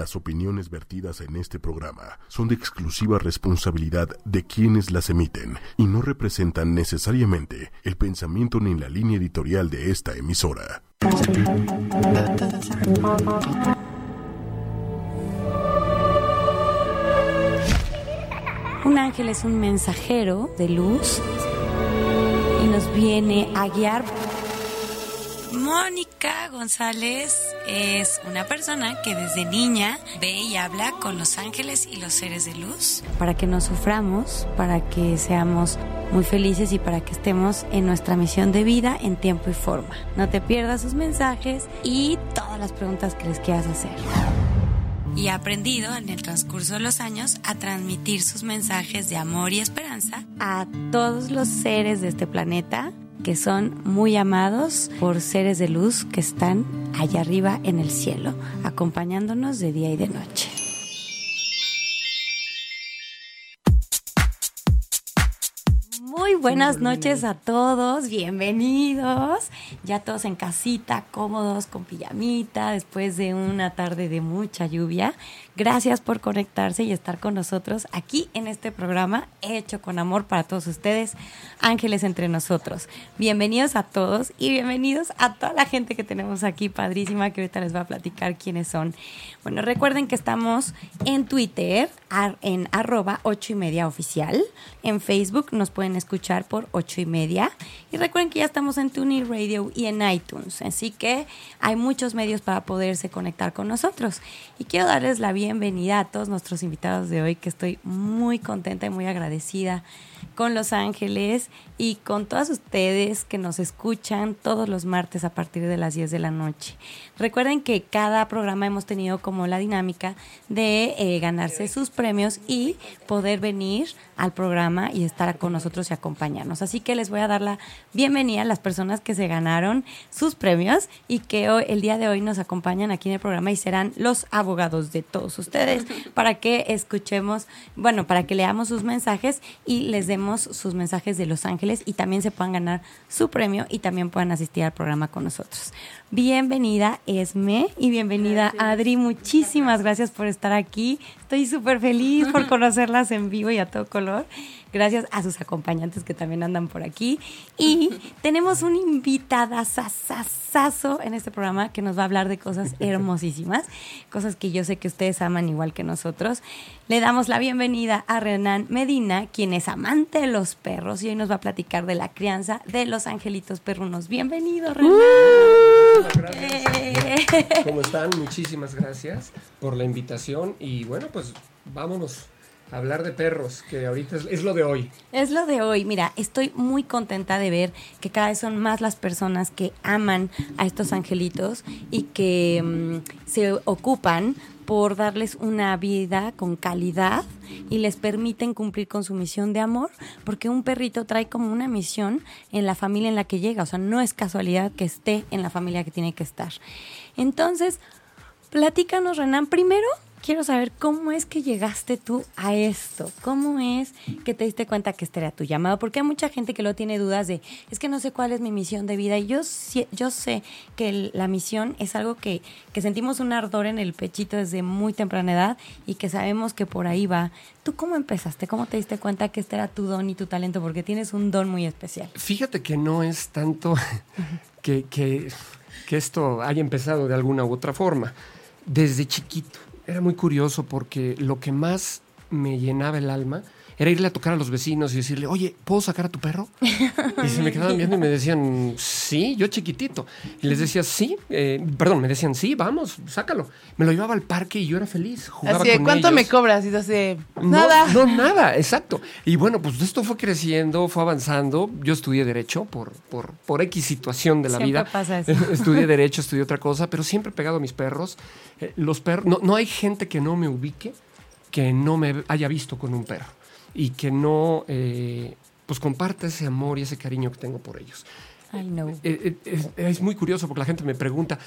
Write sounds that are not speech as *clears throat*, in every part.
Las opiniones vertidas en este programa son de exclusiva responsabilidad de quienes las emiten y no representan necesariamente el pensamiento ni la línea editorial de esta emisora. Un ángel es un mensajero de luz y nos viene a guiar. Mónica González es una persona que desde niña ve y habla con los ángeles y los seres de luz. Para que no suframos, para que seamos muy felices y para que estemos en nuestra misión de vida en tiempo y forma. No te pierdas sus mensajes y todas las preguntas que les quieras hacer y ha aprendido en el transcurso de los años a transmitir sus mensajes de amor y esperanza a todos los seres de este planeta que son muy amados por seres de luz que están allá arriba en el cielo, acompañándonos de día y de noche. Muy buenas noches a todos, bienvenidos. Ya todos en casita, cómodos, con pijamita, después de una tarde de mucha lluvia. Gracias por conectarse y estar con nosotros aquí en este programa hecho con amor para todos ustedes, Ángeles entre nosotros. Bienvenidos a todos y bienvenidos a toda la gente que tenemos aquí, padrísima, que ahorita les va a platicar quiénes son. Bueno, recuerden que estamos en Twitter, en arroba ocho y media oficial. En Facebook nos pueden escuchar por ocho y media. Y recuerden que ya estamos en TuneIn Radio y en iTunes. Así que hay muchos medios para poderse conectar con nosotros. Y quiero darles la bienvenida a todos nuestros invitados de hoy, que estoy muy contenta y muy agradecida con Los Ángeles y con todas ustedes que nos escuchan todos los martes a partir de las 10 de la noche. Recuerden que cada programa hemos tenido como la dinámica de eh, ganarse sus premios y poder venir al programa y estar con nosotros y acompañarnos. Así que les voy a dar la bienvenida a las personas que se ganaron sus premios y que hoy, el día de hoy nos acompañan aquí en el programa y serán los abogados de todos ustedes *laughs* para que escuchemos, bueno, para que leamos sus mensajes y les demos sus mensajes de Los Ángeles y también se puedan ganar su premio y también puedan asistir al programa con nosotros. Bienvenida Esme y bienvenida Adri. Muchísimas gracias por estar aquí. Estoy súper feliz por *laughs* conocerlas en vivo y a todo color. Gracias a sus acompañantes que también andan por aquí. Y *laughs* tenemos un invitada sasasazo en este programa que nos va a hablar de cosas *laughs* hermosísimas, cosas que yo sé que ustedes aman igual que nosotros. Le damos la bienvenida a Renan Medina, quien es amante de los perros y hoy nos va a platicar de la crianza de los angelitos perrunos. Bienvenido, Renan. Gracias. ¿Cómo están? Muchísimas gracias por la invitación y bueno, pues vámonos hablar de perros, que ahorita es, lo de hoy. Es lo de hoy. Mira, estoy muy contenta de ver que cada vez son más las personas que aman a estos angelitos y que mm, se ocupan por darles una vida con calidad y les permiten cumplir con su misión de amor, porque un perrito trae como una misión en la familia en la que llega, o sea, no es casualidad que esté en la familia que tiene que estar. Entonces, platícanos, Renan, primero quiero saber cómo es que llegaste tú a esto, cómo es que te diste cuenta que este era tu llamado, porque hay mucha gente que lo tiene dudas de, es que no sé cuál es mi misión de vida, y yo, yo sé que la misión es algo que, que sentimos un ardor en el pechito desde muy temprana edad y que sabemos que por ahí va. ¿Tú cómo empezaste? ¿Cómo te diste cuenta que este era tu don y tu talento? Porque tienes un don muy especial. Fíjate que no es tanto *laughs* que, que, que esto haya empezado de alguna u otra forma. Desde chiquito era muy curioso porque lo que más me llenaba el alma era irle a tocar a los vecinos y decirle, oye, ¿puedo sacar a tu perro? Y se me quedaban viendo y me decían, sí, yo chiquitito. Y les decía, sí, eh, perdón, me decían, sí, vamos, sácalo. Me lo llevaba al parque y yo era feliz. Jugaba así, ¿cuánto me cobras? Y así, nada. No, nada, exacto. Y bueno, pues esto fue creciendo, fue avanzando. Yo estudié Derecho por, por, por X situación de la siempre vida. Pasa eso. *laughs* estudié Derecho, estudié otra cosa, pero siempre pegado a mis perros. Eh, los perros, no, no hay gente que no me ubique que no me haya visto con un perro y que no eh, pues comparta ese amor y ese cariño que tengo por ellos. I know. Eh, eh, es, muy curioso porque la gente me pregunta,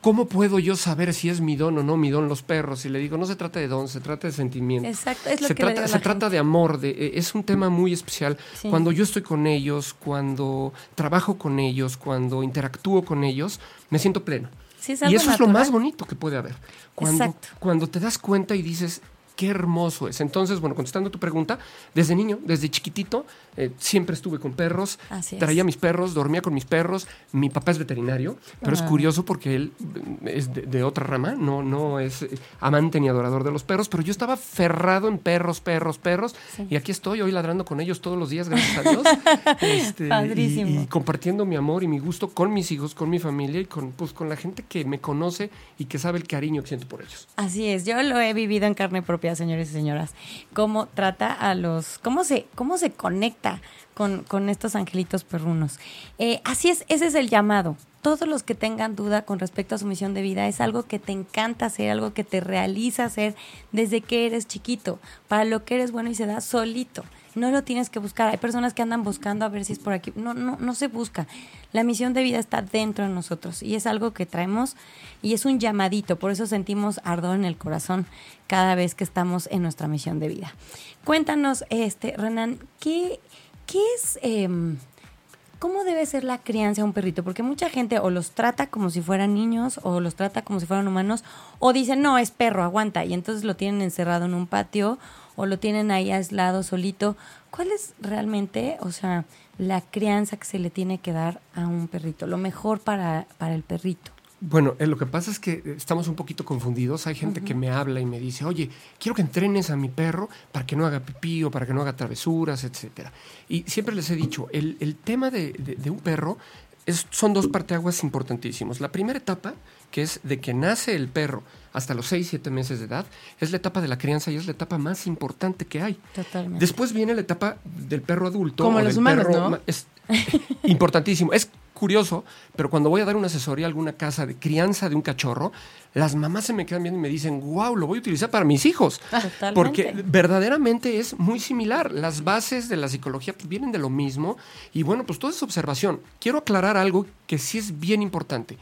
¿cómo puedo yo saber si es mi don o no mi don los perros? Y le digo, no se trata de don, se trata de sentimiento. Exacto, es lo se que trata, le digo se trata de amor, de, es un tema muy especial. Sí. Cuando yo estoy con ellos, cuando trabajo con ellos, cuando interactúo con ellos, me siento pleno. Sí, es y eso es lo natural. más bonito que puede haber. Cuando, Exacto. cuando te das cuenta y dices, qué hermoso es. Entonces, bueno, contestando tu pregunta, desde niño, desde chiquitito, eh, siempre estuve con perros, Así es. traía mis perros, dormía con mis perros. Mi papá es veterinario, pero es Ah. curioso porque él mm, es de, de otra rama, no, no es eh, amante ni adorador de los perros, pero yo estaba ferrado en perros, perros, perros, y aquí estoy hoy ladrando con ellos todos los días, gracias a Dios. *laughs* Este, y- Padrísimo. y compartiendo mi amor y mi gusto con mis hijos, con mi familia y con, pues, con la gente que me conoce y que sabe el cariño que siento por ellos. Así es, yo lo he vivido en carne propia, señores y señoras. Cómo trata a los, cómo se, cómo se conecta con, con estos angelitos perrunos. Eh, así es, ese es el llamado. Todos los que tengan duda con respecto a su misión de vida es algo que te encanta hacer, algo que te realiza hacer desde que eres chiquito, para lo que eres bueno y se da solito. No lo tienes que buscar. Hay personas que andan buscando a ver si es por aquí. No, no, no se busca. La misión de vida está dentro de nosotros y es algo que traemos y es un llamadito. Por eso sentimos ardor en el corazón cada vez que estamos en nuestra misión de vida. Cuéntanos, este, Renan, ¿qué, qué es, em, cómo debe ser la crianza de un perrito? Porque mucha gente o los trata como si fueran niños o los trata como si fueran humanos o dicen, no, es perro, aguanta. Y entonces lo tienen encerrado en un patio o lo tienen ahí aislado, solito. ¿Cuál es realmente, o sea, la crianza que se le tiene que dar a un perrito? Lo mejor para, para el perrito. Bueno, eh, lo que pasa es que eh, estamos un poquito confundidos. Hay gente que me habla y me dice, oye, quiero que entrenes a mi perro para que no haga pipí o para que no haga travesuras, etcétera. Y siempre les he dicho, el, el tema de, de- de un perro es- son dos parteaguas importantísimos. La primera etapa, que es de que nace el perro hasta los 6, 7 meses de edad, es la etapa de la crianza y es la etapa más importante que hay. Totalmente. Después viene la etapa del perro adulto. Como o los del humanos, perro ¿no? Es importantísimo. Es curioso, pero cuando voy a dar una asesoría a alguna casa de crianza de un cachorro, las mamás se me quedan viendo y me dicen, wow, lo voy a utilizar para mis hijos. *laughs* Totalmente. Porque verdaderamente es muy similar. Las bases de la psicología pues, vienen de lo mismo. Y bueno, pues todo es observación. Quiero aclarar algo que sí es bien importante.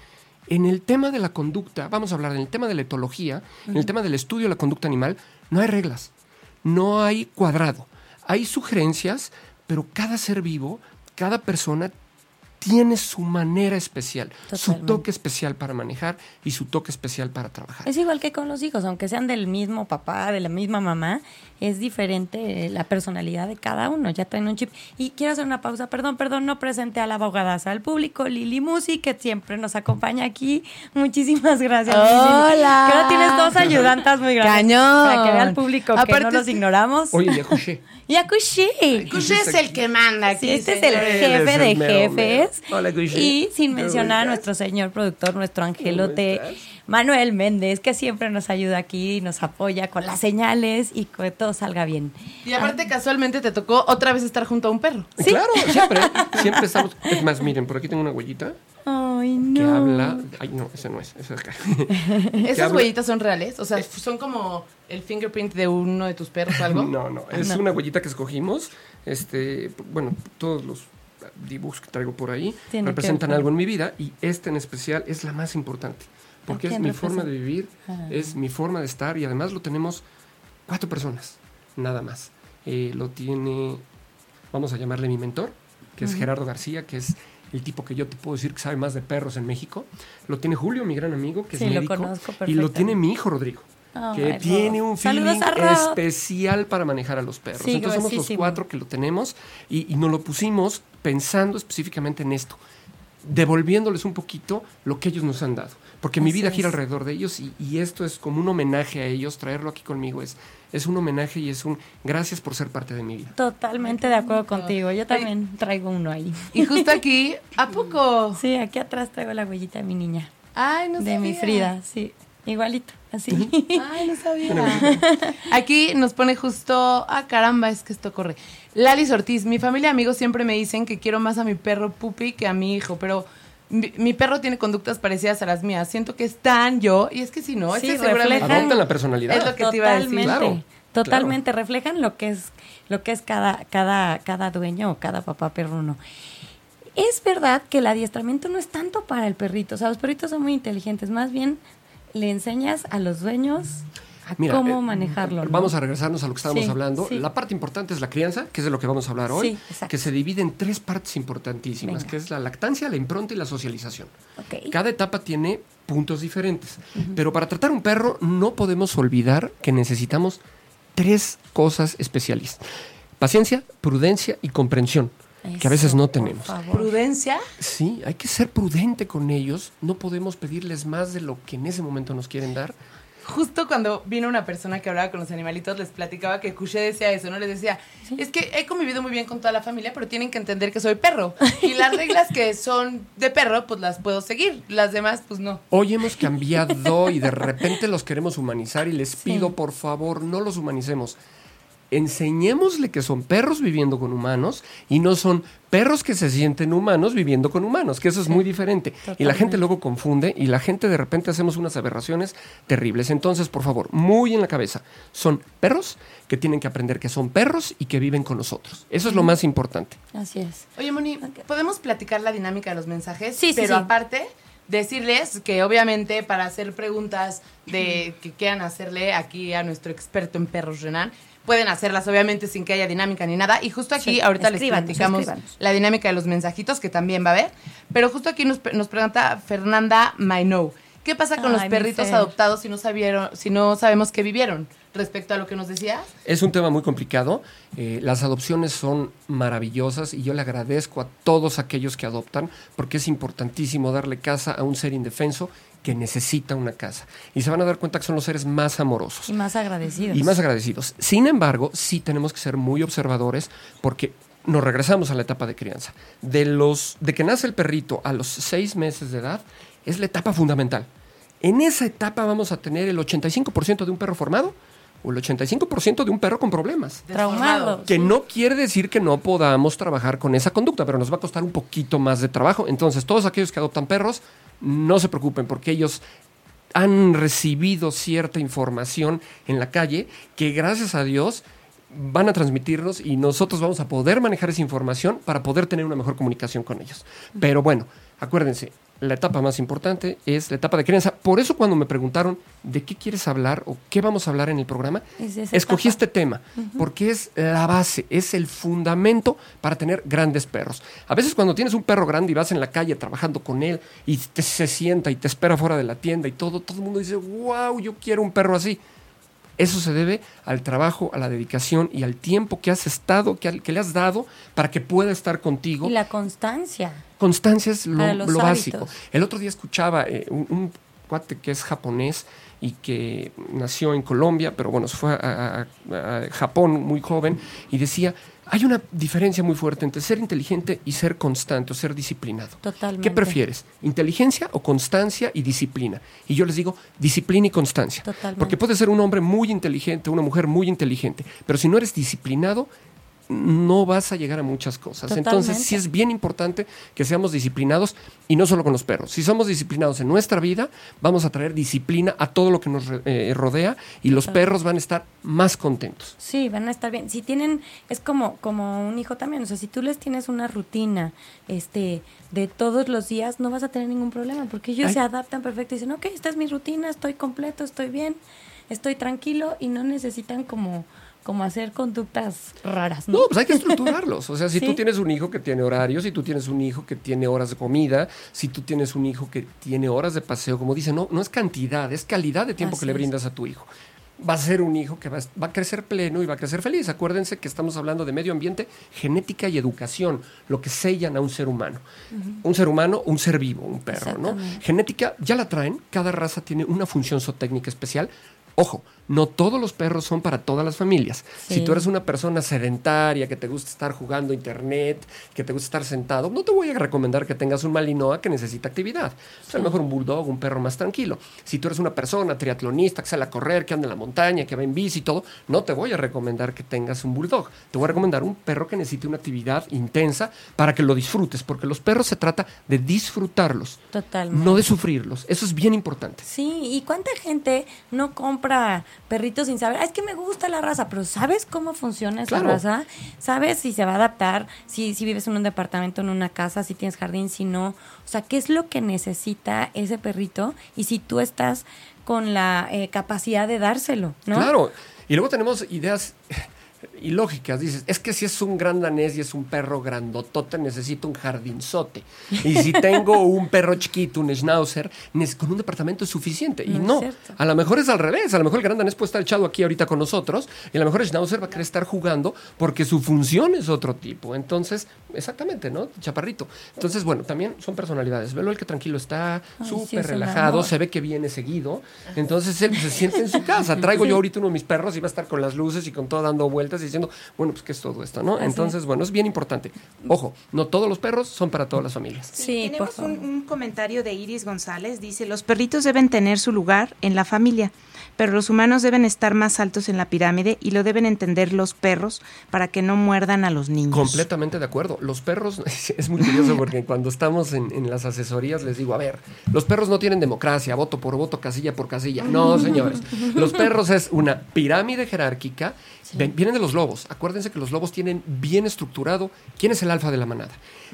En el tema de la conducta, vamos a hablar en el tema de la etología, en el tema del estudio de la conducta animal, no hay reglas, no hay cuadrado. Hay sugerencias, pero cada ser vivo, cada persona tiene su manera especial, su toque especial para manejar y su toque especial para trabajar. Es igual que con los hijos, aunque sean del mismo papá, de la misma mamá, es diferente la personalidad de cada uno, ya traen un chip. Y quiero hacer una pausa, perdón, perdón, no presenté a la abogadaza, al público, Lili Musi, que siempre nos acompaña aquí. Muchísimas gracias. Lili. Hola. Que ahora tienes dos ayudantas muy grandes. Cañón. Para que vea el público que Aparte no los es- ignoramos. Oye, ya Juché. Y a Cushé. *laughs* Cushé es el que manda aquí. Sí, este es el jefe de jefes. Hola, Cushé. Y sin ¿Cómo mencionar a nuestro señor productor, nuestro angelote, estás? Manuel Méndez, que siempre nos ayuda aquí, nos apoya con las señales y que todo salga bien. Y aparte, casualmente te tocó otra vez estar junto a un perro. Claro, siempre. Siempre estamos. Es más, miren, por aquí tengo una huellita Ay, que no. habla. Ay, no, ese no es, ese es acá. *laughs* ¿Esas habla- huellitas son reales? O sea, son como el fingerprint de uno de tus perros o algo. No, no, es No. una huellita que escogimos. Este, bueno, todos los dibujos que traigo por ahí Tiene que representan algo en mi vida y este en especial es la más importante. Porque ¿A es mi forma de vivir, Ah. es mi forma de estar y además lo tenemos cuatro personas, nada más. Eh, lo tiene, vamos a llamarle mi mentor, que es Gerardo García, que es el tipo que yo te puedo decir que sabe más de perros en México. Lo tiene Julio, mi gran amigo, que Sí, es lo médico. conozco y lo tiene mi hijo Rodrigo. Ay, que tiene un feeling especial para manejar a los perros. Sí, Entonces somos los cuatro que lo tenemos y, y nos lo pusimos pensando específicamente en esto, devolviéndoles un poquito lo que ellos nos han dado. Porque mi Así vida gira es. alrededor de ellos y, y esto es como un homenaje a ellos, traerlo aquí conmigo es, es un homenaje y es un gracias por ser parte de mi vida. Totalmente de acuerdo contigo. Yo también traigo uno ahí. Y justo aquí, ¿a poco? *laughs* Sí, aquí atrás traigo la huellita de mi niña. Ay, no de mi. Frida, sí. Igualito, así. Ay, no sabía. Aquí nos pone justo. Ah, caramba, es que esto corre. Lali Ortiz, mi familia y amigos siempre me dicen que quiero más a mi perro Pupi que a mi hijo, pero mi, mi perro tiene conductas parecidas a las mías. Siento que es tan yo, y es que si no, Sí, este seguramente. reflejan- Adoptan la personalidad. Es lo que te iba a decir. Totalmente. Claro, Totalmente, reflejan lo que es lo que es cada cada cada dueño o cada papá perruno. Es verdad que el adiestramiento no es tanto para el perrito, o sea, los perritos son muy inteligentes, más bien le enseñas a los dueños cómo eh, manejarlo. ¿no? Vamos a regresarnos a lo que estábamos Sí, hablando. sí. La parte importante es la crianza, que es de lo que vamos a hablar hoy, Sí, que se divide en tres partes importantísimas, Venga. que es la lactancia, la impronta y la socialización. Cada etapa tiene puntos diferentes. Pero para tratar un perro no podemos olvidar que necesitamos tres cosas especiales. Paciencia, prudencia y comprensión, que a veces no tenemos. Prudencia. Sí, hay que ser prudente con ellos. No podemos pedirles más de lo que en ese momento nos quieren dar. Justo cuando vino una persona que hablaba con los animalitos, les platicaba que Couché decía eso, ¿no? Les decía, es que he convivido muy bien con toda la familia, pero tienen que entender que soy perro. *laughs* Y las reglas que son de perro, pues las puedo seguir. Las demás, pues no. Hoy hemos cambiado y de repente los queremos humanizar y les pido por favor no los humanicemos. Enseñémosle que son perros viviendo con humanos y no son perros que se sienten humanos viviendo con humanos, que eso es muy diferente. Y la gente luego confunde y la gente de repente hacemos unas aberraciones terribles. Entonces, por favor, muy en la cabeza, son perros que tienen que aprender que son perros y que viven con nosotros. Eso es lo más importante. Así es. Oye, Moni. ¿podemos platicar la dinámica de los mensajes? Sí, sí, Pero sí. aparte, decirles que obviamente para hacer preguntas de que quieran hacerle aquí a nuestro experto en perros Renan, pueden hacerlas obviamente sin que haya dinámica ni nada. Y justo aquí Sí, ahorita les platicamos escríbanos. la dinámica de los mensajitos que también va a haber. Pero justo aquí nos, nos pregunta Fernanda Mainou. ¿Qué pasa con los Ay, perritos adoptados si no, sabieron, si no sabemos qué vivieron? Respecto a lo que nos decías. Es un tema muy complicado. Eh, las adopciones son maravillosas y yo le agradezco a todos aquellos que adoptan porque es importantísimo darle casa a un ser indefenso que necesita una casa. Y se van a dar cuenta que son los seres más amorosos Y más agradecidos. y más agradecidos. Sin embargo, sí tenemos que ser muy observadores porque nos regresamos a la etapa de crianza. De, los, de que nace el perrito a los seis meses de edad es la etapa fundamental. En esa etapa vamos a tener el 85% de un perro formado o el 85% de un perro con problemas. Traumado. Que no quiere decir que no podamos trabajar con esa conducta, pero nos va a costar un poquito más de trabajo. Entonces, todos aquellos que adoptan perros, no se preocupen porque ellos han recibido cierta información en la calle que gracias a Dios van a transmitirnos y nosotros vamos a poder manejar esa información para poder tener una mejor comunicación con ellos. Pero bueno, acuérdense, la etapa más importante es la etapa de crianza. Por eso cuando me preguntaron de qué quieres hablar o qué vamos a hablar en el programa, Es escogí etapa. este tema porque es la base, es el fundamento para tener grandes perros. A veces cuando tienes un perro grande y vas en la calle trabajando con él y te- se sienta y te espera fuera de la tienda y todo, todo el mundo dice, wow, yo quiero un perro así. Eso se debe al trabajo, a la dedicación y al tiempo que has estado, que, que le has dado para que pueda estar contigo. Y la constancia. Constancia es lo, básico. El otro día escuchaba eh, un, un cuate que es japonés y que nació en Colombia, pero bueno, se fue a, a- a Japón muy joven y decía, hay una diferencia muy fuerte entre ser inteligente y ser constante o ser disciplinado. Totalmente. ¿Qué prefieres? ¿Inteligencia o constancia y disciplina? Y yo les digo, disciplina y constancia. Totalmente. Porque puedes ser un hombre muy inteligente, una mujer muy inteligente, pero si no eres disciplinado, no vas a llegar a muchas cosas. Entonces sí es bien importante que seamos disciplinados y no solo con los perros. Si somos disciplinados en nuestra vida, vamos a traer disciplina a todo lo que nos eh, rodea y los perros van a estar más contentos. Sí, van a estar bien. Si tienen, es como, como un hijo también. O sea, si tú les tienes una rutina, este, de todos los días, no vas a tener ningún problema, porque ellos Ay. se adaptan perfecto y dicen, ok, esta es mi rutina, estoy completo, estoy bien, estoy tranquilo y no necesitan como, como hacer conductas raras, ¿no? No, pues hay que estructurarlos. O sea, si *laughs* Sí. tú tienes un hijo que tiene horarios, si tú tienes un hijo que tiene horas de comida, si tú tienes un hijo que tiene horas de paseo, como dicen, no, no es cantidad, es calidad de tiempo Así que le es. brindas a tu hijo. Va a ser un hijo que va, a- va a crecer pleno y va a crecer feliz. Acuérdense que estamos hablando de medio ambiente, genética y educación, lo que sellan a un ser humano. Un ser humano, un ser vivo, un perro, ¿no? Genética ya la traen, cada raza tiene una función zootécnica especial. Ojo, no todos los perros son para todas las familias. Si tú eres una persona sedentaria, que te gusta estar jugando internet, que te gusta estar sentado, no te voy a recomendar que tengas un malinoa que necesita actividad. Pues a lo mejor un bulldog, un perro más tranquilo. Si tú eres una persona triatlonista, que sale a correr, que anda en la montaña, que va en bici y todo, no te voy a recomendar que tengas un bulldog. Te voy a recomendar un perro que necesite una actividad intensa para que lo disfrutes, porque los perros se trata de disfrutarlos, Totalmente. no de sufrirlos. Eso es bien importante. Sí, ¿y cuánta gente no compra perritos sin saber? "Ah, es que me gusta la raza, pero ¿sabes cómo funciona esa Claro. raza? ¿Sabes si se va a adaptar? Si, si vives en un departamento, en una casa, si tienes jardín, si no. O sea, ¿qué es lo que necesita ese perrito? Y si tú estás con la eh, capacidad de dárselo, ¿no? Claro. Y luego tenemos ideas ilógicas. Dices, es que si es un gran danés y es un perro grandotote, necesito un jardinzote. Y si *laughs* tengo un perro chiquito, un schnauzer, con un departamento es suficiente. Y No a lo mejor es al revés. A lo mejor el gran danés puede estar echado aquí ahorita con nosotros y a lo mejor el schnauzer va a querer estar jugando porque su función es otro tipo. Entonces, exactamente, ¿no? Chaparrito. Entonces, bueno, también son personalidades. Velo el que tranquilo está, sí, súper relajado, se ve que viene seguido. Entonces él se siente en su casa. Traigo yo ahorita uno de mis perros y va a estar con las luces y con todo dando vueltas y diciendo, bueno, pues qué es todo esto, ¿no? Así Entonces, bueno, es bien importante. Ojo, no todos los perros son para todas las familias. Sí, por tenemos favor. un, un comentario de Iris González. Dice, los perritos deben tener su lugar en la familia, pero los humanos deben estar más altos en la pirámide y lo deben entender los perros para que no muerdan a los niños. Completamente de acuerdo. Los perros, *laughs* es muy curioso porque cuando estamos en, en las asesorías les digo, a ver, los perros no tienen democracia, voto por voto, casilla por casilla. No, *laughs* señores. Los perros es una pirámide jerárquica. Vienen de los lobos. Acuérdense que los lobos tienen bien estructurado quién es el alfa de la manada.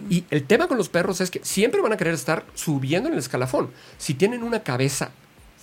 Y el tema con los perros es que siempre van a querer estar subiendo en el escalafón. Si tienen una cabeza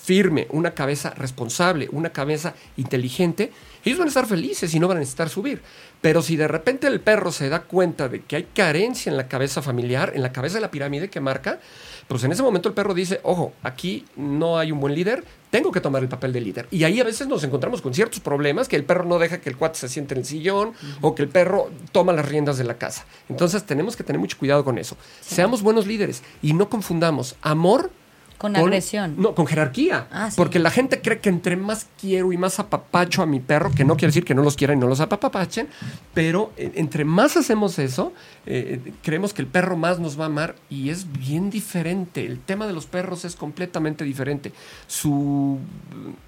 firme, una cabeza responsable, una cabeza inteligente, ellos van a estar felices y no van a necesitar subir. Pero si de repente el perro se da cuenta de que hay carencia en la cabeza familiar, en la cabeza de la pirámide que marca, pues en ese momento el perro dice, ojo, aquí no hay un buen líder, tengo que tomar el papel de líder. Y ahí a veces nos encontramos con ciertos problemas, que el perro no deja que el cuate se siente en el sillón o que el perro toma las riendas de la casa. Entonces tenemos que tener mucho cuidado con eso. Seamos buenos líderes y no confundamos amor Con agresión. No, con jerarquía. Ah, sí. Porque la gente cree que entre más quiero y más apapacho a mi perro, que no quiere decir que no los quieran y no los apapachen, pero eh, entre más hacemos eso, eh, creemos que el perro más nos va a amar y es bien diferente. El tema de los perros es completamente diferente. Su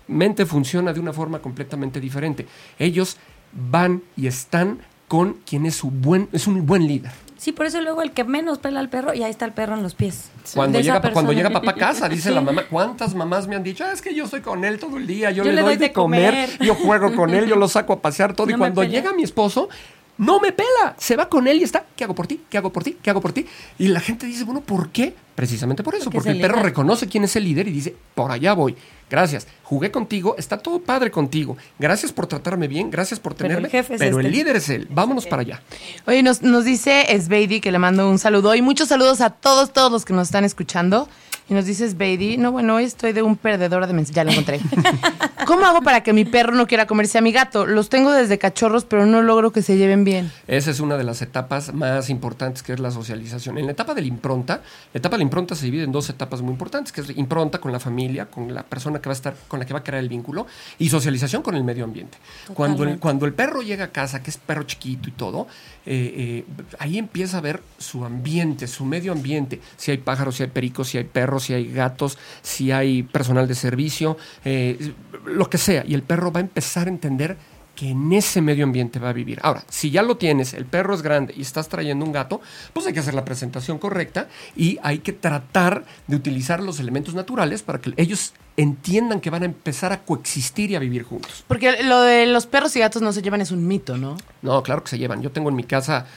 mente funciona de una forma completamente diferente. Ellos van y están con quien es, su buen, es un buen líder. Sí, por eso luego el que menos pela al perro y ahí está el perro en los pies. Cuando llega, cuando llega papá a casa, dice Sí. la mamá, ¿cuántas mamás me han dicho? "Ah, es que yo estoy con él todo el día, yo, Yo le, doy de comer, yo juego con él, yo lo saco a pasear todo. No y cuando llega mi esposo, no me pela, se va con él y está, ¿qué hago por ti? ¿Qué hago por ti? ¿Qué hago por ti? Y la gente dice, bueno, ¿por qué? Precisamente por eso, Porque el perro reconoce quién es el líder y dice, por allá voy. Gracias, jugué contigo, está todo padre contigo. Gracias por tratarme bien, gracias por Pero el tenerme. jefe es pero el este. líder es él. Vámonos para allá. Oye, nos, nos dice Sbeidi que le mando un saludo y muchos saludos a todos, todos los que nos están escuchando. Y nos dice Sbeidi, no, bueno, hoy estoy de un perdedor de mensajes. Ya lo encontré. *laughs* ¿Cómo hago para que mi perro no quiera comerse a mi gato? Los tengo desde cachorros, pero no logro que se lleven bien. Esa es una de las etapas más importantes que es la socialización. En la etapa de la impronta, la etapa de la impronta se divide en dos etapas muy importantes, que es impronta con la familia, con la persona que va a estar, con la que va a crear el vínculo, y socialización con el medio ambiente. Cuando el, cuando el perro llega a casa, que es perro chiquito y todo, eh, eh, ahí empieza a ver su ambiente, su medio ambiente, si hay pájaros, si hay pericos, si hay perros, si hay gatos, si hay personal de servicio, eh, lo que sea, y el perro va a empezar a entender que en ese medio ambiente va a vivir. Ahora, si ya lo tienes, el perro es grande y estás trayendo un gato, pues hay que hacer la presentación correcta y hay que tratar de utilizar los elementos naturales para que ellos entiendan que van a empezar a coexistir y a vivir juntos. Porque lo de los perros y gatos no se llevan es un mito, ¿no? No, claro que se llevan. Yo tengo en mi casa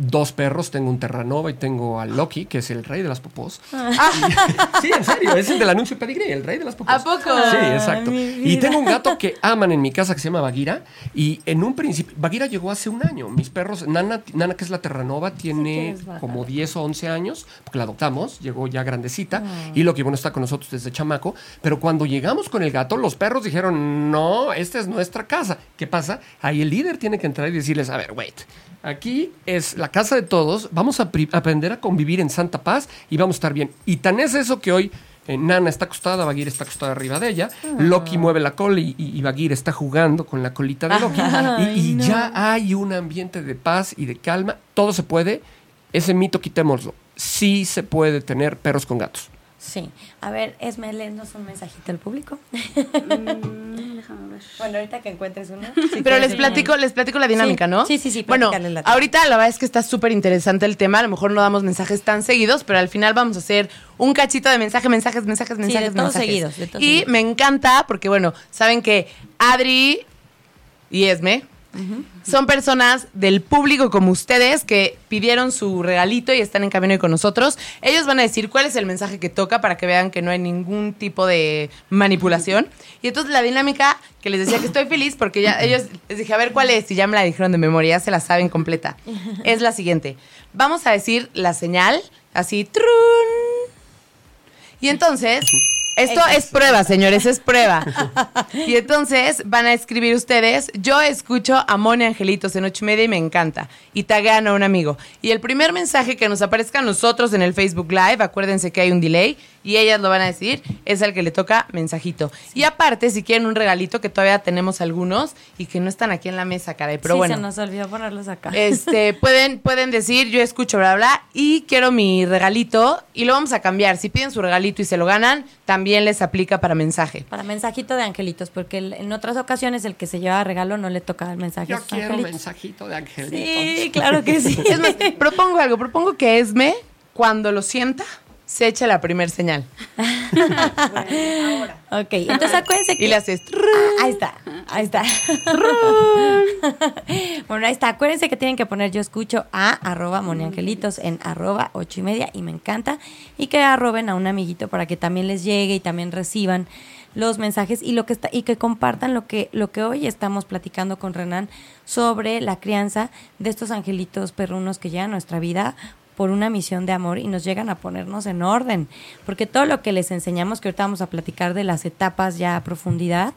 dos perros, tengo un Terranova y tengo a Loki, que es el rey de las popós. Y- *laughs* sí, en serio, es el del anuncio Pedigree, el rey de las popós. ¿A poco? Sí, exacto. Y tengo un gato que aman en mi casa que se llama Bagheera. Y en un principio, Bagheera llegó hace un año. Mis perros, Nana, Nana que es la Terranova, tiene como 10 o 11 años, porque la adoptamos, llegó ya grandecita. Y Loki, bueno, está con nosotros desde chamaco. Pero cuando llegamos con el gato, los perros dijeron, no, esta es nuestra casa. ¿Qué pasa? Ahí el líder tiene que entrar y decirles, a ver, wait. Aquí es la casa de todos, vamos a aprender a convivir en santa paz y vamos a estar bien. Y tan es eso que hoy eh, Nana está acostada, Bagheera está acostada arriba de ella, Loki mueve la cola y, y, y Bagheera está jugando con la colita de Loki. Ay, y y no. ya hay un ambiente de paz y de calma, todo se puede. Ese mito quitémoslo. Sí se puede tener perros con gatos. Sí. A ver, Esme, léenos un mensajito al público. *laughs* Mm, déjame ver. Bueno, ahorita que encuentres uno. *laughs* Pero les platico, les platico la dinámica, Sí, ¿no? sí, sí, sí, Bueno, la- ahorita la verdad es que está súper interesante el tema. A lo mejor no damos mensajes tan seguidos, pero al final vamos a hacer un cachito de mensaje, mensajes, mensajes, de mensajes, todos mensajes. seguidos, de todos y seguidos. me encanta porque, bueno, saben que Adri y Esme Son personas del público como ustedes que pidieron su regalito y están en camino con nosotros. Ellos van a decir cuál es el mensaje que toca para que vean que no hay ningún tipo de manipulación. Y entonces la dinámica que les decía que estoy feliz porque ya ellos les dije, a ver cuál es, y ya me la dijeron de memoria, ya se la saben completa. Es la siguiente. Vamos a decir la señal, así, trun. Y entonces, esto es prueba, señores, es prueba. Y entonces van a escribir ustedes, yo escucho a Moni Angelitos en ocho y media y me encanta. Y tagan a un amigo. Y el primer mensaje que nos aparezca a nosotros en el Facebook Live, acuérdense que hay un delay, y ellas lo van a decir, es el que le toca mensajito. Y aparte, si quieren un regalito, que todavía tenemos algunos y que no están aquí en la mesa, caray, pero sí, bueno. se nos olvidó ponerlos acá. Este, *laughs* pueden, pueden decir, yo escucho, bla, bla, y quiero mi regalito, y lo vamos a cambiar. Si piden su regalito y se lo ganan, también les aplica para mensaje. Para mensajito de angelitos, porque en otras ocasiones el que se lleva regalo no le toca el mensaje. Yo quiero angelitos. mensajito de angelitos. Sí, claro que sí. *laughs* Es más, propongo algo, propongo que Esme, cuando lo sienta, se eche la primer señal. *laughs* ok, entonces acuérdense que... Y le haces... Ah, *laughs* Ahí está, ahí está. *laughs* bueno, ahí está. Acuérdense que tienen que poner yo escucho a arroba moniangelitos en arroba ocho y media y me encanta. Y que arroben a un amiguito para que también les llegue y también reciban los mensajes y lo que está y que compartan lo que lo que hoy estamos platicando con Renan sobre la crianza de estos angelitos perrunos que llegan a nuestra vida por una misión de amor y nos llegan a ponernos en orden, porque todo lo que les enseñamos que ahorita vamos a platicar de las etapas ya a profundidad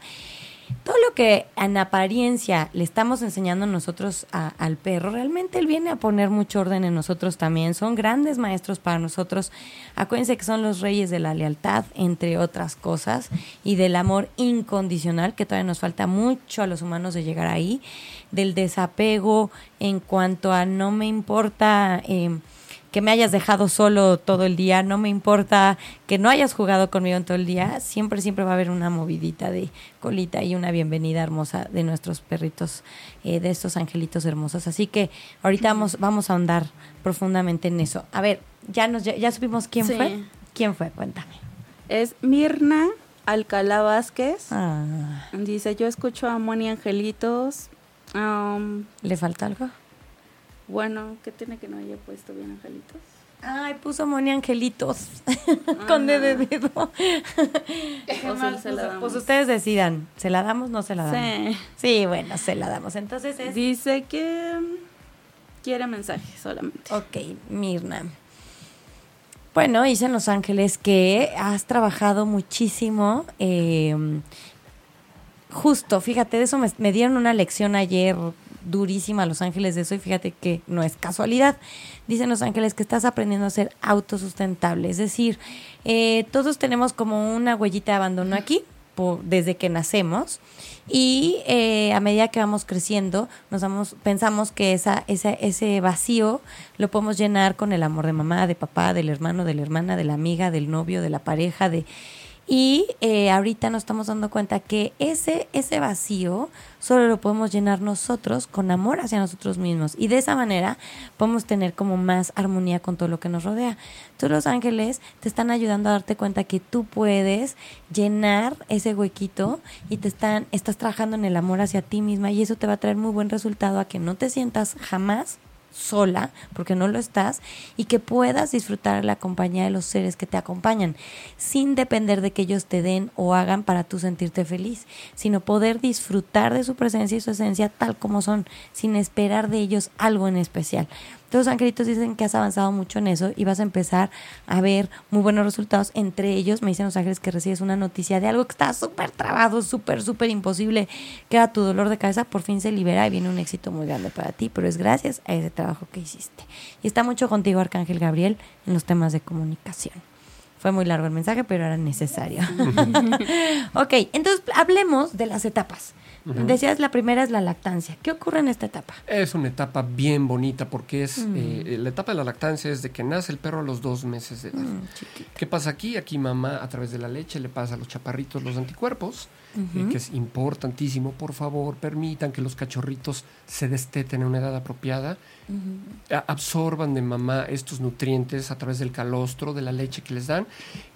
todo lo que en apariencia le estamos enseñando nosotros a- al perro, realmente él viene a poner mucho orden en nosotros también. Son grandes maestros para nosotros. Acuérdense que son los reyes de la lealtad, entre otras cosas, y del amor incondicional, que todavía nos falta mucho a los humanos de llegar ahí, del desapego en cuanto a no me importa. eh, que me hayas dejado solo todo el día, no me importa que no hayas jugado conmigo en todo el día, siempre, siempre va a haber una movidita de colita y una bienvenida hermosa de nuestros perritos, eh, de estos angelitos hermosos. Así que ahorita vamos, vamos a ahondar profundamente en eso. A ver, ya nos ya, ya supimos quién Sí. fue. ¿Quién fue? Cuéntame. Es Mirna Alcalá Vázquez. Ah, Dice, yo escucho a Moni Angelitos. Am, ¿Le falta algo? Bueno, ¿qué tiene que no haya puesto bien Angelitos? Ay, puso Moni Angelitos *laughs* con D de dedo. *laughs* Qué O mal se la damos. Pues ustedes decidan, ¿se la damos o no se la damos? Sí. Sí, bueno, se la damos. Entonces es... Dice que mm, quiere mensaje solamente. Ok, Mirna. Bueno, dice en Los Ángeles que has trabajado muchísimo. eh, justo, fíjate, de eso me, me dieron una lección ayer durísima a Los Ángeles de eso y fíjate que no es casualidad. Dicen Los Ángeles que estás aprendiendo a ser autosustentable, es decir, eh, todos tenemos como una huellita de abandono aquí desde que nacemos y eh, a medida que vamos creciendo nos damos pensamos que esa ese vacío lo podemos llenar con el amor de mamá de papá del hermano de la hermana de la amiga del novio de la pareja de y eh, ahorita nos estamos dando cuenta que ese, ese vacío solo lo podemos llenar nosotros con amor hacia nosotros mismos. Y de esa manera podemos tener como más armonía con todo lo que nos rodea. Tú los ángeles te están ayudando a darte cuenta que tú puedes llenar ese huequito y te están, estás trabajando en el amor hacia ti misma y eso te va a traer muy buen resultado a que no te sientas jamás sola, porque no lo estás, y que puedas disfrutar la compañía de los seres que te acompañan, sin depender de que ellos te den o hagan para tú sentirte feliz, sino poder disfrutar de su presencia y su esencia tal como son, sin esperar de ellos algo en especial. Todos los angelitos dicen que has avanzado mucho en eso y vas a empezar a ver muy buenos resultados. Entre ellos, me dicen los ángeles que recibes una noticia de algo que está súper trabado, súper, súper imposible, que era tu dolor de cabeza, por fin se libera y viene un éxito muy grande para ti, pero es gracias a ese trabajo que hiciste. Y está mucho contigo, Arcángel Gabriel, en los temas de comunicación. Fue muy largo el mensaje, pero era necesario. *laughs* ok, entonces hablemos de las etapas. Decías, la primera es la lactancia. ¿Qué ocurre en esta etapa? Es una etapa bien bonita porque es eh, la etapa de la lactancia es de que nace el perro a los dos meses de edad. ¿Qué pasa aquí? Aquí mamá a través de la leche le pasa a los chaparritos los anticuerpos eh, que es importantísimo. Por favor, permitan que los cachorritos se desteten en una edad apropiada, a- absorban de mamá estos nutrientes a través del calostro, de la leche que les dan.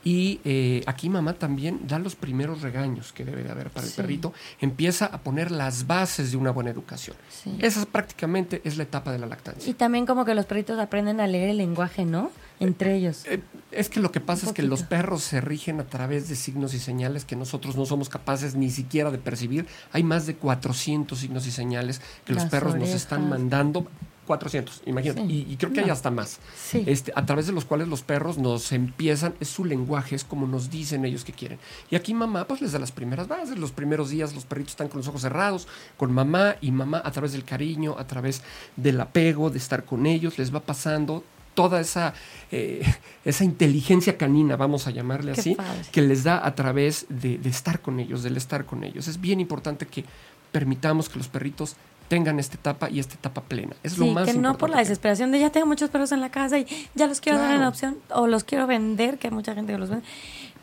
Y eh, aquí mamá también da los primeros regaños que debe de haber para el perrito. Empieza a poner las bases de una buena educación. Sí. Esa prácticamente es la etapa de la lactancia. Y también como que los perritos aprenden a leer el lenguaje, ¿no? Entre ellos. Eh, Es que lo que pasa es que los perros se rigen a través de signos y señales que nosotros no somos capaces ni siquiera de percibir. Hay más de 400 signos y señales que los perros nos están mandando. 400, imagínate. Sí. Y, y creo que hay hasta más. Sí. Este, a través de los cuales los perros nos empiezan, es su lenguaje, es como nos dicen ellos que quieren. Y aquí mamá, pues les da las primeras bases, los primeros días los perritos están con los ojos cerrados, con mamá y mamá a través del cariño, a través del apego, de estar con ellos, les va pasando toda esa, eh, *laughs* esa inteligencia canina, vamos a llamarle Qué así, padre. que les da a través de, de estar con ellos, del estar con ellos. Es bien importante que permitamos que los perritos tengan esta etapa y esta etapa plena. Es lo Sí, más que no importante por la desesperación de ya tengo muchos perros en la casa y ya los quiero dar en adopción o los quiero vender, que hay mucha gente que los vende.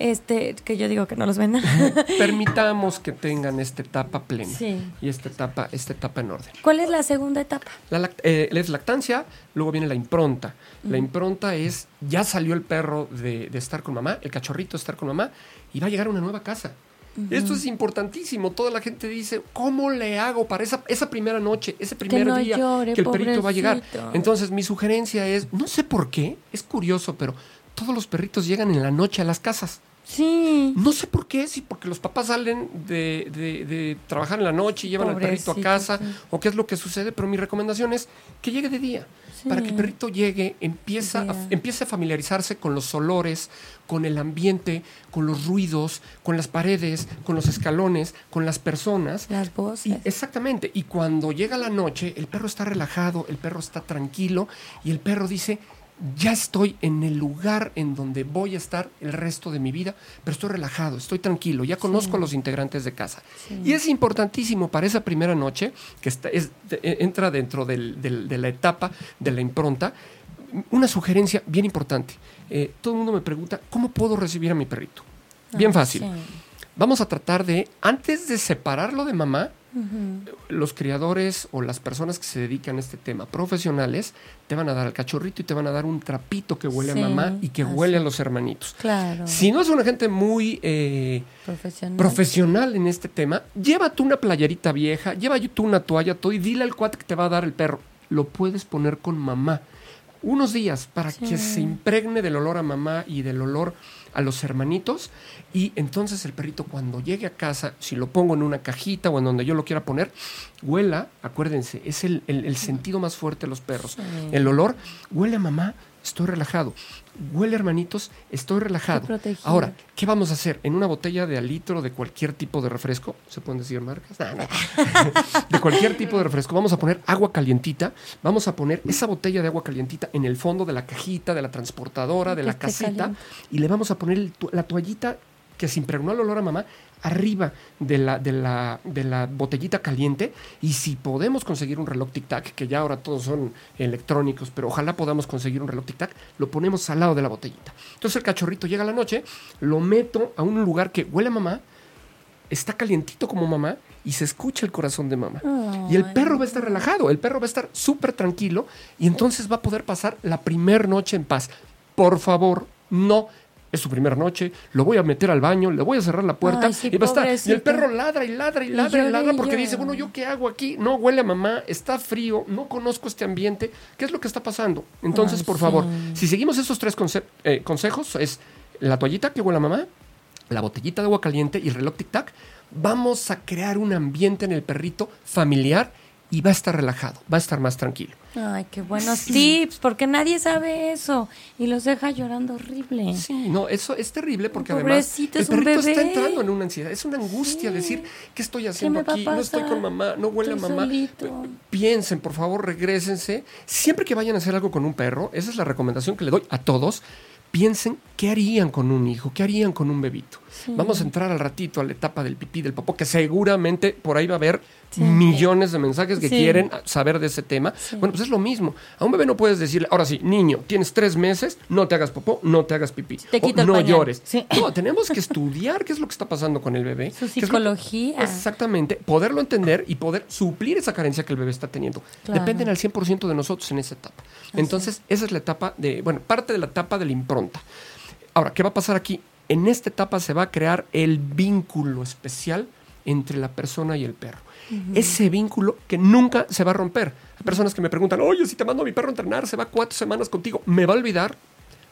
Este, que yo digo que no los venda. *laughs* permitamos que tengan esta etapa plena Sí. y esta etapa, esta etapa en orden. ¿Cuál es la segunda etapa? La lact- eh, es lactancia, luego viene la impronta. La impronta es, ya salió el perro de, de estar con mamá, el cachorrito de estar con mamá, y va a llegar a una nueva casa. Esto es importantísimo. Toda la gente dice, ¿cómo le hago para esa, esa primera noche, ese primer no día llore, que el perrito va a llegar? Entonces, mi sugerencia es, no sé por qué, es curioso, pero todos los perritos llegan en la noche a las casas. Sí. No sé por qué, sí, porque los papás salen de, de- de trabajar en la noche y llevan al perrito a casa, sí. o qué es lo que sucede, pero mi recomendación es que llegue de día. Sí. Para que el perrito llegue, empieza a, empiece a familiarizarse con los olores, con el ambiente, con los ruidos, con las paredes, con los escalones, con las personas. Las Y- voces. exactamente. Y cuando llega la noche, el perro está relajado, el perro está tranquilo y el perro dice, ya estoy en el lugar en donde voy a estar el resto de mi vida, pero estoy relajado, estoy tranquilo, ya conozco a los integrantes de casa. Y es importantísimo para esa primera noche, que está- es- de- entra dentro del- del- de la etapa de la impronta, una sugerencia bien importante. Eh, todo el mundo me pregunta, ¿cómo puedo recibir a mi perrito? Bien Ah, fácil. sí. Vamos a tratar de, antes de separarlo de mamá, los criadores o las personas que se dedican a este tema profesionales te van a dar al cachorrito y te van a dar un trapito que huele Sí, a mamá y que así. huele a los hermanitos. Claro. Si no es una gente muy eh, Profesional. profesional en este tema, llévate una playerita vieja, llévate una toalla, todo y dile al cuate que te va a dar el perro. Lo puedes poner con mamá. Unos días para Sí. que se impregne del olor a mamá y del olor a los hermanitos. Y entonces el perrito cuando llegue a casa, si lo pongo en una cajita o en donde yo lo quiera poner, huela, acuérdense, es el, el- el sentido más fuerte de los perros. Sí. El olor, huele a mamá, estoy relajado. Huele hermanitos, estoy relajado. Ahora, ¿qué vamos a hacer? En una botella de al litro de cualquier tipo de refresco, ¿se pueden decir marcas? No, no. *laughs* de cualquier tipo de refresco, vamos a poner agua calientita, vamos a poner esa botella de agua calientita en el fondo de la cajita, de la transportadora, de la casita, caliente. y le vamos a poner la toallita que se impregnó el olor a mamá arriba de la, de, la, de la botellita caliente y si podemos conseguir un reloj tic-tac, que ya ahora todos son electrónicos, pero ojalá podamos conseguir un reloj tic-tac, lo ponemos al lado de la botellita. Entonces el cachorrito llega a la noche, lo meto a un lugar que huele a mamá, está calientito como mamá y se escucha el corazón de mamá. y el perro va a estar relajado, el perro va a estar súper tranquilo y entonces va a poder pasar la primera noche en paz. Por favor, no. Es su primera noche, lo voy a meter al baño, le voy a cerrar la puerta Ay, sí, y va a estar. Y el perro ladra y ladra y ladra y, ladra porque dice, bueno, ¿yo qué hago aquí? No huele a mamá, está frío, no conozco este ambiente. ¿Qué es lo que está pasando? Entonces, Ay, por sí. favor, si seguimos esos tres conce- eh, consejos, es la toallita que huele a mamá, la botellita de agua caliente y el reloj tic-tac, vamos a crear un ambiente en el perrito familiar y va a estar relajado, va a estar más tranquilo. Ay, qué buenos tips, porque nadie sabe eso y los deja llorando horrible. Sí, no, eso es terrible porque Pobrecito, además el es un perrito está bebé. entrando en una ansiedad, es una angustia Sí. decir, ¿qué estoy haciendo aquí? No estoy con mamá, no huele a mamá. solito. Piensen, por favor, regrésense. Siempre que vayan a hacer algo con un perro, esa es la recomendación que le doy a todos. Piensen qué harían con un hijo, qué harían con un bebito. Vamos a entrar al ratito a la etapa del pipí, del popó, que seguramente por ahí va a haber millones de mensajes que Sí. quieren saber de ese tema. Bueno, pues es lo mismo. A un bebé no puedes decirle, ahora sí, niño, tienes tres meses, no te hagas popó, no te hagas pipí. Te o quito el no pañal. llores. No, tenemos que estudiar qué es lo que está pasando con el bebé. Su lo- psicología. Exactamente, poderlo entender y poder suplir esa carencia que el bebé está teniendo. Claro. Dependen al 100% de nosotros en esa etapa. Entonces, esa es la etapa de, bueno, parte de la etapa de la impronta. Ahora, ¿qué va a pasar aquí? En esta etapa se va a crear el vínculo especial entre la persona y el perro. Ese vínculo que nunca se va a romper. Hay personas que me preguntan, oye, si te mando a mi perro a entrenar, se va cuatro semanas contigo, ¿me va a olvidar?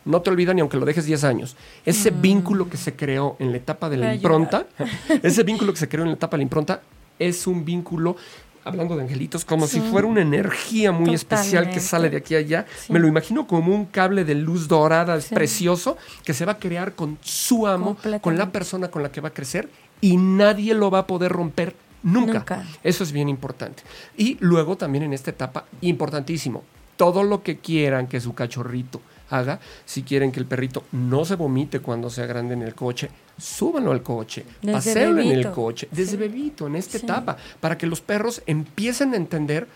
No te olvida ni aunque lo dejes 10 años. Ese vínculo que se creó en la etapa de la impronta, *laughs* ese vínculo que se creó en la etapa de la impronta es un vínculo, hablando de angelitos, como si fuera una energía muy especial que sale de aquí a allá. Sí. Me lo imagino como un cable de luz dorada Sí. precioso que se va a crear con su amo, con la persona con la que va a crecer y nadie lo va a poder romper nunca. Nunca. Eso es bien importante. Y luego también en esta etapa, importantísimo, todo lo que quieran que su cachorrito haga, si quieren que el perrito no se vomite cuando sea grande en el coche, súbanlo al coche, Desde paséenlo en el coche, desde Sí. bebito, en esta Sí. etapa, para que los perros empiecen a entender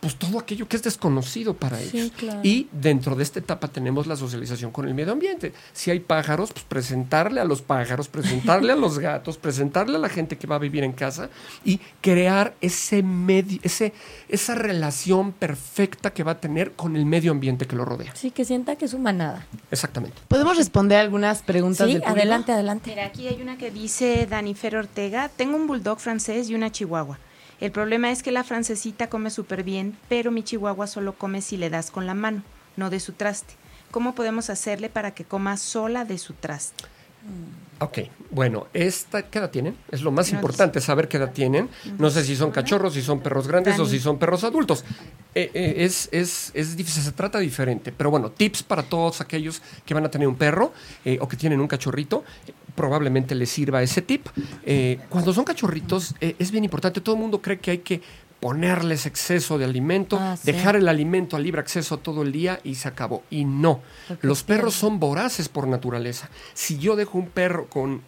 pues todo aquello que es desconocido para Sí, ellos. claro. Y dentro de esta etapa tenemos la socialización con el medio ambiente. Si hay pájaros, pues presentarle a los pájaros, presentarle a los *laughs* gatos, presentarle a la gente que va a vivir en casa y crear ese medio, ese, esa relación perfecta que va a tener con el medio ambiente que lo rodea. Sí, que sienta que es su manada. Exactamente. ¿Podemos responder algunas preguntas Sí, del público? adelante, adelante. Mira, aquí hay una que dice Danifer Ortega, tengo un bulldog francés y una chihuahua. El problema es que la francesita come súper bien, pero mi chihuahua solo come si le das con la mano, no de su traste. ¿Cómo podemos hacerle para que coma sola de su traste? Ok, bueno, esta, ¿qué edad tienen? Es lo más importante saber qué edad tienen. No sé si son cachorros, si son perros grandes o si son perros adultos. Eh, eh, es, es, es difícil, se trata diferente. Pero bueno, tips para todos aquellos que van a tener un perro eh, o que tienen un cachorrito. Probablemente les sirva ese tip. Eh, cuando son cachorritos, eh, es bien importante. Todo el mundo cree que hay que ponerles exceso de alimento, Ah, sí. dejar el alimento a libre acceso todo el día y se acabó. Y no. Los perros son voraces por naturaleza. Si yo dejo un perro con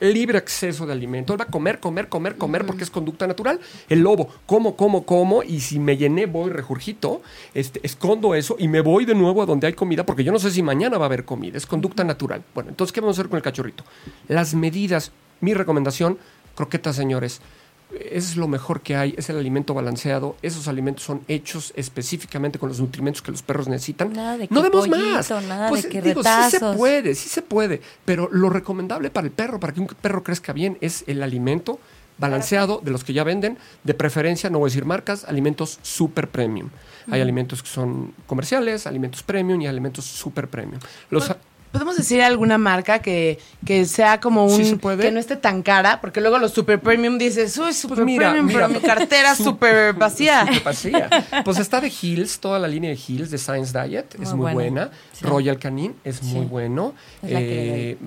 libre acceso de alimento, él va a comer, comer, comer, comer porque es conducta natural. El lobo, como, como, como, y si me llené, voy, regurgito, este, escondo eso y me voy de nuevo a donde hay comida porque yo no sé si mañana va a haber comida, es conducta natural. Bueno, entonces, ¿qué vamos a hacer con el cachorrito? Las medidas, mi recomendación, croquetas, señores. Es lo mejor que hay, es el alimento balanceado. Esos alimentos son hechos específicamente con los nutrimentos que los perros necesitan. Nada de que no demos pollito, más. nada Pues, de que digo, sí se retazos. puede, sí se puede, pero lo recomendable para el perro, para que un perro crezca bien, es el alimento balanceado de los que ya venden, de preferencia, no voy a decir marcas, alimentos super premium. Hay alimentos que son comerciales, alimentos premium y alimentos super premium. Los, ¿Podemos decir alguna marca que, que sea como un... Sí se puede. que no esté tan cara? Porque luego los super premium dices, uy, super mira, premium, mira, pero mi cartera su- súper vacía. *laughs* Súper vacía. Pues está de Hills, toda la línea de Hills, de Science Diet, es Muy buena. buena. Sí. Royal Canin es Sí. muy bueno. Es Eh,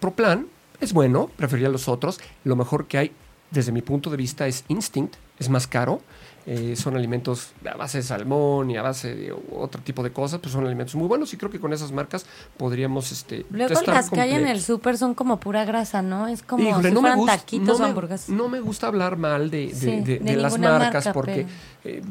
Proplan es bueno, preferiría los otros. Lo mejor que hay, desde mi punto de vista, es Instinct, es más caro. Eh, son alimentos a base de salmón y a base de otro tipo de cosas, pues son alimentos muy buenos y creo que con esas marcas podríamos este, Luego estar las que hay en el súper son como pura grasa, ¿no? Es como Híjole, si no me fueran gusta- taquitos no o me- hamburguesas. No me gusta hablar mal de, de- Sí, de- de de las marcas marca, porque eh,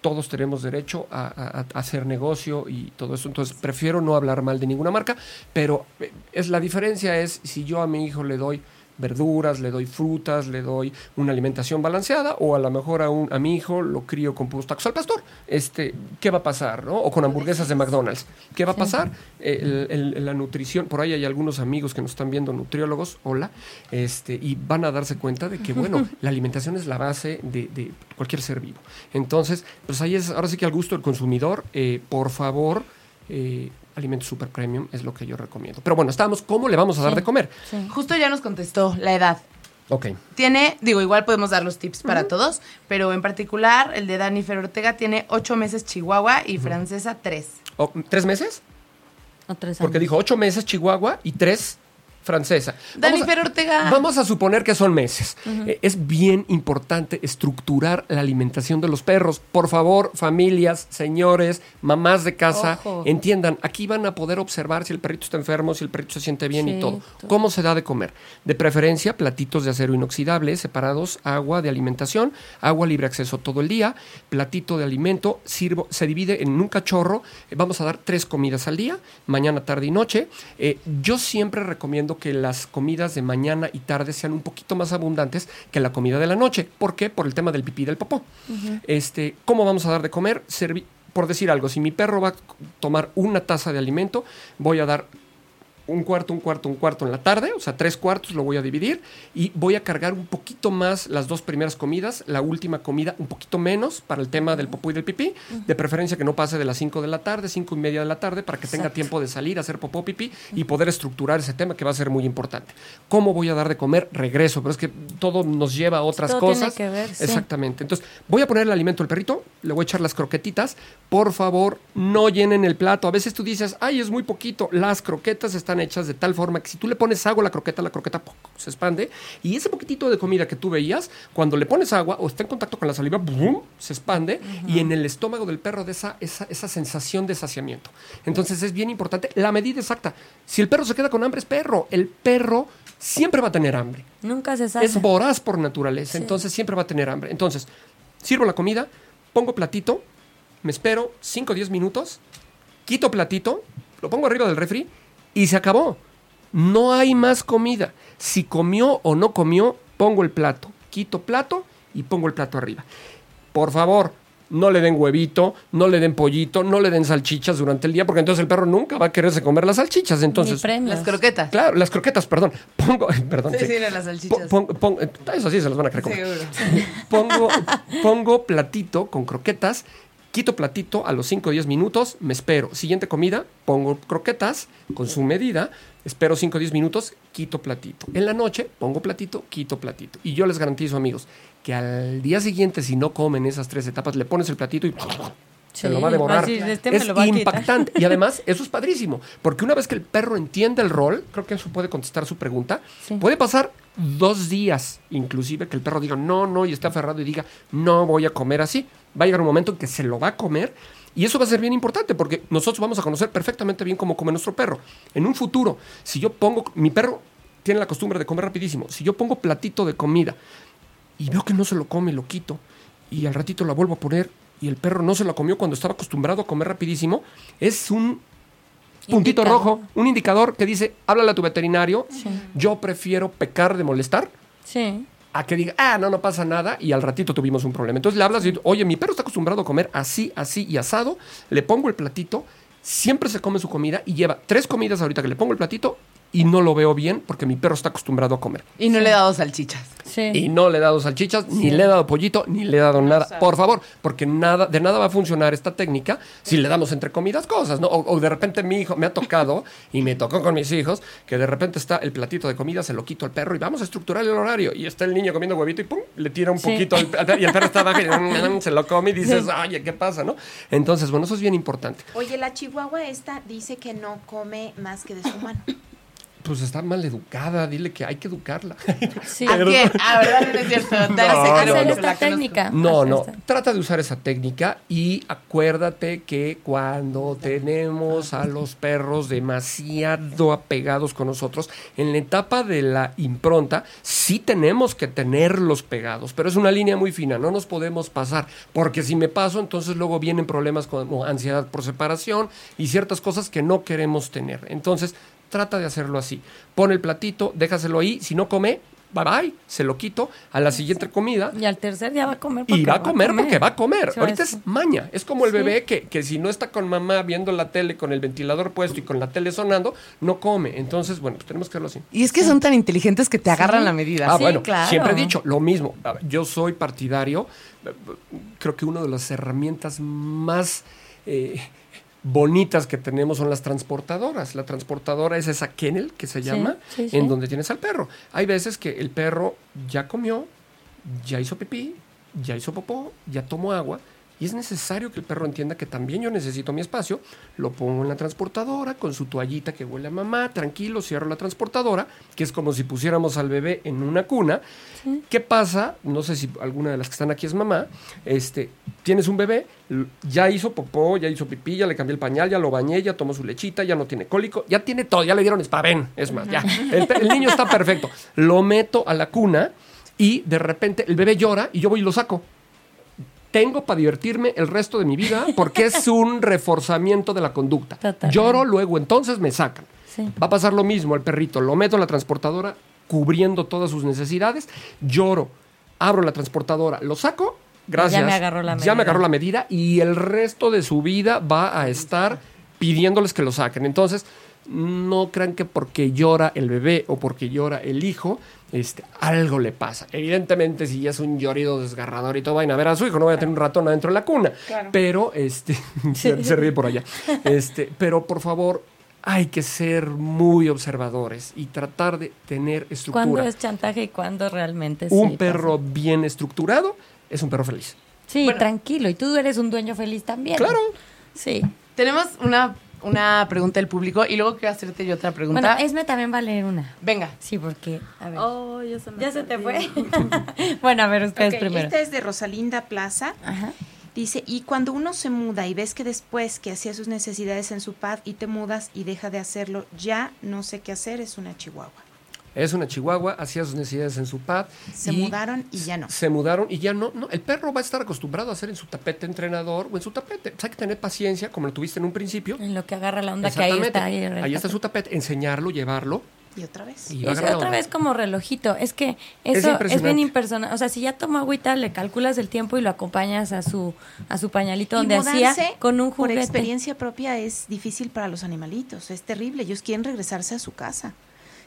todos tenemos derecho a, a- a hacer negocio y todo eso. Entonces prefiero no hablar mal de ninguna marca, pero eh, es la diferencia es si yo a mi hijo le doy verduras, le doy frutas, le doy una alimentación balanceada o a lo mejor a, un, a mi hijo lo crío con puros tacos al pastor. Este, ¿Qué va a pasar? ¿no? O con hamburguesas de McDonald's. ¿Qué va a pasar? El- el- la nutrición, por ahí hay algunos amigos que nos están viendo, nutriólogos, hola, este, y van a darse cuenta de que, bueno, *laughs* la alimentación es la base de, de cualquier ser vivo. Entonces, pues ahí es, ahora sí que al gusto del consumidor, eh, por favor, eh, alimentos super premium es lo que yo recomiendo. Pero bueno, estábamos, ¿cómo le vamos a dar Sí. de comer? Sí. Justo ya nos contestó la edad. Ok. Tiene, digo, igual podemos dar los tips para todos, pero en particular el de Dani Fer Ortega tiene ocho meses Chihuahua y francesa tres. O- ¿Tres meses? O tres Porque años. dijo ocho meses Chihuahua y tres francesa. Dani Fer Ortega. Vamos a suponer que son meses. Eh, es bien importante estructurar la alimentación de los perros. Por favor, familias, señores, mamás de casa, Ojo. entiendan, aquí van a poder observar si el perrito está enfermo, si el perrito se siente bien y todo. ¿Cómo se da de comer? De preferencia, platitos de acero inoxidable, separados, agua de alimentación, agua libre acceso todo el día, platito de alimento, sirvo, se divide en un cachorro, eh, vamos a dar tres comidas al día, mañana, tarde y noche. Eh, yo siempre recomiendo que las comidas de mañana y tarde sean un poquito más abundantes que la comida de la noche. ¿Por qué? Por el tema del pipí y del popó. este, ¿Cómo vamos a dar de comer? Servi- por decir algo, si mi perro va a tomar una taza de alimento, voy a dar un cuarto, un cuarto, un cuarto en la tarde, o sea, tres cuartos lo voy a dividir y voy a cargar un poquito más las dos primeras comidas, la última comida un poquito menos para el tema del popó y del pipí, de preferencia que no pase de las 5 de la tarde, cinco y media de la tarde, para que tenga tiempo de salir, hacer popó, pipí y poder estructurar ese tema que va a ser muy importante. ¿Cómo voy a dar de comer? Regreso, pero es que todo nos lleva a otras Todo tiene cosas. que ver, sí. Exactamente. Entonces, voy a poner el alimento al perrito, le voy a echar las croquetitas. Por favor, no llenen el plato. A veces tú dices, ay, es muy poquito. Las croquetas están hechas de tal forma que si tú le pones agua a la croqueta, la croqueta se expande. Y ese poquitito de comida que tú veías, cuando le pones agua o está en contacto con la saliva, se expande. Y en el estómago del perro de esa, esa, esa sensación de saciamiento. Entonces, es bien importante la medida exacta. Si el perro se queda con hambre, es perro. El perro siempre va a tener hambre Nunca se sabe. es voraz por naturaleza, Sí. entonces siempre va a tener hambre. Entonces, sirvo la comida, pongo platito, me espero 5 o 10 minutos, quito platito, lo pongo arriba del refri y se acabó. No hay más comida. Si comió o no comió, pongo el plato, quito plato y pongo el plato arriba. Por favor, no le den huevito, no le den pollito, no le den salchichas durante el día, porque entonces el perro nunca va a quererse comer las salchichas. Entonces. Las croquetas. Claro, las croquetas, perdón. Pongo, *laughs* perdón. Sí, sí. sí, no, las salchichas. Pon- pon- eh, eso sí se las van a querer comer. Seguro. Pongo, pongo platito con croquetas, quito platito a los 5 o 10 minutos, me espero. Siguiente comida, pongo croquetas con su medida, espero 5 o 10 minutos, quito platito. En la noche, pongo platito, quito platito. Y yo les garantizo, amigos, que al día siguiente, si no comen esas tres etapas, le pones el platito y se Sí, lo va a devorar. así, este me es quitar. impactante. Y además, *laughs* eso es padrísimo, porque una vez que el perro entiende el rol, creo que eso puede contestar su pregunta, Sí. puede pasar dos días, inclusive, que el perro diga no, no, y esté aferrado y diga no voy a comer así. Va a llegar un momento en que se lo va a comer. Y eso va a ser bien importante porque nosotros vamos a conocer perfectamente bien cómo come nuestro perro. En un futuro, si yo pongo, mi perro tiene la costumbre de comer rapidísimo, si yo pongo platito de comida y veo que no se lo come, lo quito y al ratito la vuelvo a poner y el perro no se la comió cuando estaba acostumbrado a comer rapidísimo, es un puntito Indicador. rojo, un indicador que dice, háblale a tu veterinario, yo prefiero pecar de molestar Sí. A que diga, ah, no, no pasa nada, y al ratito tuvimos un problema. Entonces le hablas y, oye, mi perro está acostumbrado a comer así, así y asado, le pongo el platito, siempre se come su comida y lleva tres comidas ahorita que le pongo el platito y no lo veo bien porque mi perro está acostumbrado a comer. Y no le he dado salchichas. Sí. Y no le he dado salchichas, ni le he dado pollito, ni le he dado nada. Por favor, porque nada, de nada va a funcionar esta técnica si le damos entre comidas cosas, ¿no? O, o de repente mi hijo me ha tocado, *laughs* y me tocó con mis hijos, que de repente está el platito de comida, se lo quito al perro y vamos a estructurar el horario. Y está el niño comiendo huevito y pum, le tira un Sí. poquito al, al perro, y el perro está abajo y *laughs* mm, se lo come y dices, oye, ¿qué pasa, no? Entonces, bueno, eso es bien importante. Oye, la chihuahua esta dice que no come más que de su mano. Pues está mal educada, dile que hay que educarla. *laughs* Sí. ¿A quién? Ah, ¿verdad? No es cierto. *laughs* Esta técnica. No, no. Trata de usar esa técnica y acuérdate que cuando tenemos a los perros demasiado apegados con nosotros, en la etapa de la impronta, sí tenemos que tenerlos pegados, pero es una línea muy fina, no nos podemos pasar, porque si me paso, entonces luego vienen problemas como ansiedad por separación y ciertas cosas que no queremos tener. Entonces, trata de hacerlo así. Pon el platito, déjaselo ahí, si no come, bye bye, se lo quito a la siguiente comida Y al tercer día va a comer porque y va a comer porque va a comer. Sí, Ahorita eso. es maña. Es como el Sí. bebé que, que si no está con mamá viendo la tele con el ventilador puesto y con la tele sonando, no come. Entonces, bueno, pues tenemos que hacerlo así. Y es que son tan inteligentes que te agarran la medida. Ah, Sí, bueno, claro. siempre he dicho lo mismo. A Yo soy partidario, eh, creo que una de las herramientas más eh, bonitas que tenemos son las transportadoras. La transportadora es esa kennel que se llama, sí, sí. en donde tienes al perro. Hay veces que el perro ya comió, ya hizo pipí, ya hizo popó, ya tomó agua, Y es necesario que el perro entienda que también yo necesito mi espacio. Lo pongo en la transportadora con su toallita que huele a mamá, tranquilo, cierro la transportadora, que es como si pusiéramos al bebé en una cuna. ¿Qué pasa? No sé si alguna de las que están aquí es mamá. Este, tienes un bebé, ya hizo popó, ya hizo pipí, ya le cambié el pañal, ya lo bañé, ya tomó su lechita, ya no tiene cólico, ya tiene todo, ya le dieron spaven. Es más, ya. El, el niño está perfecto. Lo meto a la cuna y de repente el bebé llora y yo voy y lo saco tengo para divertirme el resto de mi vida porque es *laughs* un reforzamiento de la conducta. Lloro, luego entonces me sacan. Sí. Va a pasar lo mismo al perrito. Lo meto en la transportadora cubriendo todas sus necesidades. Lloro, abro la transportadora, lo saco. Gracias. me agarró la Ya medida. me agarró la medida y el resto de su vida va a estar pidiéndoles que lo saquen. Entonces, no crean que porque llora el bebé o porque llora el hijo, este, algo le pasa. Evidentemente, si ya es un llorido desgarrador y todo, vayan a ver a su hijo, no vaya a tener un ratón adentro de la cuna. Pero, este, *laughs* se, se ríe por allá. Este, pero por favor, hay que ser muy observadores y tratar de tener estructura. ¿Cuándo es chantaje y cuándo realmente un sí perro pasa? bien estructurado es un perro feliz. Sí, Bueno. tranquilo. Y tú eres un dueño feliz también. Claro. Sí. Tenemos una, una pregunta del público y luego quiero hacerte yo otra pregunta. Bueno, Esme también va a leer una. Venga. Sí, porque. A ver. Oh, ya se me ¿Ya se te fue? *laughs* bueno, a ver, ustedes primero. Esta es de Rosalinda Plaza. Ajá. Dice, y cuando uno se muda y ves que después que hacía sus necesidades en su pad y te mudas y deja de hacerlo, ya no sé qué hacer, es una chihuahua. Es una chihuahua, hacía sus necesidades en su pad. Se y mudaron y ya no. Se mudaron y ya no, no. El perro va a estar acostumbrado a hacer en su tapete entrenador o en su tapete. O sea, hay que tener paciencia, como lo tuviste en un principio. En lo que agarra la onda que ahí está. Ahí, el Ahí está tapete. su tapete, enseñarlo, llevarlo. Y otra vez. Y Y otra onda. vez como relojito. Es que Es eso es, bien impersonal. O sea, si ya toma agüita, le calculas el tiempo y lo acompañas a su a su pañalito Y donde hacía con un Por juguete. experiencia propia es difícil para los animalitos, es terrible. Ellos quieren regresarse a su casa.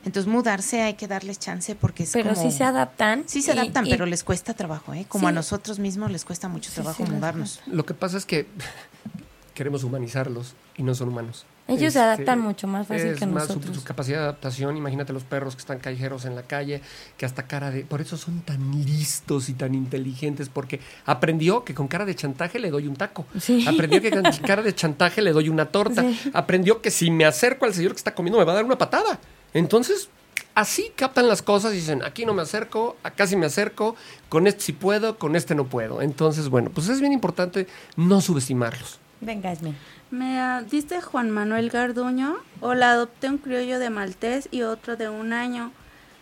Entonces mudarse hay que darles chance porque es Pero como- sí se adaptan. Sí se y- adaptan, y- pero les cuesta trabajo, ¿eh? Como Sí. a nosotros mismos les cuesta mucho trabajo sí, mudarnos. Lo que pasa es que *laughs* queremos humanizarlos y no son humanos. Ellos se adaptan mucho más fácil es que más su- nosotros. Su, capacidad de adaptación, imagínate los perros que están callejeros en la calle, que hasta cara de... Por eso son tan listos y tan inteligentes, porque aprendió que con cara de chantaje le doy un taco. Sí. Aprendió que con *laughs* cara de chantaje le doy una torta. Sí. Aprendió que si me acerco al señor que está comiendo me va a dar una patada. Entonces... Así captan las cosas y dicen, aquí no me acerco, acá sí me acerco, con este sí puedo, con este no puedo. Entonces, bueno, pues es bien importante no subestimarlos. Venga, Esme. Me ah, dice Juan Manuel Garduño. Hola, adopté un criollo de maltés y otro de un año.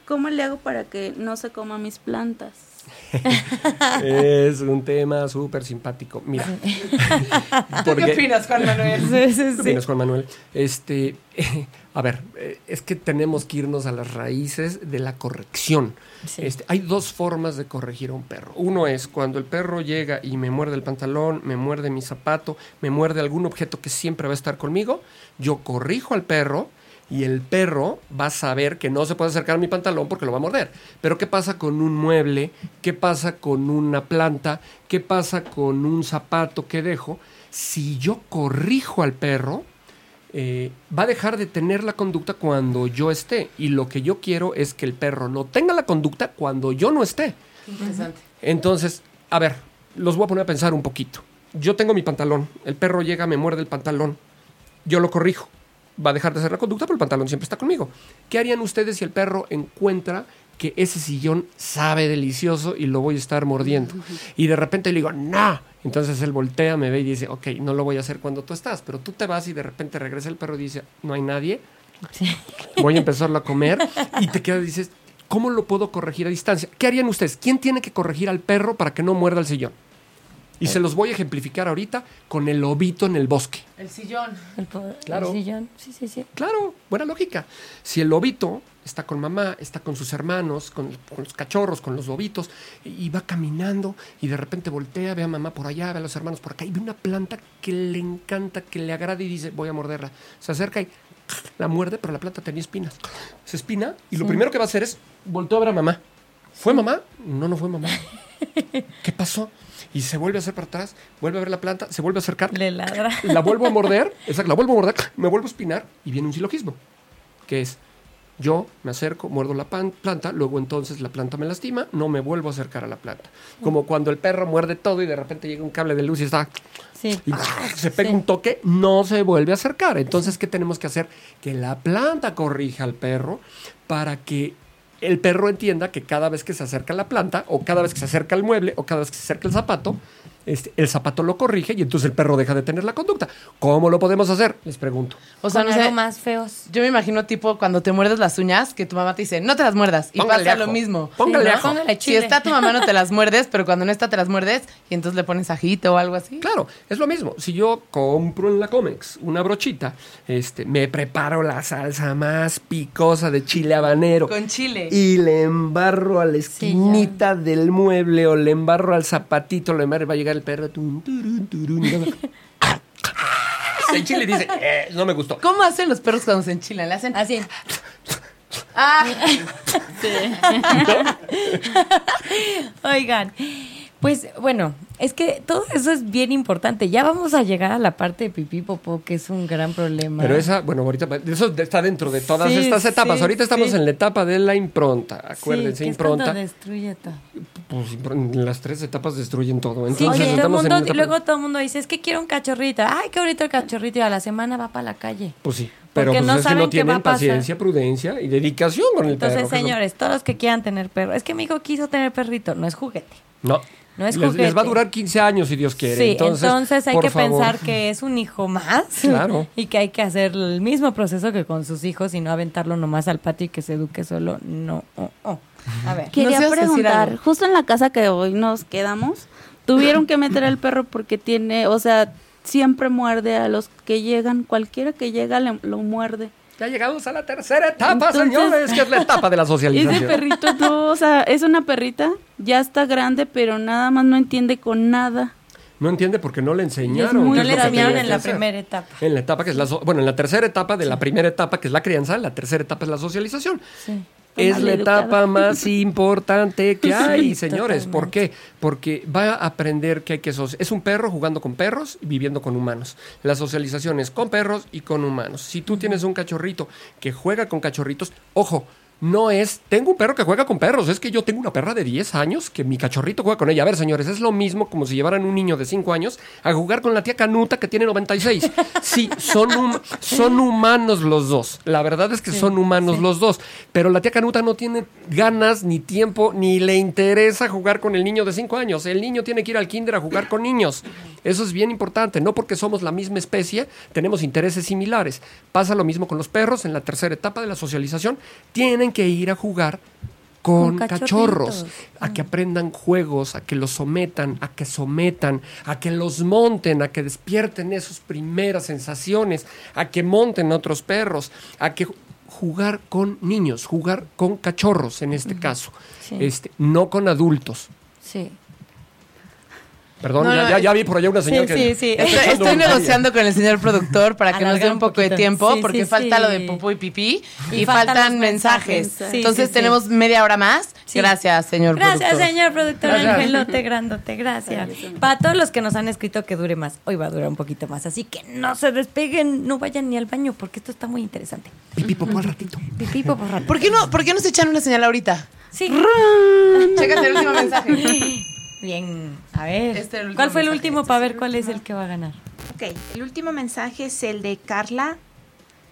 ¿Cómo le hago para que no se coma mis plantas? *laughs* Es un tema súper simpático. Mira. *laughs* ¿Tú qué *laughs* opinas, Juan Manuel? Sí, sí, ¿Qué opinas, Juan Manuel? Este, a ver, eh, es que tenemos que irnos a las raíces de la corrección. Sí. Este, hay dos formas de corregir a un perro. Uno es cuando el perro llega y me muerde el pantalón, me muerde mi zapato, me muerde algún objeto que siempre va a estar conmigo, yo corrijo al perro y el perro va a saber que no se puede acercar a mi pantalón porque lo va a morder. Pero ¿qué pasa con un mueble? ¿Qué pasa con una planta? ¿Qué pasa con un zapato que dejo? Si yo corrijo al perro, eh, va a dejar de tener la conducta cuando yo esté. Y lo que yo quiero es que el perro no tenga la conducta cuando yo no esté. Interesante. Entonces, a ver, los voy a poner a pensar un poquito. Yo tengo mi pantalón, el perro llega, me muerde el pantalón, yo lo corrijo. Va a dejar de hacer la conducta, pero el pantalón siempre está conmigo. ¿Qué harían ustedes si el perro encuentra que ese sillón sabe delicioso y lo voy a estar mordiendo? Y de repente le digo, no. Entonces él voltea, me ve y dice, ok, no lo voy a hacer cuando tú estás, pero tú te vas y de repente regresa el perro y dice, no hay nadie, voy a empezarlo a comer y te quedas y dices, ¿cómo lo puedo corregir a distancia? ¿Qué harían ustedes? ¿Quién tiene que corregir al perro para que no muerda el sillón? Y se los voy a ejemplificar ahorita con el lobito en el bosque. El sillón. El, po- Claro. el sillón. Sí, sí, sí. Claro, buena lógica. Si el lobito está con mamá, está con sus hermanos, con, con los cachorros, con los lobitos, y, va caminando y de repente voltea, ve a mamá por allá, ve a los hermanos por acá y ve una planta que le encanta, que le agrada y dice, voy a morderla. Se acerca y la muerde, pero la planta tenía espinas. Se espina y lo primero que va a hacer es voltear a ver a mamá. ¿Fue mamá? No, no fue mamá. ¿Qué pasó? Y se vuelve a hacer para atrás, vuelve a ver la planta, se vuelve a acercar, Le ladra. *laughs* la vuelvo a morder, exacto, la vuelvo a morder, me vuelvo a espinar y viene un silogismo, que es, Yo me acerco, muerdo la pan- planta, luego entonces la planta me lastima, no me vuelvo a acercar a la planta. Como cuando el perro muerde todo y de repente llega un cable de luz y está Sí. y se pega Sí. un toque, no se vuelve a acercar. Entonces, ¿qué tenemos que hacer? Que la planta corrija al perro para que el perro entienda que cada vez que se acerca a la planta, o cada vez que se acerca al mueble, o cada vez que se acerca el zapato, este, el zapato lo corrige y entonces el perro deja de tener la conducta. ¿Cómo lo podemos hacer? Les pregunto. O sea, no sé, aromas feos. yo me imagino tipo cuando te muerdes las uñas, que tu mamá te dice, no te las muerdas. Y Póngale pasa ajo. lo mismo. Póngale Sí, ajo. Póngale Si está tu mamá no te las *laughs* muerdes, pero cuando no está te las muerdes y entonces le pones ajito o algo así. Claro, es lo mismo. Si yo compro en la Comex una brochita, este, me preparo la salsa más picosa de chile habanero. Con chile. Y le embarro a la esquinita del mueble o le embarro al zapatito, le embarro, va a llegar el perro. tun, turun, turun, y va- el chile dice, "Eh, no me gustó. ¿Cómo hacen los perros cuando se enchilan? Le hacen... Así. Ah, *laughs* *laughs* Oigan, pues bueno, es que todo eso es bien importante. Ya vamos a llegar a la parte de pipí popó, que es un gran problema. Pero esa, bueno, ahorita, eso está dentro de todas Sí, estas etapas. sí, ahorita estamos en la etapa de la impronta. Acuérdense, que es cuando impronta. destruye todo. Pues las tres etapas destruyen todo. Sí, Entonces, oye, todo en mundo, y luego todo el mundo dice, es que quiero un cachorrito. Ay, qué bonito el cachorrito. Y a la semana va para la calle. Pues sí, pero Porque pues no es que saben no tienen paciencia, prudencia y dedicación con el Entonces, perro. que es lo- señores, todos los que quieran tener perro. Es que mi hijo quiso tener perrito. No es juguete. No. No es les, les va a durar 15 años si Dios quiere. Sí, entonces, entonces, hay por que favor. pensar que es un hijo más. *laughs* Claro. y que hay que hacer el mismo proceso que con sus hijos y no aventarlo nomás al patio y que se eduque solo. No. oh, oh. A ver. Quería preguntar, justo en la casa que hoy nos quedamos, tuvieron que meter al perro porque tiene, o sea, siempre muerde a los que llegan, cualquiera que llega le- lo muerde. Ya llegamos a la tercera etapa, Entonces- señores, que es la etapa de la *laughs* socialización. Ese perrito no, o sea, es una perrita, ya está grande, pero nada más no entiende con nada. No entiende porque no le enseñaron. muy No le enseñaron en la hacer. primera etapa. En la etapa que es la so- bueno, en la tercera etapa de la primera etapa que es la crianza, la tercera etapa es la socialización. Sí. Es la educada. etapa más *laughs* importante que hay, Sí, señores. ¿Por qué? Porque va a aprender que hay que soci- es un perro jugando con perros y viviendo con humanos. La socialización es con perros y con humanos. Si tú tienes un cachorrito que juega con cachorritos, ojo, no es, tengo un perro que juega con perros, es que yo tengo una perra de 10 años que mi cachorrito juega con ella. A ver, señores, es lo mismo como si llevaran un niño de 5 años a jugar con la tía Canuta que tiene 96. Sí, son, hum- son humanos los dos. La verdad es que son humanos los dos. Pero la tía Canuta no tiene ganas, ni tiempo, ni le interesa jugar con el niño de 5 años. El niño tiene que ir al kinder a jugar con niños. Eso es bien importante. No porque somos la misma especie, tenemos intereses similares. Pasa lo mismo con los perros en la tercera etapa de la socialización. Tienen que ir a jugar con, Con cachorros, a que aprendan juegos, a que los sometan, a que sometan, a que los monten, a que despierten esas primeras sensaciones, a que monten otros perros, a que jugar con niños, jugar con cachorros en este caso, Sí. este, no con adultos. Sí. Perdón, No, ya, no, ya- ya vi por allá una señora Sí, que sí, sí. Estoy, estoy negociando con el señor productor para que nos dé un un poco de poquito. tiempo, Sí, porque sí, falta sí. lo de popó y pipí y, Y faltan faltan mensajes. mensajes. Sí, Entonces sí, sí. tenemos media hora más. Sí. Gracias, señor Gracias, productor. señor productor Gracias. Angelote Grandote, gracias. Para todos los que nos han escrito que dure más, hoy va a durar un poquito más, así que no se despeguen, no vayan ni al baño porque esto está muy interesante. Pipí popó al ratito. Pipí, popó, rato. ¿Por qué no, por qué no se echan una señal ahorita? Sí. Chécate el último mensaje. *laughs* Bien, a ver. Este último ¿Cuál fue el último para ver cuál es el que va a ganar? Ok, el último mensaje es el de Carla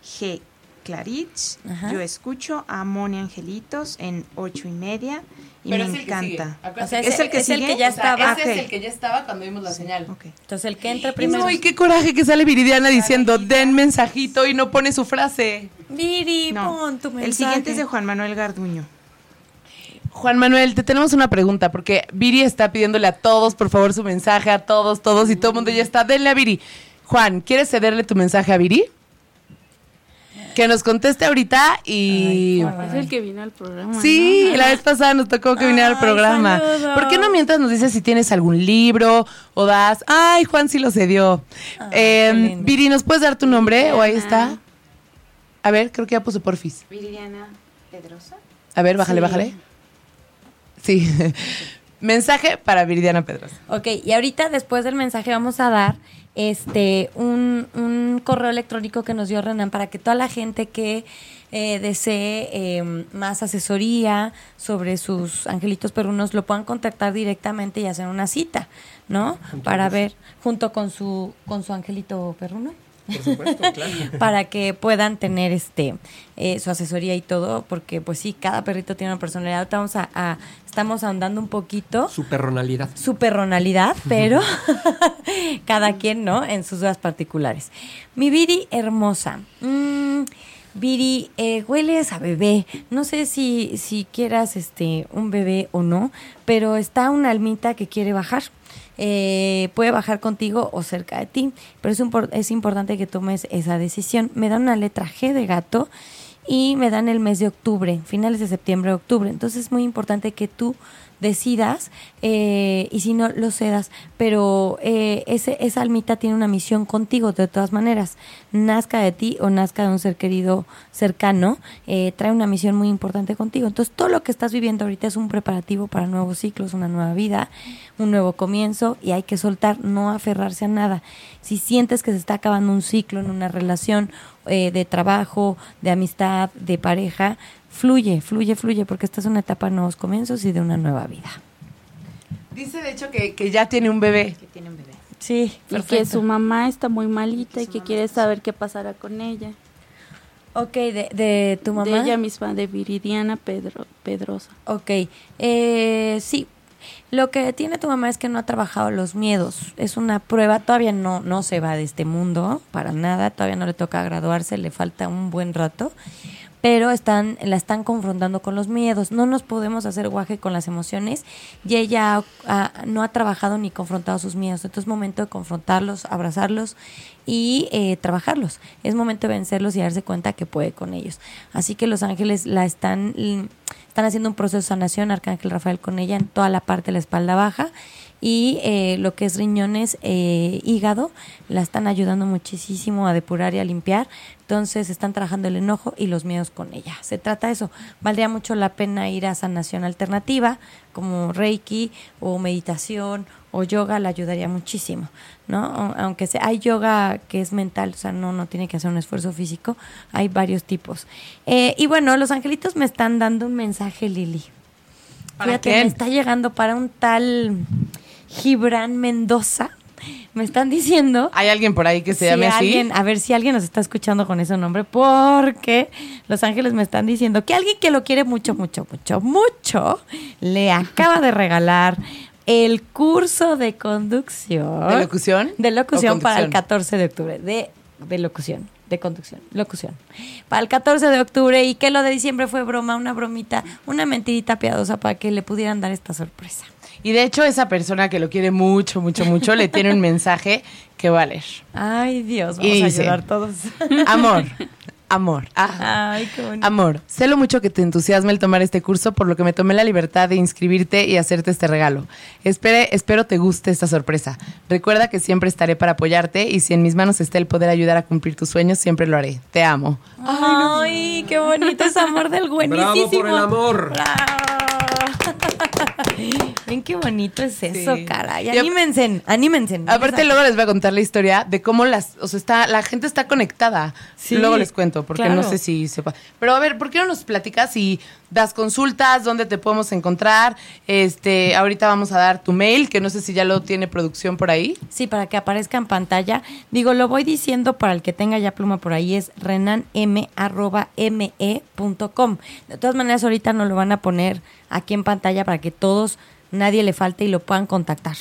G. Clarich. Ajá. Yo escucho a Moni Angelitos en ocho y media y Pero me es el que sigue. encanta. Acuérdate O sea, ¿Es el que es el que ya estaba. ese es ok. el que ya estaba cuando vimos la señal. Ok. Entonces el que entra primero. No, y qué coraje que sale Viridiana diciendo den mensajito y no pone su frase. Viri, No, pon tu mensaje. el siguiente es de Juan Manuel Garduño. Juan Manuel, te tenemos una pregunta, porque Viri está pidiéndole a todos, por favor, su mensaje, a todos, todos, y todo el mundo ya está. Denle a Viri. Juan, ¿quieres cederle tu mensaje a Viri? Que nos conteste ahorita y... Es el que vino al programa. Sí, ¿no? la vez pasada nos tocó que viniera al programa. saludos. ¿Por qué no mientras nos dices si tienes algún libro o das? Ay, Juan sí lo cedió. Ay, Eh. Viri, ¿nos puedes dar tu nombre? O ahí está. A ver, creo que ya puso porfis. Viridiana Pedrosa. A ver, bájale, Sí. bájale. Sí. *laughs* Mensaje para Viridiana Pedrosa. Ok, y ahorita después del mensaje vamos a dar este un, un correo electrónico que nos dio Renan para que toda la gente que eh, desee eh, más asesoría sobre sus angelitos perrunos, lo puedan contactar directamente y hacer una cita, ¿no? Para ver junto con su con su angelito perruno. Por supuesto, *laughs* claro. para que puedan tener este eh, su asesoría y todo, porque pues sí, cada perrito tiene una personalidad. Ahorita vamos a, a- estamos ahondando un poquito Su perronalidad. su perronalidad, pero *laughs* cada quien, ¿no? En sus dudas particulares. Mi Viri hermosa. Mm, Viri, eh, hueles a bebé. No sé si, si quieras este un bebé o no, pero está una almita que quiere bajar. Eh, puede bajar contigo o cerca de ti, pero es, es importante que tomes esa decisión. Me da una letra G de gato y me dan el mes de octubre, finales de septiembre, octubre. Entonces es muy importante que tú decidas eh, y si no lo cedas, pero eh, ese, esa almita tiene una misión contigo de todas maneras, nazca de ti o nazca de un ser querido cercano, eh, trae una misión muy importante contigo. Entonces todo lo que estás viviendo ahorita es un preparativo para nuevos ciclos, una nueva vida, un nuevo comienzo y hay que soltar, no aferrarse a nada. Si sientes que se está acabando un ciclo en una relación eh, de trabajo, de amistad, de pareja, fluye, fluye, fluye, porque esta es una etapa de nuevos comienzos y de una nueva vida. Dice de hecho que, que ya tiene un bebé. Que tiene un bebé. Sí, Y que su mamá está muy malita y que quiere saber qué pasará con ella. Ok, de, de tu mamá. De ella misma, de Viridiana Pedro, Pedrosa. Ok, eh, sí. Lo que tiene tu mamá es que no ha trabajado los miedos. Es una prueba, todavía no, no se va de este mundo, para nada, todavía no le toca graduarse, le falta un buen rato, pero están, la están confrontando con los miedos. No nos podemos hacer guaje con las emociones y ella no ha trabajado ni confrontado sus miedos. Entonces es momento de confrontarlos, abrazarlos y eh, trabajarlos. Es momento de vencerlos y darse cuenta que puede con ellos. Así que los ángeles la están, están haciendo un proceso de sanación, Arcángel Rafael con ella en toda la parte de la espalda baja y eh, lo que es riñones, eh, hígado, la están ayudando muchísimo a depurar y a limpiar. Entonces están trabajando el enojo y los miedos con ella. Se trata de eso. Valdría mucho la pena ir a sanación alternativa como Reiki o meditación o yoga, la ayudaría muchísimo, ¿no? Aunque sea, hay yoga que es mental, o sea, no, no tiene que hacer un esfuerzo físico, hay varios tipos. Eh, y bueno, los angelitos me están dando un mensaje, Lili. ¿Para Fíjate, quién? me está llegando para un tal Gibran Mendoza. Me están diciendo ¿Hay alguien por ahí que se si llame así? alguien, a ver si alguien nos está escuchando con ese nombre, porque Los Ángeles me están diciendo que alguien que lo quiere mucho, mucho, mucho, mucho, le acaba de regalar el curso de conducción. ¿De locución? De locución ¿O para el conducción? 14 de octubre. De, de locución. De conducción. Locución. Para el 14 de octubre. Y que lo de diciembre fue broma, una bromita, una mentirita piadosa para que le pudieran dar esta sorpresa. Y de hecho, esa persona que lo quiere mucho, mucho, mucho, le tiene un mensaje que va a leer. Ay, Dios, Y vamos a dice, ayudar todos. Amor, amor. ah, Ay, qué bonito. Amor, sé lo mucho que te entusiasma el tomar este curso, por lo que me tomé la libertad de inscribirte y hacerte este regalo. Espere, espero te guste esta sorpresa. Recuerda que siempre estaré para apoyarte y si en mis manos está el poder ayudar a cumplir tus sueños, siempre lo haré. Te amo. Ay, qué bonito es amor del buenísimo. Bravo por el amor. Bravo. *laughs* Ven qué bonito es eso, Sí. caray. Y Anímense, anímense. Aparte luego les voy a contar la historia de cómo las, o sea, está, la gente está conectada. Sí, luego les cuento, porque claro. no sé si sepa. Pero a ver, ¿por qué no nos platicas si das consultas, dónde te podemos encontrar? Este, ahorita vamos a dar tu mail, que no sé si ya lo tiene producción por ahí. Sí, para que aparezca en pantalla. Digo, lo voy diciendo para el que tenga ya pluma por ahí, es renanm.me.com. De todas maneras, ahorita nos lo van a poner aquí en pantalla para que todos, nadie le falte y lo puedan contactar.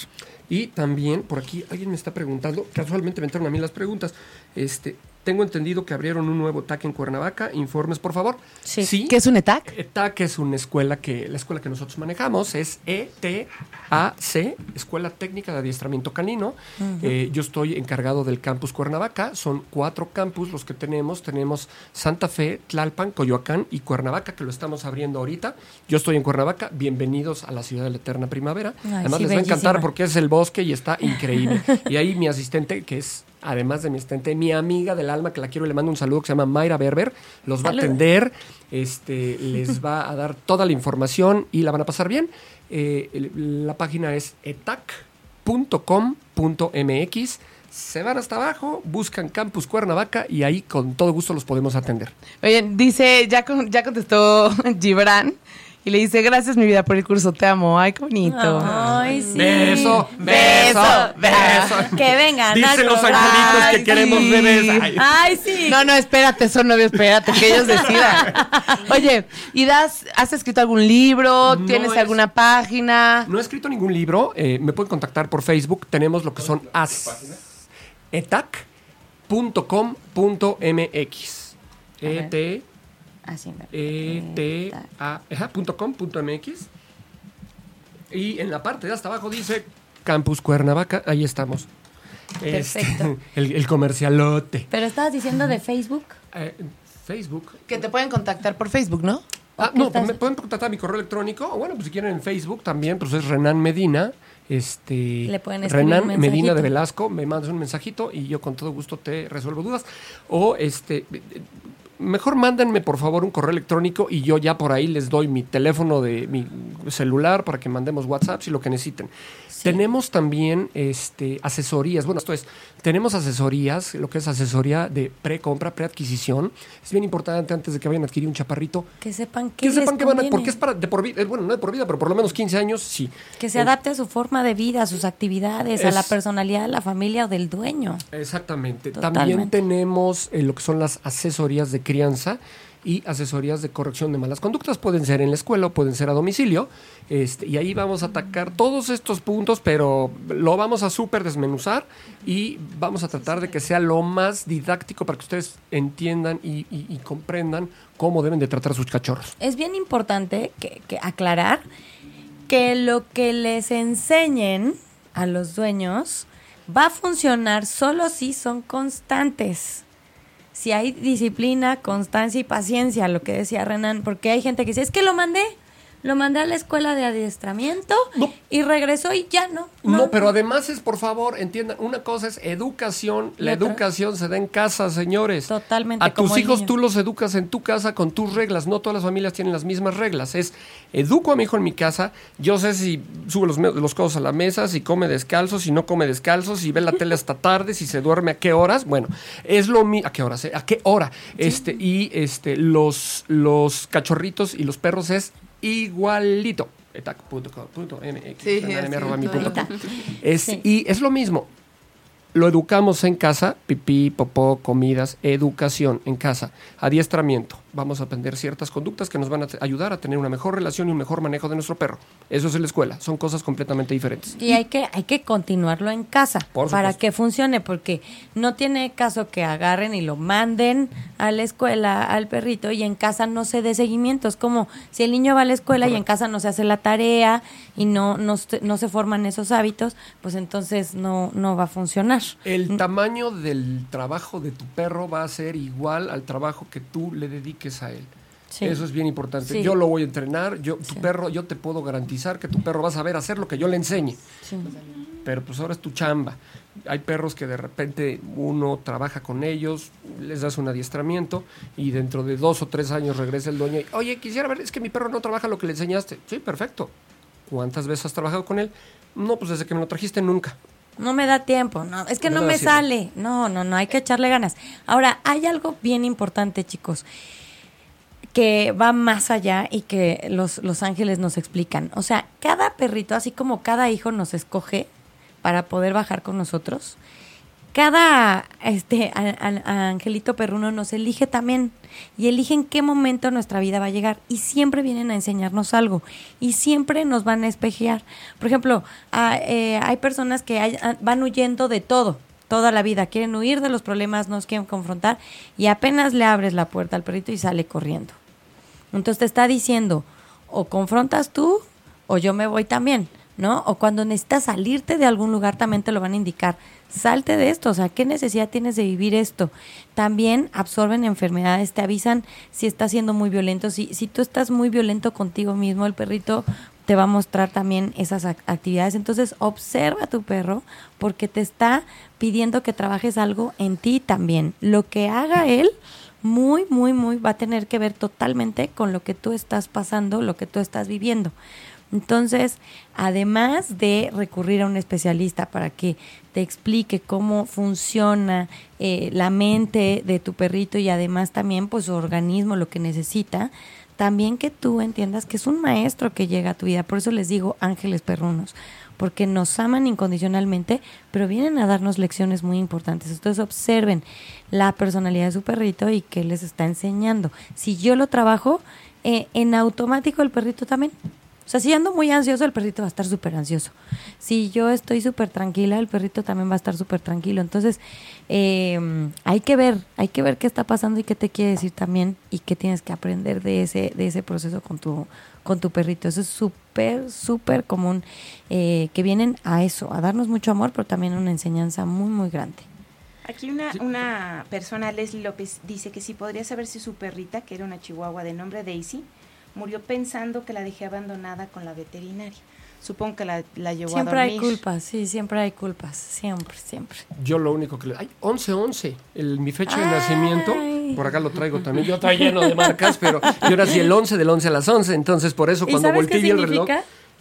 Y también, por aquí, alguien me está preguntando, casualmente me entraron a mí las preguntas. Este, tengo entendido que abrieron un nuevo TAC en Cuernavaca. Informes, por favor. Sí. ¿Qué es un ETAC? ETAC es una escuela que, la escuela que nosotros manejamos es ETAC, Escuela Técnica de Adiestramiento Canino. Eh, yo estoy encargado del campus Cuernavaca. Son cuatro campus los que tenemos. Tenemos Santa Fe, Tlalpan, Coyoacán y Cuernavaca, que lo estamos abriendo ahorita. Yo estoy en Cuernavaca. Bienvenidos a la ciudad de la eterna primavera. Ay, Además, sí, les va a encantar porque es el bosque y está increíble. *laughs* y ahí mi asistente, que es además de mi asistente, mi amiga del alma, que la quiero y le mando un saludo, que se llama Mayra Berber, los va a atender, este, les va a dar toda la información y la van a pasar bien. Eh, la página es etac.com.mx. se van hasta abajo, buscan Campus Cuernavaca y ahí con todo gusto los podemos atender. Oye, dice, ya, con- ya contestó *laughs* Gibran y le dice, gracias mi vida por el curso, te amo. Ay, qué bonito. Ay, sí. Beso, beso, beso. Que vengan. Dicen los angelitos que queremos bebés. Ay. Ay, sí. No, no, espérate, son novios, espérate, que ellos decidan. *laughs* Oye, ¿y das, has escrito algún libro? No ¿Tienes es- alguna página? No he escrito ningún libro, eh, me pueden contactar por Facebook, tenemos lo que son as etac.com.mx. E T Así me- E T A ajá, punto com, punto MX. Y en la parte de hasta abajo dice Campus Cuernavaca, ahí estamos. Este, Perfecto. *laughs* el, el comercialote. Pero estabas diciendo de Facebook. Eh, Facebook. Que te pueden contactar por Facebook, ¿no? Ah, no, estás- me pueden contactar a mi correo electrónico. O bueno, pues si quieren en Facebook también, pues es Renan Medina. Este, Le pueden escribir Renan un Medina de Velasco, me mandas un mensajito y yo con todo gusto te resuelvo dudas. O este, mejor mándenme por favor un correo electrónico y yo ya por ahí les doy mi teléfono de mi celular para que mandemos WhatsApp si lo que necesiten. Tenemos también este, asesorías, bueno, esto es, tenemos asesorías, lo que es asesoría de pre-compra, pre-adquisición. Es bien importante antes de que vayan a adquirir un chaparrito, Que sepan qué que sepan que van a, porque es para de por vida, eh, bueno, no de por vida, pero por lo menos 15 años, sí. Que se Eh, adapte a su forma de vida, a sus actividades, a la personalidad de la familia o del dueño. Exactamente. Totalmente. También tenemos eh, lo que son las asesorías de crianza y asesorías de corrección de malas conductas. Pueden ser en la escuela o pueden ser a domicilio. Este, y ahí vamos a atacar todos estos puntos, pero lo vamos a súper desmenuzar y vamos a tratar de que sea lo más didáctico para que ustedes entiendan y, y- y comprendan cómo deben de tratar a sus cachorros. Es bien importante que, que aclarar que lo que les enseñen a los dueños va a funcionar solo si son constantes. Si hay disciplina, constancia y paciencia, lo que decía Renan, porque hay gente que dice, es que lo mandé, lo mandé a la escuela de adiestramiento No. y regresó y ya no. No, pero además es, por favor, entiendan, una cosa es educación, la otra- educación se da en casa, señores. Totalmente, A tus como hijos niño. tú los educas en tu casa con tus reglas, no todas las familias tienen las mismas reglas. Es, educo a mi hijo en mi casa, yo sé si sube los, los codos a la mesa, si come descalzo, si no come descalzo, si ve la *laughs* tele hasta tarde, si se duerme a qué horas. Bueno, es lo mismo. ¿A qué horas? eh? ¿A qué hora? Este, y este, los, los cachorritos y los perros es igualito. etac.com.mx, *laughs* Sí. Es, Sí. Y es lo mismo. Lo educamos en casa, pipí, popó, comidas, educación en casa, adiestramiento. Vamos a aprender ciertas conductas que nos van a ayudar a tener una mejor relación y un mejor manejo de nuestro perro. Eso es en la escuela, son cosas completamente diferentes. Y hay que, hay que continuarlo en casa para que funcione, porque no tiene caso que agarren y lo manden a la escuela al perrito y en casa no se dé seguimiento. Es como si el niño va a la escuela y en casa no se hace la tarea y no, no, se- no se forman esos hábitos, pues entonces no, no va a funcionar. El tamaño del trabajo de tu perro va a ser igual al trabajo que tú le a él. Sí. Eso es bien importante. Sí. Yo lo voy a entrenar, yo, tu Sí. perro, yo te puedo garantizar que tu perro va a saber hacer lo que yo le enseñe. Pero pues ahora es tu chamba. Hay perros que de repente uno trabaja con ellos, les das un adiestramiento y dentro de dos o tres años regresa el dueño y, oye, quisiera ver, es que mi perro no trabaja lo que le enseñaste. Sí, perfecto. ¿Cuántas veces has trabajado con él? No, pues desde que me lo trajiste nunca. No me da tiempo, no, es que No no, me sale. No, no, no, hay que echarle ganas. Ahora, hay algo bien importante, chicos, que va más allá y que los, los ángeles nos explican. O sea, cada perrito, así como cada hijo nos escoge para poder bajar con nosotros, cada este angelito perruno nos elige también y elige en qué momento nuestra vida va a llegar y siempre vienen a enseñarnos algo y siempre nos van a espejear. Por ejemplo, a- eh, hay personas que van huyendo de todo toda la vida, quieren huir de los problemas, no quieren confrontar y apenas le abres la puerta al perrito y sale corriendo. Entonces te está diciendo, o confrontas tú o yo me voy también, ¿no? O cuando necesitas salirte de algún lugar también te lo van a indicar. Salte de esto, o sea, ¿qué necesidad tienes de vivir esto? También absorben enfermedades, te avisan si estás siendo muy violento. Si, si tú estás muy violento contigo mismo, el perrito te va a mostrar también esas ac- actividades. Entonces, observa a tu perro porque te está pidiendo que trabajes algo en ti también. Lo que haga él muy, muy, muy va a tener que ver totalmente con lo que tú estás pasando, lo que tú estás viviendo. Entonces, además de recurrir a un especialista para que te explique cómo funciona eh, la mente de tu perrito y además también pues su organismo, lo que necesita, también que tú entiendas que es un maestro que llega a tu vida. Por eso les digo ángeles perrunos, porque nos aman incondicionalmente, pero vienen a darnos lecciones muy importantes. Entonces observen la personalidad de su perrito y qué les está enseñando. Si yo lo trabajo, eh, en automático el perrito también. O sea, si ando muy ansioso, el perrito va a estar súper ansioso. Si yo estoy súper tranquila, el perrito también va a estar súper tranquilo. Entonces, eh, hay que ver, hay que ver qué está pasando y qué te quiere decir también y qué tienes que aprender de ese, de ese proceso con tu, con tu perrito. Eso es súper, súper común, eh, que vienen a eso, a darnos mucho amor, pero también una enseñanza muy, muy grande. Aquí una, una persona, Leslie López, dice que si podría saber si su perrita, que era una chihuahua de nombre Daisy, murió pensando que la dejé abandonada con la veterinaria. Supongo que la, la llevó Siempre a hay dormir. culpas, sí, siempre hay culpas, siempre, siempre. Yo lo único que le... ¡Ay! 11-11, el- mi fecha de Ay. nacimiento. Por acá lo traigo también. Yo traigo lleno de marcas, pero yo nací el 11 del 11 a las 11. Entonces, por eso ¿Y cuando volteé el reloj...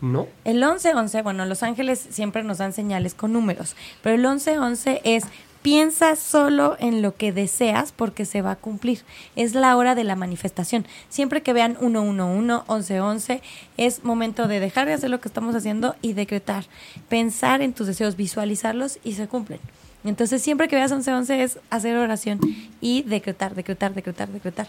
No. El 11-11, bueno, Los Ángeles siempre nos dan señales con números, pero el 11-11 es piensa solo en lo que deseas porque se va a cumplir. Es la hora de la manifestación. Siempre que vean 111, 1111, es momento de dejar de hacer lo que estamos haciendo y decretar. Pensar en tus deseos, visualizarlos y se cumplen. Entonces, siempre que veas 1111 es hacer oración y decretar, decretar, decretar, decretar.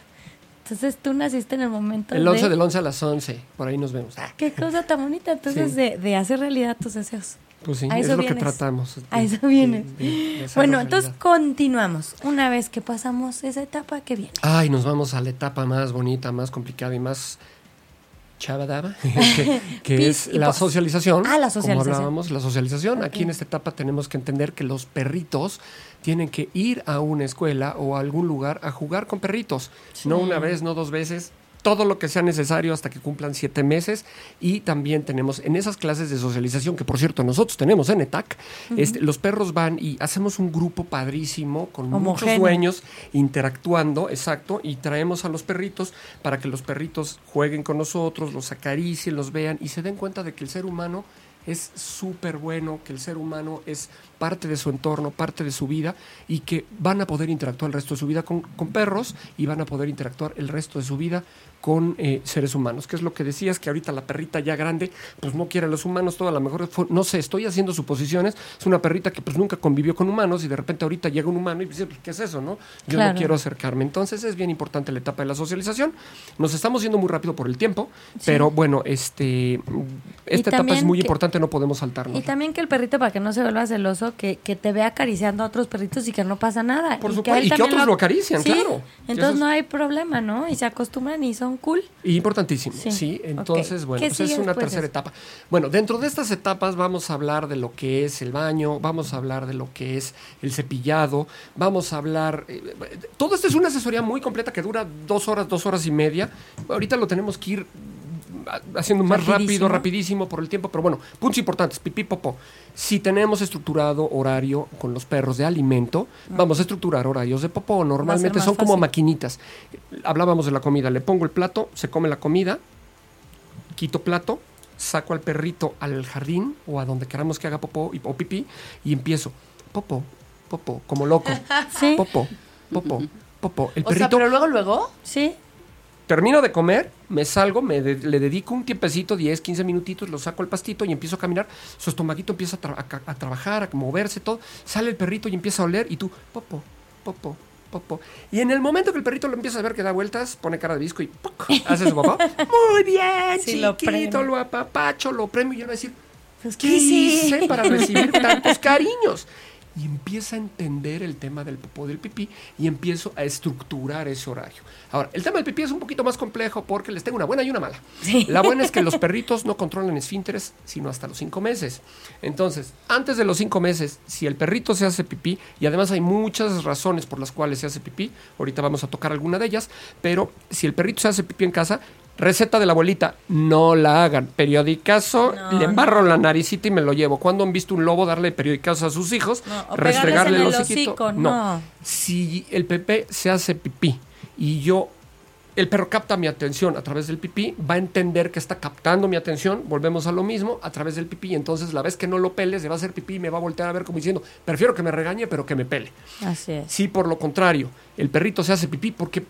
Entonces, tú naciste en el momento El 11 de... del 11 a las 11. Por ahí nos vemos. Qué cosa tan bonita, entonces, Sí. de, de hacer realidad tus deseos. Pues sí, A es lo que tratamos. A eso hacerlo Bueno, entonces continuamos. Una vez que pasamos esa etapa, que viene? Ay, nos vamos a la etapa más bonita, más complicada y más chavadaba, *laughs* que, *laughs* es la socialización. Ah, la socialización. Como hablábamos, la socialización. Aquí en esta etapa tenemos que entender que los perritos tienen que ir a una escuela o a algún lugar a jugar con perritos. No una vez, no dos veces. Todo lo que sea necesario hasta que cumplan siete meses. Y también tenemos en esas clases de socialización, que por cierto nosotros tenemos en ETAC, este, los perros van y hacemos un grupo padrísimo con muchos dueños interactuando, exacto, y traemos a los perritos para que los perritos jueguen con nosotros, los acaricien, los vean y se den cuenta de que el ser humano es súper bueno, que el ser humano es parte de su entorno, parte de su vida y que van a poder interactuar el resto de su vida con, con perros y van a poder interactuar el resto de su vida con eh, seres humanos, que es lo que decías, que ahorita la perrita ya grande, pues no quiere a los humanos, todo a lo mejor, no sé, estoy haciendo suposiciones, es una perrita que pues nunca convivió con humanos y de repente ahorita llega un humano y dice, ¿qué es eso, no? Yo Claro. no quiero acercarme. Entonces es bien importante la etapa de la socialización. Nos estamos yendo muy rápido por el tiempo, pero bueno, este, esta etapa es muy que- importante, no podemos saltarnos. Y también que el perrito, para que no se vuelva celoso, que, que te vea acariciando a otros perritos y que no pasa nada. Por y supuesto, y que otros lo acarician, Sí, claro. Entonces es- no hay problema, ¿no? Y se acostumbran y son cool. Y importantísimo, sí. Sí. Entonces, bueno, ¿Qué pues es una tercera eso? etapa. Bueno, dentro de estas etapas vamos a hablar de lo que es el baño, vamos a hablar de lo que es el cepillado, vamos a hablar... eh, todo esto es una asesoría muy completa que dura dos horas, dos horas y media. Ahorita lo tenemos que ir haciendo más rápido, Rapidísimo. por el tiempo, pero bueno, puntos importantes, pipí, popó. Si tenemos estructurado horario con los perros de alimento, vamos a estructurar horarios de popó. Normalmente son como maquinitas. Hablábamos de la comida, le pongo el plato, se come la comida, quito plato, saco al perrito al jardín o a donde queramos que haga popó y, o pipí y empiezo popó, popó, como loco. *laughs* Sí, Popó, popó, popó. El O sea, perrito pero luego, luego. sí. Termino de comer, me salgo, me de- le dedico un tiempecito, 10, 15 minutitos, lo saco al pastito y empiezo a caminar. Su estomaguito empieza a, tra- a ca- a trabajar, a moverse, todo. Sale el perrito y empieza a oler y tú, popó, popó, popó. Y en el momento que el perrito lo empieza a ver que da vueltas, pone cara de disco y ¡puc! hace su papá. *laughs* Muy bien, Sí, lo chiquito, premio. lo apapacho, lo premio. Y le voy a decir, Pues, ¿qué ¿qué hice para recibir tantos *laughs* cariños? Y empieza a entender el tema del popó del pipí y empiezo a estructurar ese horario. Ahora, el tema del pipí es un poquito más complejo porque les tengo una buena y una mala. Sí. La buena es que los *laughs* perritos no controlan esfínteres sino hasta los cinco meses. Entonces, antes de los cinco meses, si el perrito se hace pipí, y además hay muchas razones por las cuales se hace pipí, ahorita vamos a tocar alguna de ellas, pero si el perrito se hace pipí en casa, receta de la abuelita, no la hagan. Periodicazo, No, le embarro la naricita y me lo llevo. ¿Cuándo han visto un lobo darle periodicazo a sus hijos? No, o restregarle el hocico, no. no. Si el Pepe se hace pipí y yo el perro capta mi atención a través del pipí, va a entender que está captando mi atención, volvemos a lo mismo, a través del pipí, entonces la vez que no lo pele, se va a hacer pipí y me va a voltear a ver como diciendo, prefiero que me regañe, pero que me pele. Así es. Si por lo contrario, el perrito se hace pipí porque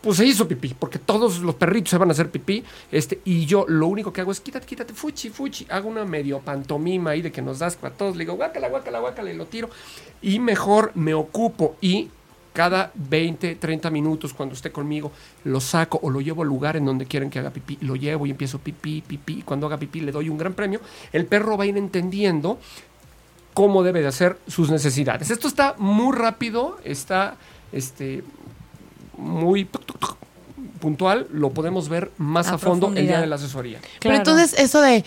pues se hizo pipí, porque todos los perritos se van a hacer pipí, este, y yo lo único que hago es quítate, quítate, fuchi, fuchi, hago una medio pantomima ahí de que nos das a todos, le digo guácala, guácala, guácala, y lo tiro, y mejor me ocupo y cada 20, 30 minutos cuando esté conmigo, lo saco o lo llevo al lugar en donde quieren que haga pipí, lo llevo y empiezo pipí, pipí, y cuando haga pipí le doy un gran premio, el perro va a ir entendiendo cómo debe de hacer sus necesidades. Esto está muy rápido, está este, muy puntual, lo podemos ver más a, A fondo el día de la asesoría. Pero entonces eso de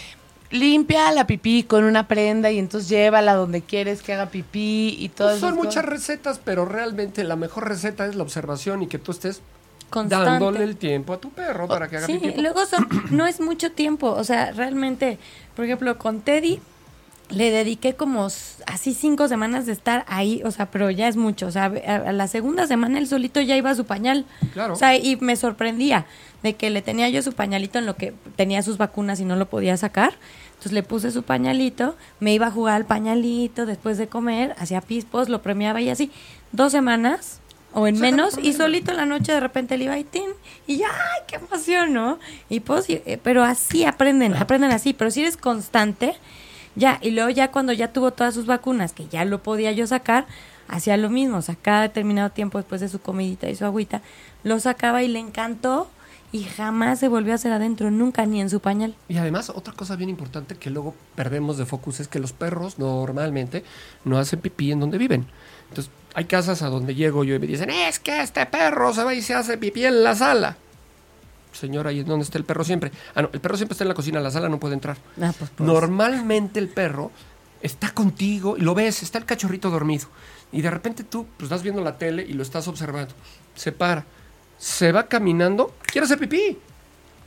limpia la pipí con una prenda y entonces llévala donde quieres que haga pipí y todo Pues son eso. muchas recetas, pero realmente la mejor receta es la observación y que tú estés Constante. dándole el tiempo a tu perro para que haga Sí, pipí. luego son, *clears throat* no es mucho tiempo, o sea, realmente, por ejemplo, con Teddy le dediqué como así cinco semanas de estar ahí, o sea, pero ya es mucho, o sea, a, la segunda semana él solito ya iba a su pañal, Claro. o sea, y me sorprendía de que le tenía yo su pañalito en lo que tenía sus vacunas y no lo podía sacar, entonces le puse su pañalito, me iba a jugar al pañalito después de comer, hacía pispos, lo premiaba y así, dos semanas o en menos, y solito en la noche de repente le iba y tin, y ya, ¡ay, qué emoción, ¿no? Y pues, eh, pero así aprenden, aprenden así, pero si eres constante, ya, y luego ya cuando ya tuvo todas sus vacunas, que ya lo podía yo sacar, hacía lo mismo, o sea, determinado tiempo después de su comidita y su agüita, lo sacaba y le encantó, y jamás se volvió a hacer adentro, nunca, ni en su pañal. Y además, otra cosa bien importante que luego perdemos de focus es que los perros normalmente no hacen pipí en donde viven. Entonces, hay casas a donde llego yo y me dicen, es que este perro se va y se hace pipí en la sala. Señora, ¿y dónde está el perro siempre? Ah, no, el perro siempre está en la cocina, la sala no puede entrar. Ah, pues, pues. Normalmente el perro está contigo y lo ves, está el cachorrito dormido. Y de repente tú pues, estás viendo la tele y lo estás observando. Se para, se va caminando, quiere hacer pipí.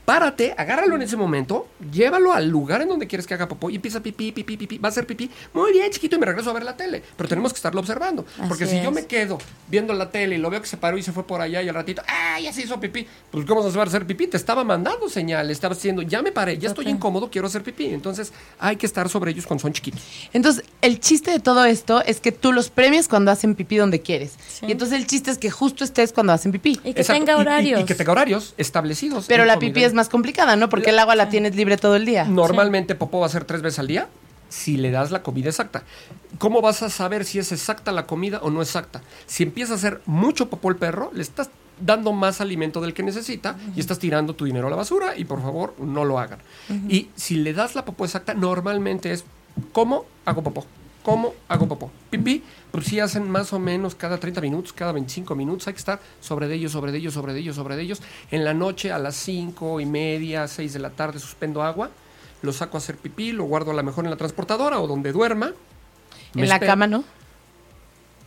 Párate, agárralo en ese momento, llévalo al lugar en donde quieres que haga popó y empieza pipí, pipí, pipí. Va a hacer pipí. Muy bien, chiquito, y me regreso a ver la tele. Pero tenemos que estarlo observando. porque si yo me quedo viendo la tele y lo veo que se paró y se fue por allá y al ratito, ¡ah, ya se hizo pipí! Pues, ¿cómo se va a hacer pipí? Te estaba mandando señales, estaba diciendo, ya me paré, ya estoy incómodo, quiero hacer pipí. Entonces, hay que estar sobre ellos cuando son chiquitos. Entonces, el chiste de todo esto es que tú los premias cuando hacen pipí donde quieres. Sí. Y entonces el chiste es que justo estés cuando hacen pipí. Y que Exacto. tenga Y- y- horarios. Y, que tenga horarios establecidos. Pero la pipí es más complicada, ¿no? Porque el agua la tienes libre todo el día. Normalmente popó va a ser tres veces al día si le das la comida exacta. ¿Cómo vas a saber si es exacta la comida o no exacta? Si empieza a hacer mucho popó el perro, le estás dando más alimento del que necesita y estás tirando tu dinero a la basura y por favor no lo hagan. Y si le das la popó exacta, normalmente es ¿cómo hago popó? ¿Cómo hago popó? Pipí, pues sí hacen más o menos cada 30 minutos, cada 25 minutos. Hay que estar sobre de ellos, sobre de ellos, sobre de ellos, sobre de ellos. En la noche a las 5 y media, 6 de la tarde suspendo agua, lo saco a hacer pipí, lo guardo a lo mejor en la transportadora o donde duerma. En la espero. cama, ¿no?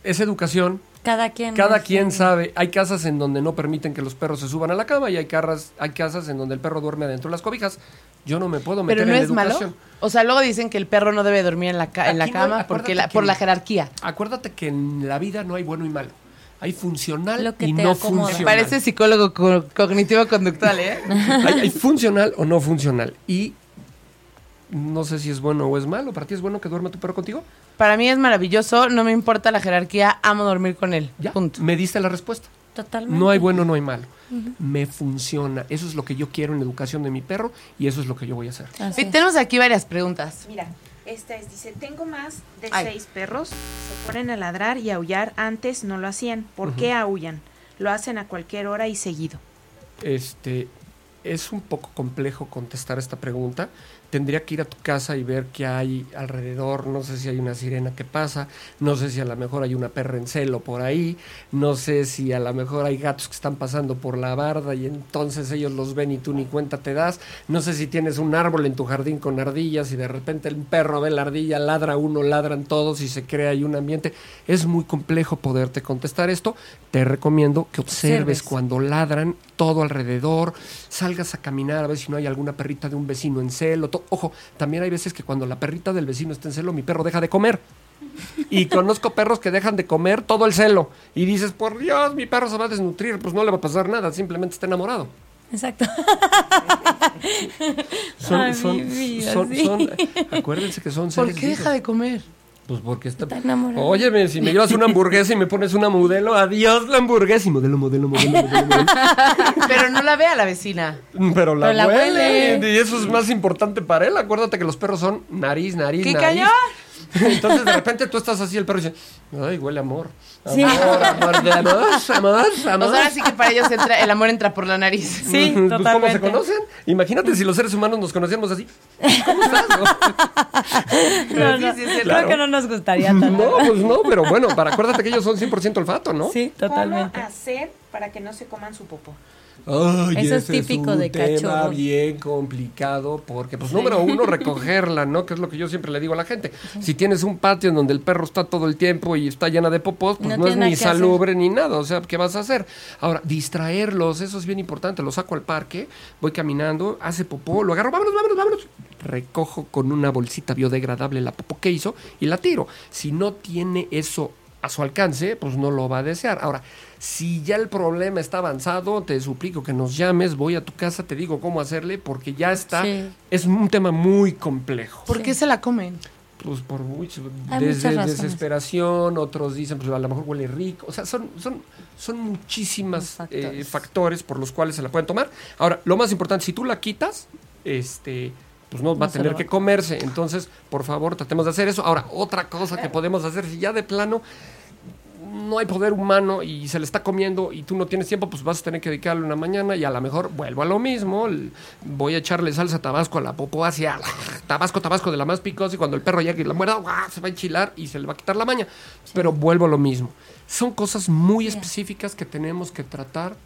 Es educación. Cada quien. Cada quien sabe. Hay casas en donde no permiten que los perros se suban a la cama y hay, carras, hay casas en donde el perro duerme adentro de las cobijas. Yo no me puedo meter Pero no en es malo. educación. O sea, luego dicen que el perro no debe dormir en la, ca- en la no, cama porque la, por la jerarquía. Acuérdate que en la vida no hay bueno y malo. Hay funcional Lo que y no acomoda. funcional. Parece psicólogo co- cognitivo-conductual, ¿eh? *laughs* hay, hay funcional o no funcional. Y no sé si es bueno o es malo. ¿Para ti es bueno que duerma tu perro contigo? Para mí es maravilloso, no me importa la jerarquía, amo dormir con él. Ya, Punto. me diste la respuesta. Totalmente. No hay bueno, no hay malo. Me funciona. Eso es lo que yo quiero en la educación de mi perro y eso es lo que yo voy a hacer. Así Y tenemos aquí varias preguntas. Mira, esta es, dice, tengo más de Ay. seis perros, se ponen a ladrar y aullar, antes no lo hacían. ¿Por qué aullan? Lo hacen a cualquier hora y seguido. Este es un poco complejo contestar esta pregunta. Tendría que ir a tu casa y ver qué hay alrededor. No sé si hay una sirena que pasa. No sé si a lo mejor hay una perra en celo por ahí. No sé si a lo mejor hay gatos que están pasando por la barda y entonces ellos los ven y tú ni cuenta te das. No sé si tienes un árbol en tu jardín con ardillas y de repente el perro ve la ardilla, ladra uno, ladran todos y se crea ahí un ambiente. Es muy complejo poderte contestar esto. Te recomiendo que observes Observes. cuando ladran todo alrededor, salgas a caminar a ver si no hay alguna perrita de un vecino en celo. Ojo, también hay veces que cuando la perrita del vecino está en celo, mi perro deja de comer. Y conozco perros que dejan de comer todo el celo. Y dices, por Dios, mi perro se va a desnutrir. Pues no le va a pasar nada, simplemente está enamorado. Exacto. Son, Ay, son, mi vida, son- sí. son- acuérdense que son ¿Por seres qué deja de comer? Pues porque está... Está enamorado. Óyeme, si me llevas una hamburguesa y me pones una modelo, adiós la hamburguesa y modelo, modelo, modelo, modelo, modelo. Pero no la ve a la vecina. Pero la, Pero la huele. huele. Y eso es más importante para él. Acuérdate que los perros son nariz, nariz, ¡Qué nariz. cañón! Entonces de repente tú estás así, el perro dice, ay, huele a amor. Sí. Amor, amor, de amor, amor, O sea, amor. ahora sí que para ellos entra, el amor entra por la nariz. Sí, Pues, ¿Cómo se totalmente. conocen? Imagínate si los seres humanos nos conociéramos así. ¿Cómo estás? No, sí, no, sí, es cierto. creo que no nos gustaría tanto. No, pues no, pero bueno, para acuérdate que ellos son 100% olfato, ¿no? Sí, totalmente. ¿Cómo hacer para que no se coman su popó? Eso es típico un de tema cachorro. bien complicado porque, pues, número uno, *laughs* recogerla, ¿no? Que es lo que yo siempre le digo a la gente. Si tienes un patio en donde el perro está todo el tiempo y está llena de popós, pues No no, es ni hacer. salubre ni nada. O sea, ¿qué vas a hacer? Ahora, distraerlos, eso es bien importante. Lo saco al parque, voy caminando, hace popó, lo agarro, vámonos, vámonos, vámonos. Recojo con una bolsita biodegradable la popó que hizo y la tiro. Si no tiene eso a su alcance, pues no lo va a desear. Ahora, si ya el problema está avanzado, te suplico que nos llames, voy a tu casa, te digo cómo hacerle, porque ya está. Sí. Es un tema muy complejo. ¿Por qué se la comen? Pues por mucho, Hay desde muchas razones. desesperación, otros dicen, pues a lo mejor huele rico. O sea, son, son, son muchísimas Los factores. por los cuales se la pueden tomar. Ahora, lo más importante, si tú la quitas, este pues no, va a tener va- que comerse. Entonces, por favor, tratemos de hacer eso. Ahora, otra cosa que podemos hacer, si ya de plano no hay poder humano y se le está comiendo y tú no tienes tiempo, pues vas a tener que dedicarle una mañana y a lo mejor vuelvo a lo mismo. voy a echarle salsa tabasco a la popó hacia tabasco, tabasco de la más picosa y cuando el perro llegue y la muerda, ¡guau! se va a enchilar y se le va a quitar la maña. Pero vuelvo a lo mismo. Son cosas muy específicas que tenemos que tratar.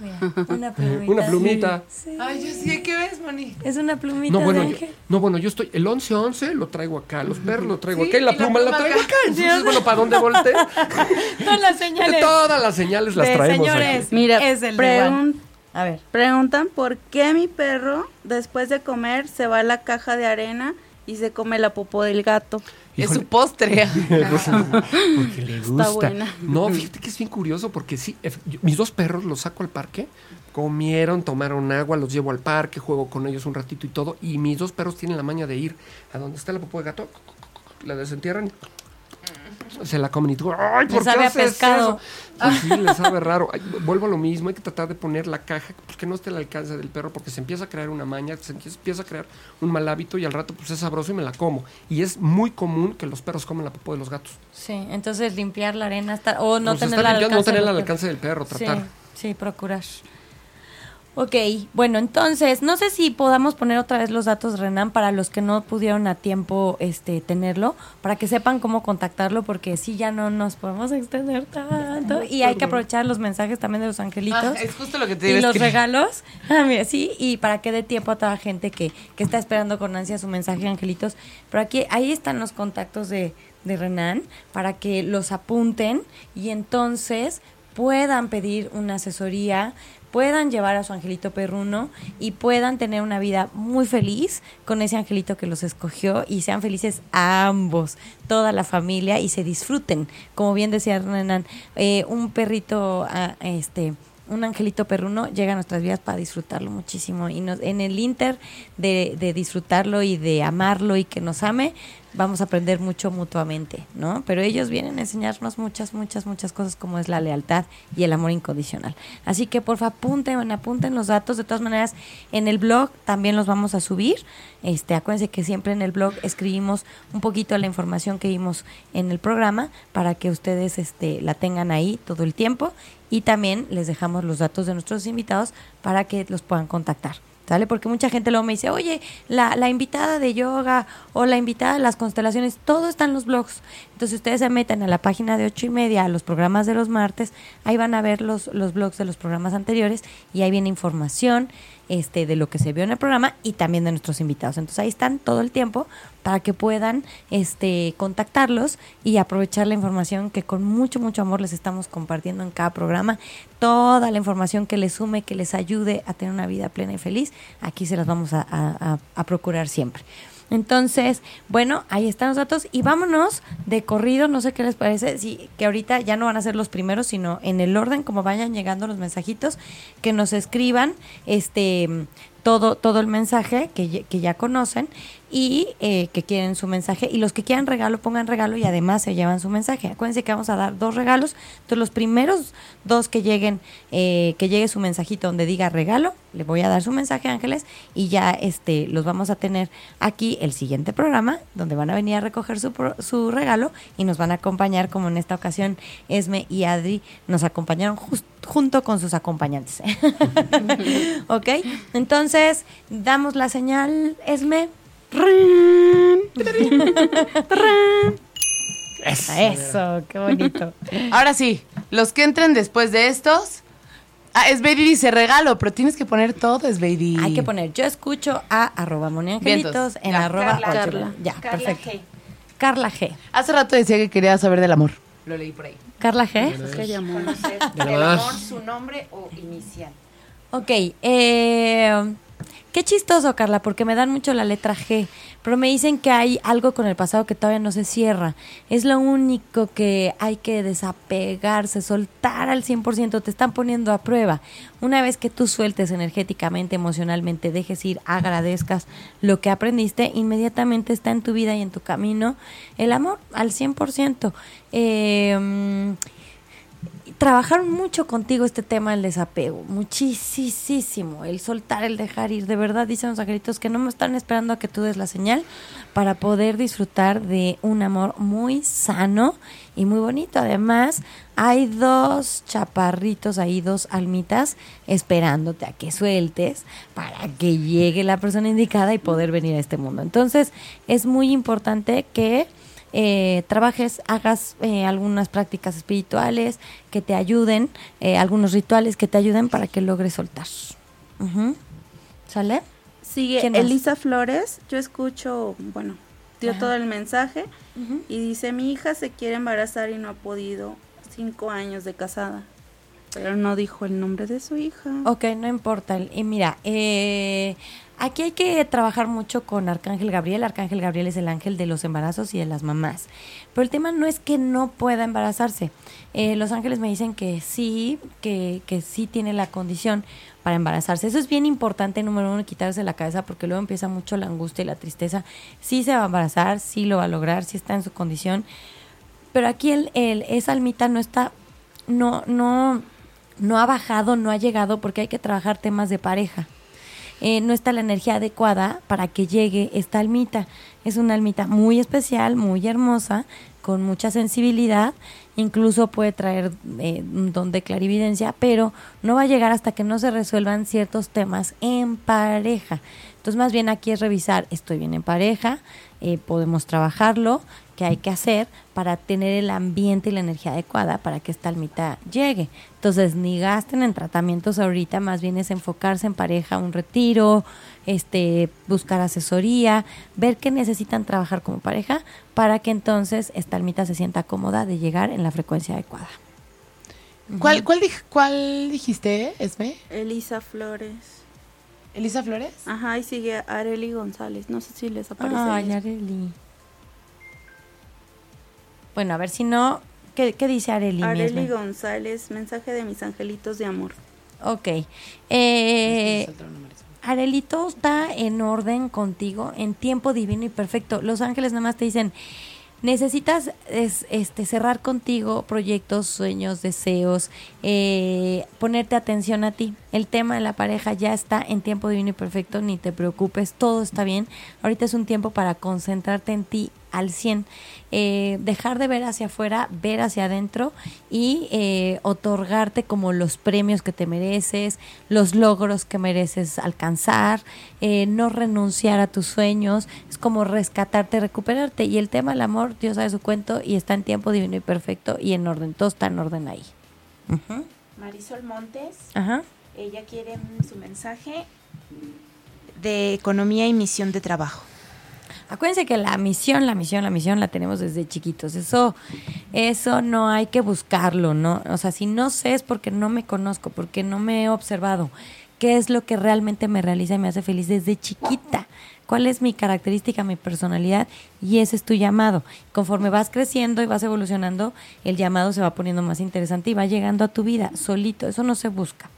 Mira, *laughs* una plumita. Una plumita. Sí. Ay, yo sí, ¿qué ves, Moni? Es una plumita No bueno, de yo, ángel. no, bueno, yo estoy, el 11-11 lo traigo acá, los perros lo traigo Sí, acá y la y la pluma la pluma traigo acá. acá. Entonces, bueno, ¿para dónde volteé? *laughs* Todas las señales. *laughs* Todas las señales las de traemos señores. aquí. Mira, es el de Juan. pregun- A ver. preguntan por qué mi perro, después de comer, se va a la caja de arena y se come la popó del gato. Es su postre. *laughs* Porque le gusta. buena. No, fíjate que es bien curioso porque sí, mis dos perros los saco al parque, comieron, tomaron agua, los llevo al parque, juego con ellos un ratito y todo, y mis dos perros tienen la maña de ir a donde está la popó de gato, la desentierran, se la comen y tú, ¡ay, por qué haces pescado. eso? Pues sí, le sabe raro. Ay, vuelvo a lo mismo, hay que tratar de poner la caja pues, que no esté al alcance del perro porque se empieza a crear una maña, se empieza a crear un mal hábito y al rato pues es sabroso y me la como. Y es muy común que los perros coman la popó de los gatos. Sí, entonces limpiar la arena está, o no Pues tenerla está al limpiando, no alcance. tenerla al del alcance perro. tratar. Sí, sí, procurar. Ok, bueno, entonces, no sé si podamos poner otra vez los datos, Renan, para los que no pudieron a tiempo este tenerlo, para que sepan cómo contactarlo, porque sí ya no nos podemos extender tanto. Y hay que aprovechar los mensajes también de los angelitos. Ah, es justo lo que te y los regalos. *laughs* Ah, mira, sí, y para que dé tiempo a toda la gente que, que está esperando con ansia su mensaje, angelitos. Pero aquí, ahí están los contactos de, de Renan para que los apunten y entonces puedan pedir una asesoría, puedan llevar a su angelito perruno y puedan tener una vida muy feliz con ese angelito que los escogió y sean felices ambos, toda la familia y se disfruten. Como bien decía Renan, eh, un perrito, ah, este un angelito perruno llega a nuestras vidas para disfrutarlo muchísimo y nos, en el inter de, de disfrutarlo y de amarlo y que nos ame vamos a aprender mucho mutuamente, ¿no? Pero ellos vienen a enseñarnos muchas, muchas, muchas cosas como es la lealtad y el amor incondicional. Así que porfa apunten, apunten los datos. De todas maneras, en el blog también los vamos a subir. Este, acuérdense que siempre en el blog escribimos un poquito la información que vimos en el programa para que ustedes este, la tengan ahí todo el tiempo y también les dejamos los datos de nuestros invitados para que los puedan contactar. ¿Sale? Porque mucha gente luego me dice, oye, la, la invitada de yoga o la invitada de las constelaciones, todo está en los blogs. Entonces ustedes se meten a la página de ocho y media, a los programas de los martes, ahí van a ver los, los blogs de los programas anteriores y ahí viene información este, de lo que se vio en el programa y también de nuestros invitados. Entonces ahí están todo el tiempo para que puedan este, contactarlos y aprovechar la información que con mucho, mucho amor les estamos compartiendo en cada programa. Toda la información que les sume, que les ayude a tener una vida plena y feliz, aquí se las vamos a, a- procurar siempre. Entonces, bueno, ahí están los datos y vámonos de corrido, no sé qué les parece, si que ahorita ya no van a ser los primeros, sino en el orden como vayan llegando los mensajitos, que nos escriban este todo, todo el mensaje que, que ya conocen y eh, que quieren su mensaje. Y los que quieran regalo, pongan regalo y además se llevan su mensaje. Acuérdense que vamos a dar dos regalos. Entonces, los primeros dos que lleguen, eh, que llegue su mensajito donde diga regalo, le voy a dar su mensaje, Ángeles, y ya este los vamos a tener aquí el siguiente programa, donde van a venir a recoger su, su regalo y nos van a acompañar, como en esta ocasión Esme y Adri nos acompañaron jus- junto con sus acompañantes. *laughs* ¿Ok? Entonces, damos la señal, Esme. Eso, qué bonito. *laughs* Ahora sí, los que entren después de estos. Ah, Esbeidi dice regalo, pero tienes que poner todo, Esbeidi. Hay que poner, yo escucho a arroba moniangelitos en Ya. arroba Carla. Ya, Carla perfecto. G. Carla G. Hace rato decía que quería saber del amor. Lo leí por ahí. Carla G. Amor. Conocer el amor, su nombre o inicial. Ok, eh, qué chistoso, Carla, porque me dan mucho la letra G, pero me dicen que hay algo con el pasado que todavía no se cierra. Es lo único que hay que desapegarse, soltar al 100%, te están poniendo a prueba. Una vez que tú sueltes energéticamente, emocionalmente, dejes ir, agradezcas lo que aprendiste, inmediatamente está en tu vida y en tu camino el amor al 100%. Eh, mm, trabajaron mucho contigo este tema del desapego, muchísimo, el soltar, el dejar ir. De verdad, dicen los angelitos que no me están esperando a que tú des la señal para poder disfrutar de un amor muy sano y muy bonito. Además, hay dos chaparritos ahí, dos almitas, esperándote a que sueltes para que llegue la persona indicada y poder venir a este mundo. Entonces, es muy importante que eh, trabajes, hagas eh, algunas prácticas espirituales que te ayuden, eh, algunos rituales que te ayuden para que logres soltar. ¿Sale? Sigue. Elisa Flores. Yo escucho, bueno, dio Ajá. todo el mensaje y dice, mi hija se quiere embarazar y no ha podido. Cinco años de casada. Pero no dijo el nombre de su hija. Ok, no importa. Y mira, eh, aquí hay que trabajar mucho con Arcángel Gabriel. Arcángel Gabriel es el ángel de los embarazos y de las mamás. Pero el tema no es que no pueda embarazarse. Eh, los ángeles me dicen que sí, que, que sí tiene la condición para embarazarse. Eso es bien importante, número uno, quitarse la cabeza porque luego empieza mucho la angustia y la tristeza. Sí se va a embarazar, sí lo va a lograr, sí está en su condición. Pero aquí el, el, esa almita no está, no, no, no ha bajado, no ha llegado porque hay que trabajar temas de pareja. Eh, no está la energía adecuada para que llegue esta almita. Es una almita muy especial, muy hermosa, con mucha sensibilidad, incluso puede traer eh, un don de clarividencia, pero no va a llegar hasta que no se resuelvan ciertos temas en pareja. Entonces, más bien aquí es revisar, estoy bien en pareja, eh, podemos trabajarlo, qué hay que hacer para tener el ambiente y la energía adecuada para que esta almita llegue. Entonces, ni gasten en tratamientos ahorita, más bien es enfocarse en pareja, un retiro, este, buscar asesoría, ver qué necesitan trabajar como pareja para que entonces esta almita se sienta cómoda de llegar en la frecuencia adecuada. ¿Cuál, cuál, dij- cuál dijiste, Esme? Elisa Flores. ¿Elisa Flores? Ajá, y sigue Areli González. No sé si les aparece. Ay. Areli. Bueno, a ver si no, ¿qué, qué dice Areli? Areli? González, mensaje de mis angelitos de amor. Ok. Eh, Areli, todo está en orden contigo, en tiempo divino y perfecto. Los ángeles nada más te dicen, necesitas es- este, cerrar contigo proyectos, sueños, deseos, eh, ponerte atención a ti. El tema de la pareja ya está en tiempo divino y perfecto, ni te preocupes, todo está bien. Ahorita es un tiempo para concentrarte en ti al 100, eh, dejar de ver hacia afuera, ver hacia adentro y eh, otorgarte como los premios que te mereces, los logros que mereces alcanzar, eh, no renunciar a tus sueños, es como rescatarte, recuperarte. Y el tema del amor, Dios sabe su cuento y está en tiempo divino y perfecto y en orden, todo está en orden ahí. Marisol Montes, Ajá. ella quiere su mensaje de economía y misión de trabajo. Acuérdense que la misión, la misión, la misión la tenemos desde chiquitos. Eso, eso no hay que buscarlo, ¿no? O sea, si no sé es porque no me conozco, porque no me he observado. ¿Qué es lo que realmente me realiza y me hace feliz desde chiquita? ¿Cuál es mi característica, mi personalidad? Y ese es tu llamado. Conforme vas creciendo y vas evolucionando, el llamado se va poniendo más interesante y va llegando a tu vida solito. Eso no se busca.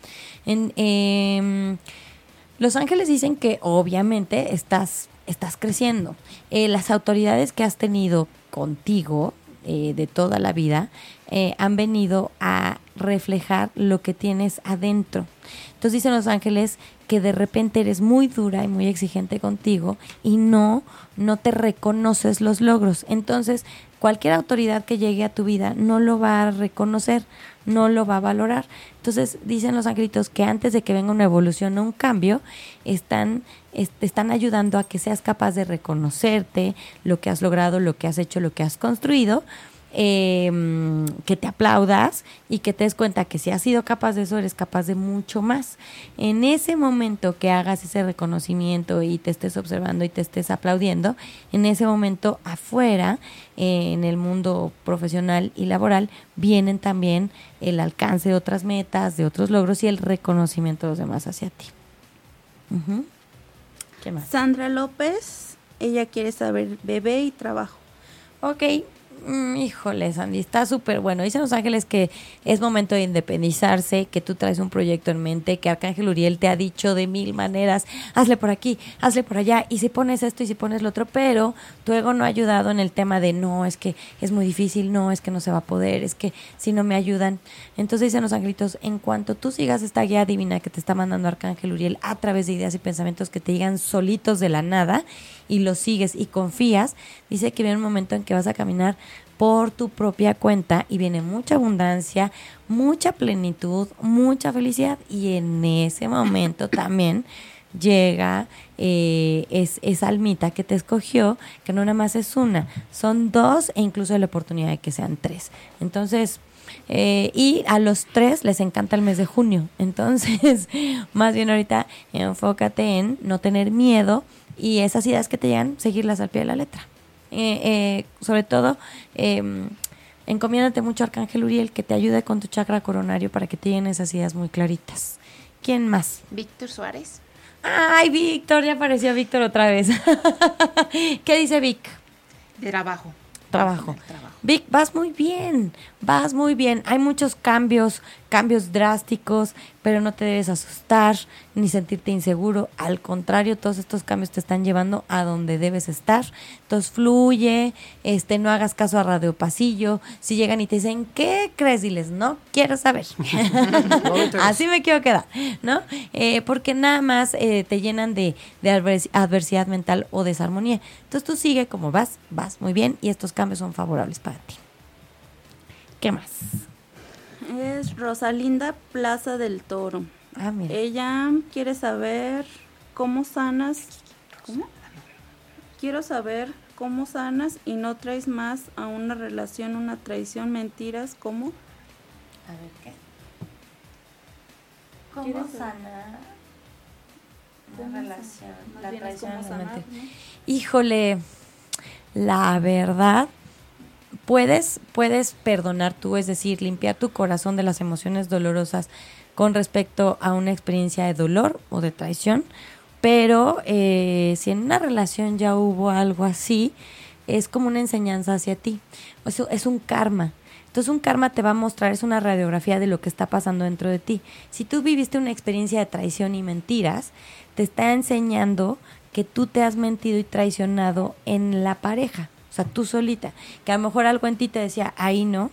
En, em, los ángeles dicen que obviamente estás, estás creciendo. Eh, las autoridades que has tenido contigo eh, de toda la vida eh, han venido a reflejar lo que tienes adentro. Entonces dicen los ángeles que de repente eres muy dura y muy exigente contigo y no, no te reconoces los logros. Entonces, cualquier autoridad que llegue a tu vida no lo va a reconocer, no lo va a valorar. Entonces, dicen los angelitos que antes de que venga una evolución o un cambio, están, están ayudando a que seas capaz de reconocerte, lo que has logrado, lo que has hecho, lo que has construido, eh, que te aplaudas y que te des cuenta que si has sido capaz de eso, eres capaz de mucho más. En ese momento que hagas ese reconocimiento y te estés observando y te estés aplaudiendo, en ese momento afuera, eh, en el mundo profesional y laboral, vienen también el alcance de otras metas, de otros logros y el reconocimiento de los demás hacia ti. ¿Qué más? Sandra López, ella quiere saber bebé y trabajo. Ok, Mm, híjole, Sandy, está súper bueno. Dicen los ángeles que es momento de independizarse, que tú traes un proyecto en mente, que Arcángel Uriel te ha dicho de mil maneras, hazle por aquí, hazle por allá, y si pones esto y si pones lo otro, pero tu ego no ha ayudado en el tema de no, es que es muy difícil, no, es que no se va a poder, es que si no me ayudan. Entonces dicen los angelitos, en cuanto tú sigas esta guía divina que te está mandando Arcángel Uriel a través de ideas y pensamientos que te digan solitos de la nada, y lo sigues y confías, dice que viene un momento en que vas a caminar por tu propia cuenta y viene mucha abundancia, mucha plenitud, mucha felicidad y en ese momento *coughs* también llega eh, es, esa almita que te escogió, que no nada más es una, son dos e incluso la oportunidad de que sean tres. Entonces, eh, y a los tres les encanta el mes de junio. Entonces, *laughs* más bien ahorita enfócate en no tener miedo y esas ideas que te llegan, seguirlas al pie de la letra. Eh, eh, sobre todo, eh, encomiéndate mucho a Arcángel Uriel que te ayude con tu chakra coronario para que te lleguen esas ideas muy claritas. ¿Quién más? Víctor Suárez. Ay, Víctor, ya apareció Víctor otra vez. *laughs* ¿Qué dice Vic? De trabajo. Trabajo. trabajo. Vic, vas muy bien, vas muy bien. Hay muchos cambios, cambios drásticos, pero no te debes asustar ni sentirte inseguro. Al contrario, todos estos cambios te están llevando a donde debes estar. Entonces fluye, este, no hagas caso a Radio Pasillo. Si llegan y te dicen, ¿qué crees? Diles, no quiero saber. *laughs* Así me quiero quedar, ¿no? Eh, porque nada más eh, te llenan de, de adversidad mental o desarmonía. Entonces tú sigue como vas, vas muy bien y estos cambios son favorables para ¿Qué más? Es Rosalinda Plaza del Toro. Ah, mira. Ella quiere saber cómo sanas. ¿Cómo? Quiero saber cómo sanas y no traes más a una relación, una traición, mentiras, ¿cómo? A ver qué. ¿Cómo sanar una relación? La traición, Híjole, la verdad puedes, puedes perdonar tú, es decir, limpiar tu corazón de las emociones dolorosas con respecto a una experiencia de dolor o de traición, pero eh, si en una relación ya hubo algo así, es como una enseñanza hacia ti, es, es un karma. Entonces un karma te va a mostrar, es una radiografía de lo que está pasando dentro de ti. Si tú viviste una experiencia de traición y mentiras, te está enseñando que tú te has mentido y traicionado en la pareja. O sea, tú solita. Que a lo mejor algo en ti te decía, ahí no,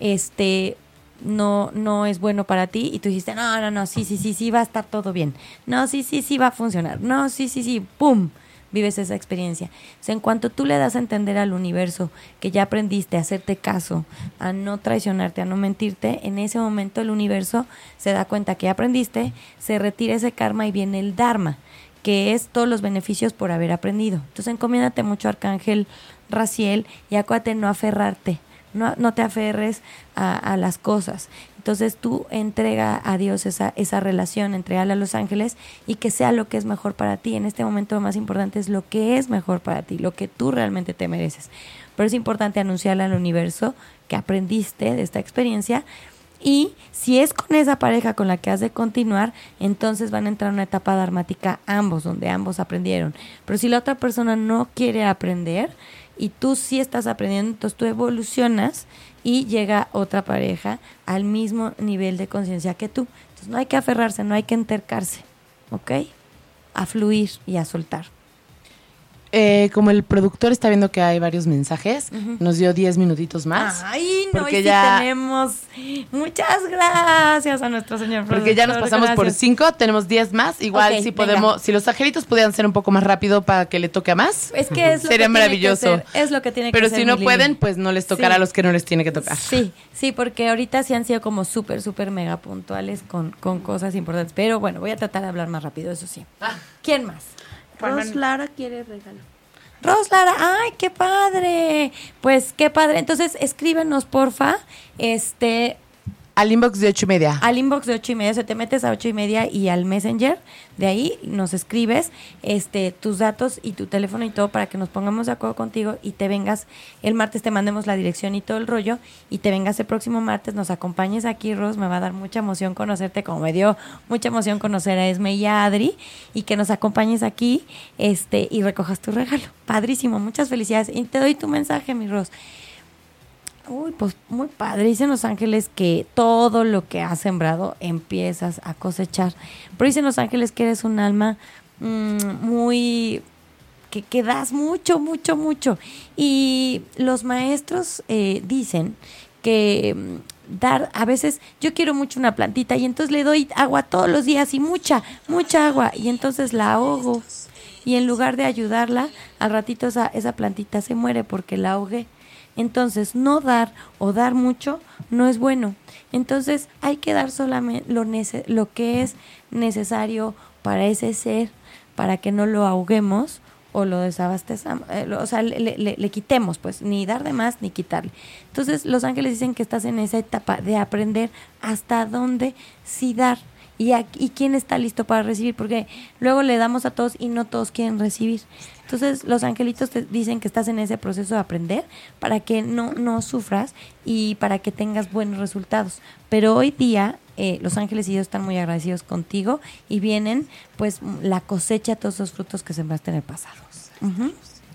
este, no, no es bueno para ti. Y tú dijiste, no, no, no, sí, sí, sí, sí, va a estar todo bien. No, sí, sí, sí, va a funcionar. No, sí, sí, sí, ¡pum! Vives esa experiencia. O sea, en cuanto tú le das a entender al universo que ya aprendiste a hacerte caso, a no traicionarte, a no mentirte, en ese momento el universo se da cuenta que ya aprendiste, se retira ese karma y viene el dharma que es todos los beneficios por haber aprendido. Entonces encomiéndate mucho Arcángel Raciel y acuérdate no aferrarte, no, no te aferres a, las cosas. Entonces tú entrega a Dios esa, esa relación, entregale a los ángeles y que sea lo que es mejor para ti. En este momento lo más importante es lo que es mejor para ti, lo que tú realmente te mereces. Pero es importante anunciarle al universo que aprendiste de esta experiencia Y si es con esa pareja con la que has de continuar, entonces van a entrar en una etapa dharmática ambos, donde ambos aprendieron. Pero si la otra persona no quiere aprender y tú sí estás aprendiendo, entonces tú evolucionas y llega otra pareja al mismo nivel de conciencia que tú. Entonces no hay que aferrarse, no hay que entercarse, ¿ok? A fluir y a soltar. Eh, como el productor está viendo que hay varios mensajes, nos dio 10 minutitos más. Ay, no, porque ya tenemos. Muchas gracias a nuestro señor productor. Porque ya nos pasamos por 5, tenemos 10 más. Igual si podemos, si los angelitos pudieran ser un poco más rápido para que le toque a más, es que es lo sería maravilloso. es lo que tiene que Pero si no pueden, pues no les tocará a los que no les tiene que tocar. Sí, sí, porque ahorita sí han sido como súper, súper mega puntuales con, con cosas importantes. Pero bueno, voy a tratar de hablar más rápido, eso sí. Ah. ¿Quién más? Ros Lara quiere regalo. Ros Lara, ay, qué padre. Pues qué padre. Entonces, escríbenos, porfa. Este, al inbox de ocho y media. Al inbox de ocho y media, se te metes a ocho y media y al Messenger, de ahí nos escribes este tus datos y tu teléfono y todo para que nos pongamos de acuerdo contigo y te vengas el martes, te mandemos la dirección y todo el rollo y te vengas el próximo martes, nos acompañes aquí, Ros, me va a dar mucha emoción conocerte, como me dio mucha emoción conocer a Esme y a Adri y que nos acompañes aquí este y recojas tu regalo. Padrísimo, muchas felicidades y te doy tu mensaje, mi Ros. Uy, pues muy padre. Dicen los ángeles que todo lo que has sembrado empiezas a cosechar. Pero dicen los ángeles que eres un alma mm, muy que, que, das mucho, mucho, mucho. Y los maestros eh, dicen que mm, dar, a veces yo quiero mucho una plantita y entonces le doy agua todos los días y mucha, mucha agua y entonces la ahogo. Y en lugar de ayudarla, al ratito esa, esa plantita se muere porque la ahogué. Entonces, no dar o dar mucho no es bueno. Entonces, hay que dar solamente lo, lo que es necesario para ese ser, para que no lo ahoguemos o lo desabastezamos, eh, o sea, le, le, quitemos, pues, ni dar de más ni quitarle. Entonces, los ángeles dicen que estás en esa etapa de aprender hasta dónde sí dar y, y quién está listo para recibir, porque luego le damos a todos y no todos quieren recibir. Entonces los angelitos te dicen que estás en ese proceso de aprender para que no, no sufras y para que tengas buenos resultados. Pero hoy día eh, los ángeles y Dios están muy agradecidos contigo y vienen pues la cosecha de todos esos frutos que sembraste en el pasado.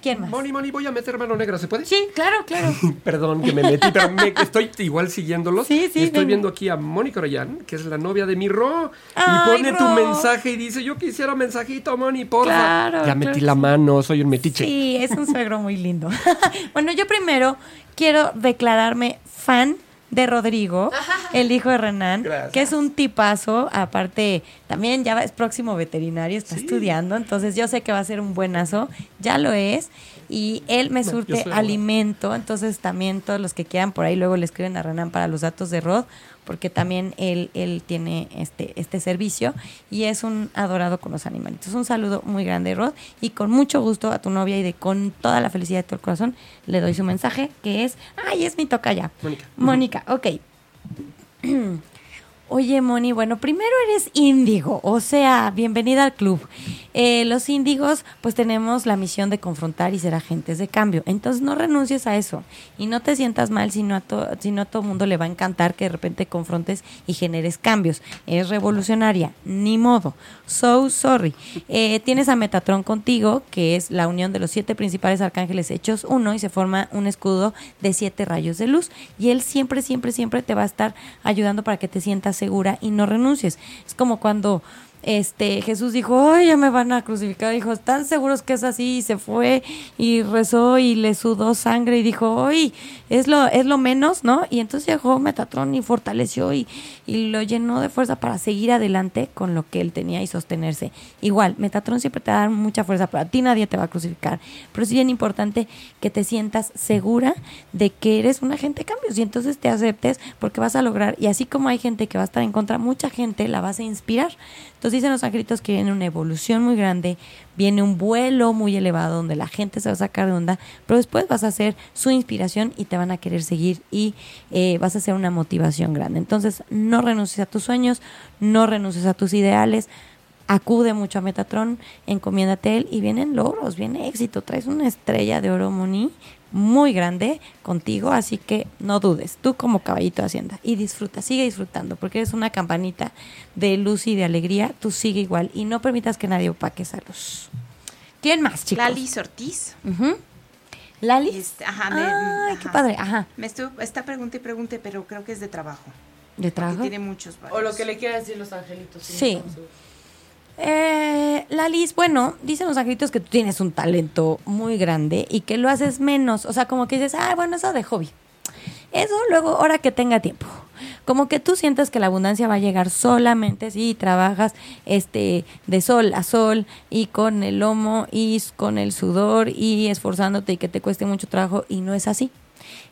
¿Quién más? Moni, Moni, voy a meter mano negra, ¿se puede? Sí, claro, claro. *laughs* Perdón que me metí, pero *laughs* estoy igual siguiéndolos. Sí, sí. Y estoy viendo aquí a Mónica Orellán, que es la novia de mi Ro. y pone tu mensaje y dice, yo quisiera mensajito, Moni, porfa. Claro, ya metí la mano, soy un metiche. Sí, es un suegro muy lindo. *laughs* bueno, yo primero quiero declararme fan de Rodrigo, el hijo de Renan, que es un tipazo, aparte también ya es próximo veterinario, está estudiando, entonces yo sé que va a ser un buenazo, ya lo es, y él me surte alimento, entonces también todos los que quieran por ahí luego le escriben a Renan para los datos de Rod, porque también él, él tiene este, este servicio y es un adorado con los animalitos. Un saludo muy grande, Rod, y con mucho gusto a tu novia y de con toda la felicidad de todo el corazón le doy su mensaje, que es, ay, es mi toca ya. Mónica. Mónica, ok. *clears throat* Oye, Moni, bueno, primero eres índigo, o sea, bienvenida al club. Eh, los índigos, pues tenemos la misión de confrontar y ser agentes de cambio. Entonces, no renuncies a eso y no te sientas mal si no a, si no a todo mundo le va a encantar que de repente confrontes y generes cambios. Es revolucionaria, ni modo. So sorry. Eh, tienes a Metatron contigo, que es la unión de los siete principales arcángeles hechos uno y se forma un escudo de siete rayos de luz. Y él siempre, siempre, siempre te va a estar ayudando para que te sientas segura y no renuncies. Es como cuando este Jesús dijo, ay, ya me van a crucificar. Dijo, ¿están seguros que es así? Y se fue y rezó y le sudó sangre y dijo, ay, es lo, es lo menos, ¿no? Y entonces llegó Metatrón y fortaleció y, y lo llenó de fuerza para seguir adelante con lo que él tenía y sostenerse. Igual, Metatrón siempre te da mucha fuerza, pero a ti nadie te va a crucificar. Pero es bien importante que te sientas segura de que eres un agente de cambios y entonces te aceptes porque vas a lograr, y así como hay gente que va a estar en contra, mucha gente la vas a inspirar. Entonces dicen los angelitos que viene una evolución muy grande, viene un vuelo muy elevado donde la gente se va a sacar de onda, pero después vas a ser su inspiración y te van a querer seguir y eh, vas a ser una motivación grande. Entonces no renuncies a tus sueños, no renuncies a tus ideales, acude mucho a Metatron, encomiéndate él y vienen logros, viene éxito, traes una estrella de oro Moni muy grande contigo, así que no dudes, tú como caballito de Hacienda y disfruta, sigue disfrutando, porque eres una campanita de luz y de alegría, tú sigue igual y no permitas que nadie opaque esa luz. ¿Quién más, chicos? Lali Ortiz. Lali. Este, ajá, Ay, qué padre, ajá. Me estuvo, está pregunte y pregunte, pero creo que es de trabajo. ¿De trabajo? Tiene muchos. O lo que le quiera decir los angelitos. Sí. Eh, Lalis, bueno, dicen los angelitos que tú tienes un talento muy grande y que lo haces menos. O sea, como que dices, ah, bueno, eso de hobby. Eso luego, ahora que tenga tiempo. Como que tú sientes que la abundancia va a llegar solamente si trabajas este de sol a sol y con el lomo y con el sudor y esforzándote y que te cueste mucho trabajo y no es así.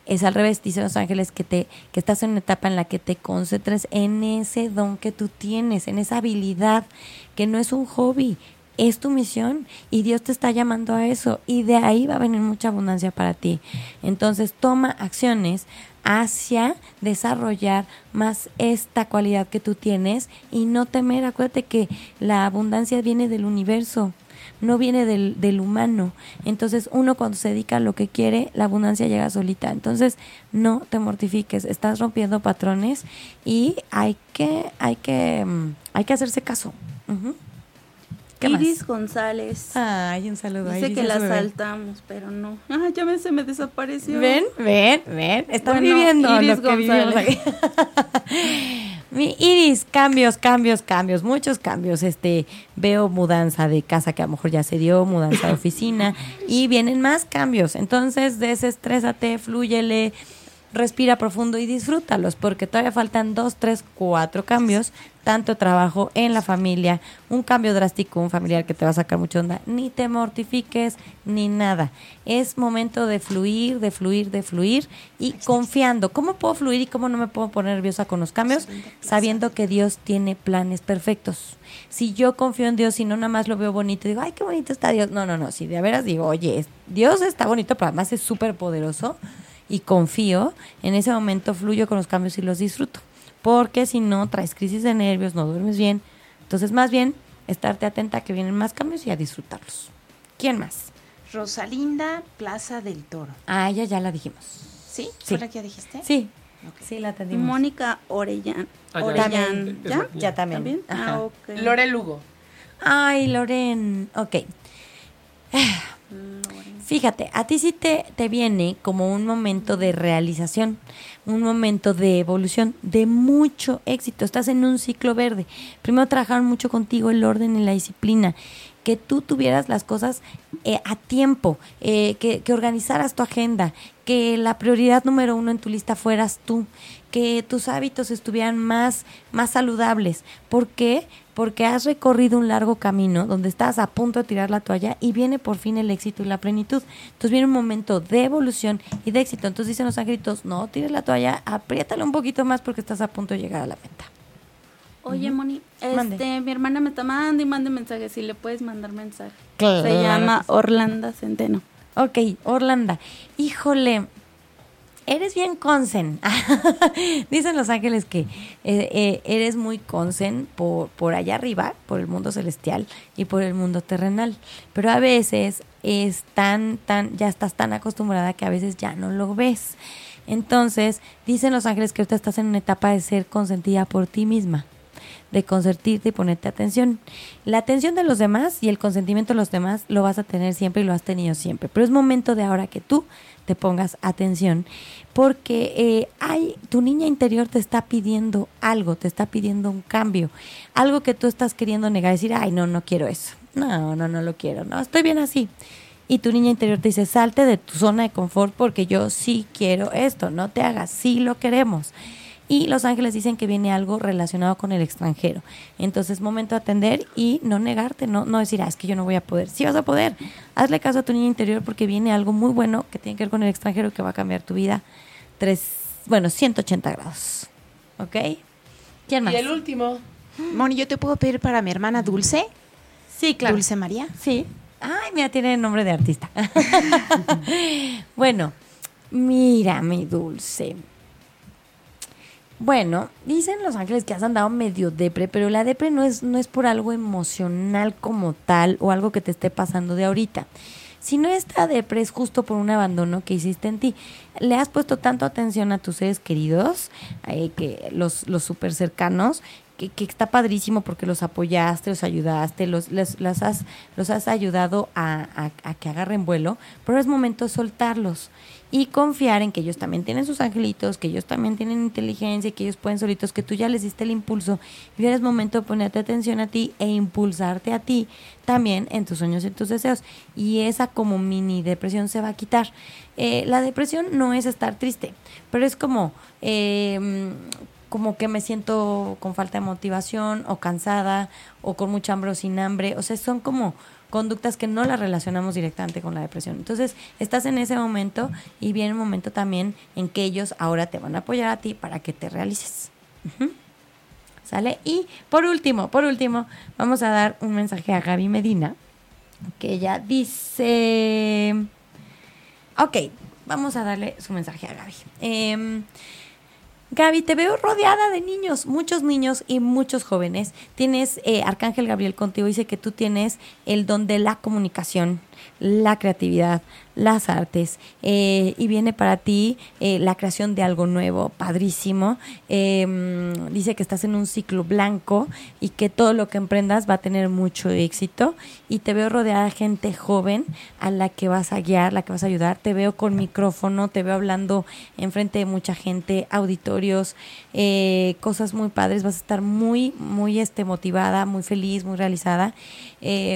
Es al revés, dicen los ángeles que te que estás en una etapa en la que te concentres en ese don que tú tienes, en esa habilidad que no es un hobby, es tu misión y Dios te está llamando a eso y de ahí va a venir mucha abundancia para ti. Entonces toma acciones hacia desarrollar más esta cualidad que tú tienes y no temer. Acuérdate que la abundancia viene del universo, no viene del, del humano. Entonces uno cuando se dedica a lo que quiere, la abundancia llega solita. Entonces no te mortifiques, estás rompiendo patrones y hay que, hay que, mm, hay que hacerse caso. Iris González. Ay, un saludo. Dice que la saltamos, pero no. Ah, ya me, se me desapareció. Ven, ven, ven. Están viviendo Iris González. *laughs* Mi Iris, cambios, cambios, cambios, muchos cambios. Este, veo mudanza de casa que a lo mejor ya se dio, mudanza de oficina y vienen más cambios. Entonces, desestrésate, flúyele respira profundo y disfrútalos, porque todavía faltan dos, tres, cuatro cambios, tanto trabajo en la familia, un cambio drástico, un familiar que te va a sacar mucha onda, ni te mortifiques, ni nada. Es momento de fluir, de fluir, de fluir y confiando. ¿Cómo puedo fluir y cómo no me puedo poner nerviosa con los cambios? Sabiendo que Dios tiene planes perfectos. Si yo confío en Dios y no nada más lo veo bonito digo, ay, qué bonito está Dios. No, no, no. Si de veras digo, oye, Dios está bonito, pero además es súper poderoso y confío, en ese momento fluyo con los cambios y los disfruto. Porque si no, traes crisis de nervios, no duermes bien. Entonces, más bien, estarte atenta a que vienen más cambios y a disfrutarlos. ¿Quién más? Rosalinda Plaza del Toro. Ah, ella ya la dijimos. ¿Sí? ¿Fue la que ya dijiste? Sí. Sí, la atendimos. Mónica Orellán. Ah, Orellán. ¿Ya? Ya también. Ah, ok. Lore Lugo. Ay, Loren. Ok. *sighs* *laughs* Fíjate, a ti sí te, te viene como un momento de realización, un momento de evolución, de mucho éxito. Estás en un ciclo verde. Primero trabajaron mucho contigo el orden y la disciplina que tú tuvieras las cosas eh, a tiempo, eh, que, que, organizaras tu agenda, que la prioridad número uno en tu lista fueras tú, que tus hábitos estuvieran más, más saludables. ¿Por qué? Porque has recorrido un largo camino donde estás a punto de tirar la toalla y viene por fin el éxito y la plenitud. Entonces viene un momento de evolución y de éxito. Entonces dicen los angelitos, no tires la toalla, apriétale un poquito más porque estás a punto de llegar a la meta. Oye, Moni, este, mi hermana me está mandando y mande mensajes. Si le puedes mandar mensaje. Se llama Orlando Centeno. Ok, Orlando. Híjole, eres bien consen. *laughs* Dicen los ángeles que eh, eh, eres muy consen por, por allá arriba, por el mundo celestial y por el mundo terrenal. Pero a veces es tan, tan, ya estás tan acostumbrada que a veces ya no lo ves. Entonces, dicen los ángeles que ahorita estás en una etapa de ser consentida por ti misma de consentirte y ponerte atención. La atención de los demás y el consentimiento de los demás lo vas a tener siempre y lo has tenido siempre. Pero es momento de ahora que tú te pongas atención porque eh, hay, tu niña interior te está pidiendo algo, te está pidiendo un cambio, algo que tú estás queriendo negar, decir, ay, no, no quiero eso, no, no, no lo quiero, no, estoy bien así. Y tu niña interior te dice, salte de tu zona de confort porque yo sí quiero esto, no te hagas, sí lo queremos. Y los ángeles dicen que viene algo relacionado con el extranjero. Entonces, momento de atender y no negarte, no, no decir, ah, es que yo no voy a poder. Sí vas a poder. Hazle caso a tu niña interior porque viene algo muy bueno que tiene que ver con el extranjero que va a cambiar tu vida tres, bueno, 180 grados. ¿Ok? ¿Quién más? Y el último. Moni, ¿yo te puedo pedir para mi hermana Dulce? Sí, claro. Dulce María. Sí. Ay, mira, tiene nombre de artista. *laughs* bueno, mira, mi Dulce Bueno, dicen los ángeles que has andado medio depre, pero la depre no es, no es por algo emocional como tal o algo que te esté pasando de ahorita. Sino esta depre es justo por un abandono que hiciste en ti. Le has puesto tanto atención a tus seres queridos, eh, que los, los súper cercanos, que, está padrísimo porque los apoyaste, los ayudaste, los, has, los has ayudado a, a, que agarren vuelo, pero es momento de soltarlos y confiar en que ellos también tienen sus angelitos, que ellos también tienen inteligencia, que ellos pueden solitos, que tú ya les diste el impulso y ahora es momento de ponerte atención a ti e impulsarte a ti también en tus sueños y tus deseos. Y esa como mini depresión se va a quitar. Eh, la depresión no es estar triste, pero es como... Eh, como que me siento con falta de motivación o cansada o con mucha hambre o sin hambre. O sea, son como conductas que no las relacionamos directamente con la depresión. Entonces, estás en ese momento y viene un momento también en que ellos ahora te van a apoyar a ti para que te realices. ¿Sale? Y por último, por último, vamos a dar un mensaje a Gaby Medina, que ella dice... Ok, vamos a darle su mensaje a Gaby. Eh, Gaby, te veo rodeada de niños, muchos niños y muchos jóvenes. Tienes eh, Arcángel Gabriel contigo, dice que tú tienes el don de la comunicación, la creatividad, las artes eh, y viene para ti eh, la creación de algo nuevo, padrísimo. Em, dice que estás en un ciclo blanco y que todo lo que emprendas va a tener mucho éxito y te veo rodeada de gente joven a la que vas a guiar, la que vas a ayudar. Te veo con micrófono, te veo hablando enfrente de mucha gente, auditorios, eh, cosas muy padres. Vas a estar muy, muy este, motivada, muy feliz, muy realizada.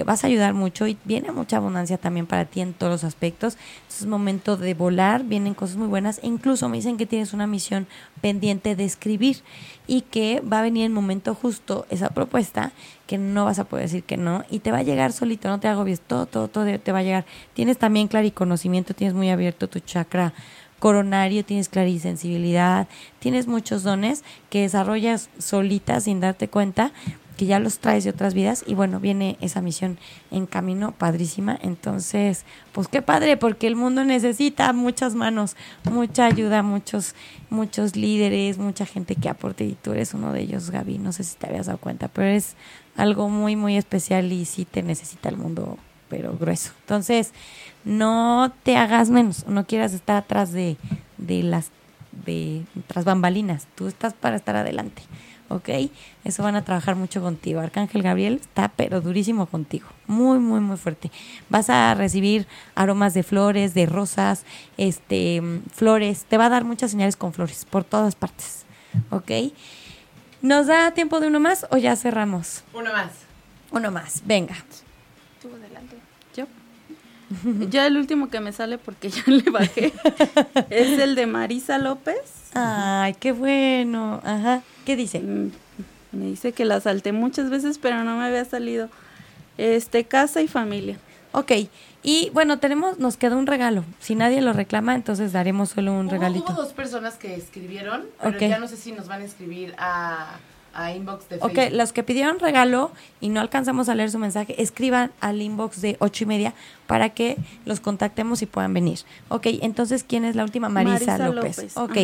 vas a ayudar mucho y viene mucha abundancia también para ti en todos los aspectos es momento de volar, vienen cosas muy buenas. E incluso me dicen que tienes una misión pendiente de escribir y que va a venir el momento justo esa propuesta que no vas a poder decir que no y te va a llegar solito, no te agobies, todo, todo, todo te va a llegar. Tienes también clariconocimiento, tienes muy abierto tu chakra coronario, tienes clarisensibilidad, tienes muchos dones que desarrollas solita sin darte cuenta que ya los traes de otras vidas y bueno, viene esa misión en camino padrísima. Entonces, pues qué padre, porque el mundo necesita muchas manos, mucha ayuda, muchos muchos líderes, mucha gente que aporte y tú eres uno de ellos, Gaby. No sé si te habías dado cuenta, pero es algo muy, muy especial y sí te necesita el mundo, pero grueso. Entonces, no te hagas menos, no quieras estar atrás de, de las de tras bambalinas, tú estás para estar adelante. ¿Ok? Eso van a trabajar mucho contigo. Arcángel Gabriel está pero durísimo contigo, muy, muy, muy fuerte. Vas a recibir aromas de flores, de rosas, este, flores, te va a dar muchas señales con flores por todas partes, ¿ok? ¿Nos da tiempo de uno más o ya cerramos? Uno más. Uno más, venga. Tú adelante. ¿Yo? *laughs* ya el último que me sale porque ya le bajé *laughs* es el de Marisa López. Ay, qué bueno. Ajá. ¿Qué dice? Mm, me dice que la salté muchas veces, pero no me había salido. Este, casa y familia. Ok. Y bueno, tenemos, nos queda un regalo. Si nadie lo reclama, entonces daremos solo un regalito. Hubo dos personas que escribieron, pero ya no sé si nos van a escribir a, a inbox de Facebook. Ok, los que pidieron regalo y no alcanzamos a leer su mensaje, escriban al inbox de ocho y media para que los contactemos y puedan venir. Ok, entonces, ¿quién es la última? Marisa, López. Ok.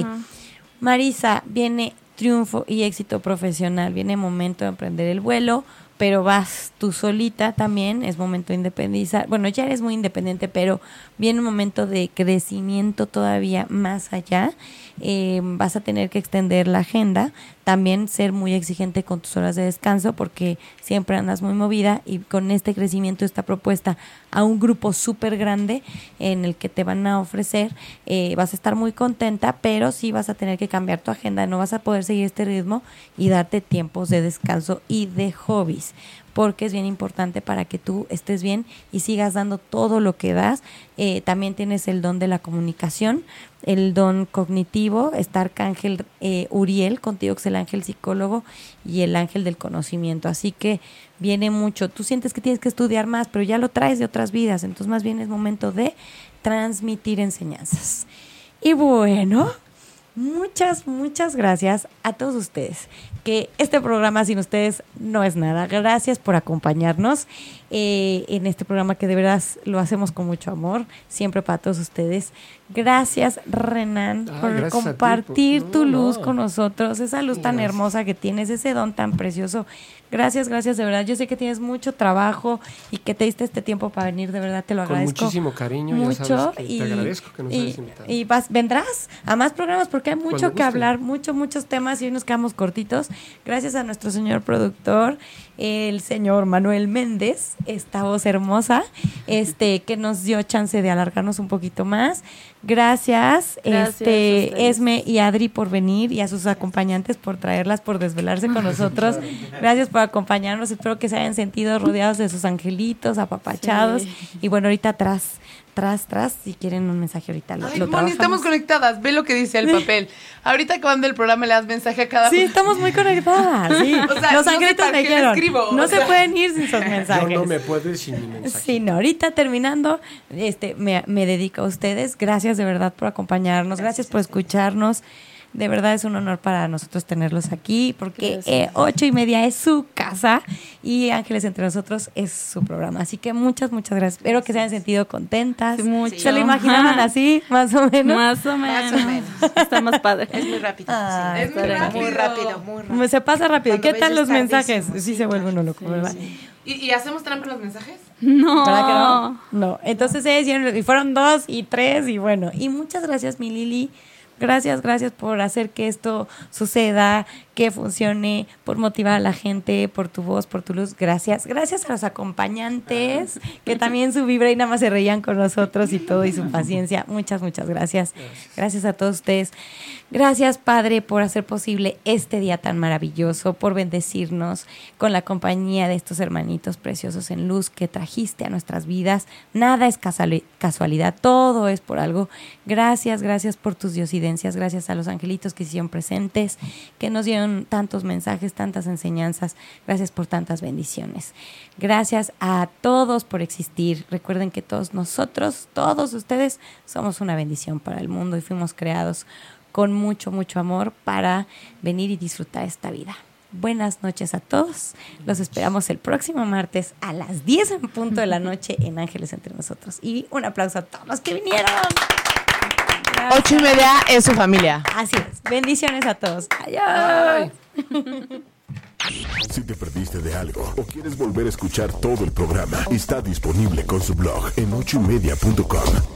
Marisa, viene triunfo y éxito profesional. Viene momento de emprender el vuelo, pero vas tú solita también, es momento de independizar. Bueno, ya eres muy independiente, pero viene un momento de crecimiento todavía más allá. Eh, vas a tener que extender la agenda, también ser muy exigente con tus horas de descanso porque siempre andas muy movida y con este crecimiento, esta propuesta a un grupo súper grande en el que te van a ofrecer, eh, vas a estar muy contenta, pero sí vas a tener que cambiar tu agenda, no vas a poder seguir este ritmo y darte tiempos de descanso y de hobbies porque es bien importante para que tú estés bien y sigas dando todo lo que das. Eh, también tienes el don de la comunicación, el don cognitivo, está Arcángel eh, Uriel, contigo que es el ángel psicólogo y el ángel del conocimiento. Así que viene mucho. Tú sientes que tienes que estudiar más, pero ya lo traes de otras vidas, entonces más bien es momento de transmitir enseñanzas. Y bueno, muchas, muchas gracias a todos ustedes que este programa sin ustedes no es nada. Gracias por acompañarnos eh, en este programa que de verdad lo hacemos con mucho amor, siempre para todos ustedes. Gracias, Renan, por compartir tu luz con nosotros, esa luz tan hermosa que tienes, ese don tan precioso. Gracias, gracias, de verdad. Yo sé que tienes mucho trabajo y que te diste este tiempo para venir, de verdad te lo agradezco. Con muchísimo cariño, mucho, y, te agradezco que nos hayas invitado. Y vas, vendrás a más programas porque hay mucho que hablar, muchos, muchos temas y hoy nos quedamos cortitos. Gracias a nuestro señor productor el señor Manuel Méndez, esta voz hermosa, este, que nos dio chance de alargarnos un poquito más. Gracias, este, Esme y Adri por venir y a sus acompañantes por traerlas, por desvelarse con nosotros. Gracias por acompañarnos. Espero que se hayan sentido rodeados de sus angelitos, apapachados. Y bueno, ahorita atrás tras, tras, si quieren un mensaje ahorita. Lo, Ay, Moni, estamos conectadas. Ve lo que dice el papel. Ahorita acabando el programa le das mensaje a cada Sí, estamos muy conectadas. Sí. *laughs* O sea, Los angelitos me dijeron. No se pueden ir sin sus mensajes. *laughs* Yo no me puedo ir sin mi mensaje. Sí, no, ahorita terminando, este, me, me dedico a ustedes. Gracias de verdad por acompañarnos. Gracias por escucharnos. De verdad es un honor para nosotros tenerlos aquí porque eh, ocho y media es su casa y Ángeles entre nosotros es su programa. Así que muchas, muchas gracias. Espero que se hayan sentido contentas. ¿Se lo imaginaban así, más o menos? Más o menos. Está más padre. Es muy rápido. Ah, es muy rápido. muy rápido. Muy rápido. Se pasa rápido. ¿Qué tal los mensajes? Sí se vuelve uno loco, ¿verdad? ¿Y, hacemos trampa en los mensajes? No. ¿Verdad que no? No. Entonces y fueron dos y tres y bueno. Y muchas gracias, mi Lili. Gracias, gracias por hacer que esto suceda, que funcione, por motivar a la gente, por tu voz, por tu luz. Gracias. Gracias a los acompañantes, que también su vibra y nada más se reían con nosotros y todo y su paciencia. Muchas, muchas gracias. Gracias a todos ustedes. Gracias, Padre, por hacer posible este día tan maravilloso, por bendecirnos con la compañía de estos hermanitos preciosos en luz que trajiste a nuestras vidas. Nada es casualidad, todo es por algo. Gracias, gracias por tus diosidencias, gracias a los angelitos que hicieron presentes, que nos dieron tantos mensajes, tantas enseñanzas. Gracias por tantas bendiciones. Gracias a todos por existir. Recuerden que todos nosotros, todos ustedes, somos una bendición para el mundo y fuimos creados con mucho, mucho amor para venir y disfrutar esta vida. Buenas noches a todos. Los esperamos el próximo martes a las 10 en punto de la *laughs* noche en Ángeles entre nosotros. Y un aplauso a todos los que vinieron. Ocho y media es su familia. Así es. Bendiciones a todos. Adiós. *laughs* Si te perdiste de algo o quieres volver a escuchar todo el programa, está disponible con su blog en ochoymedia.com.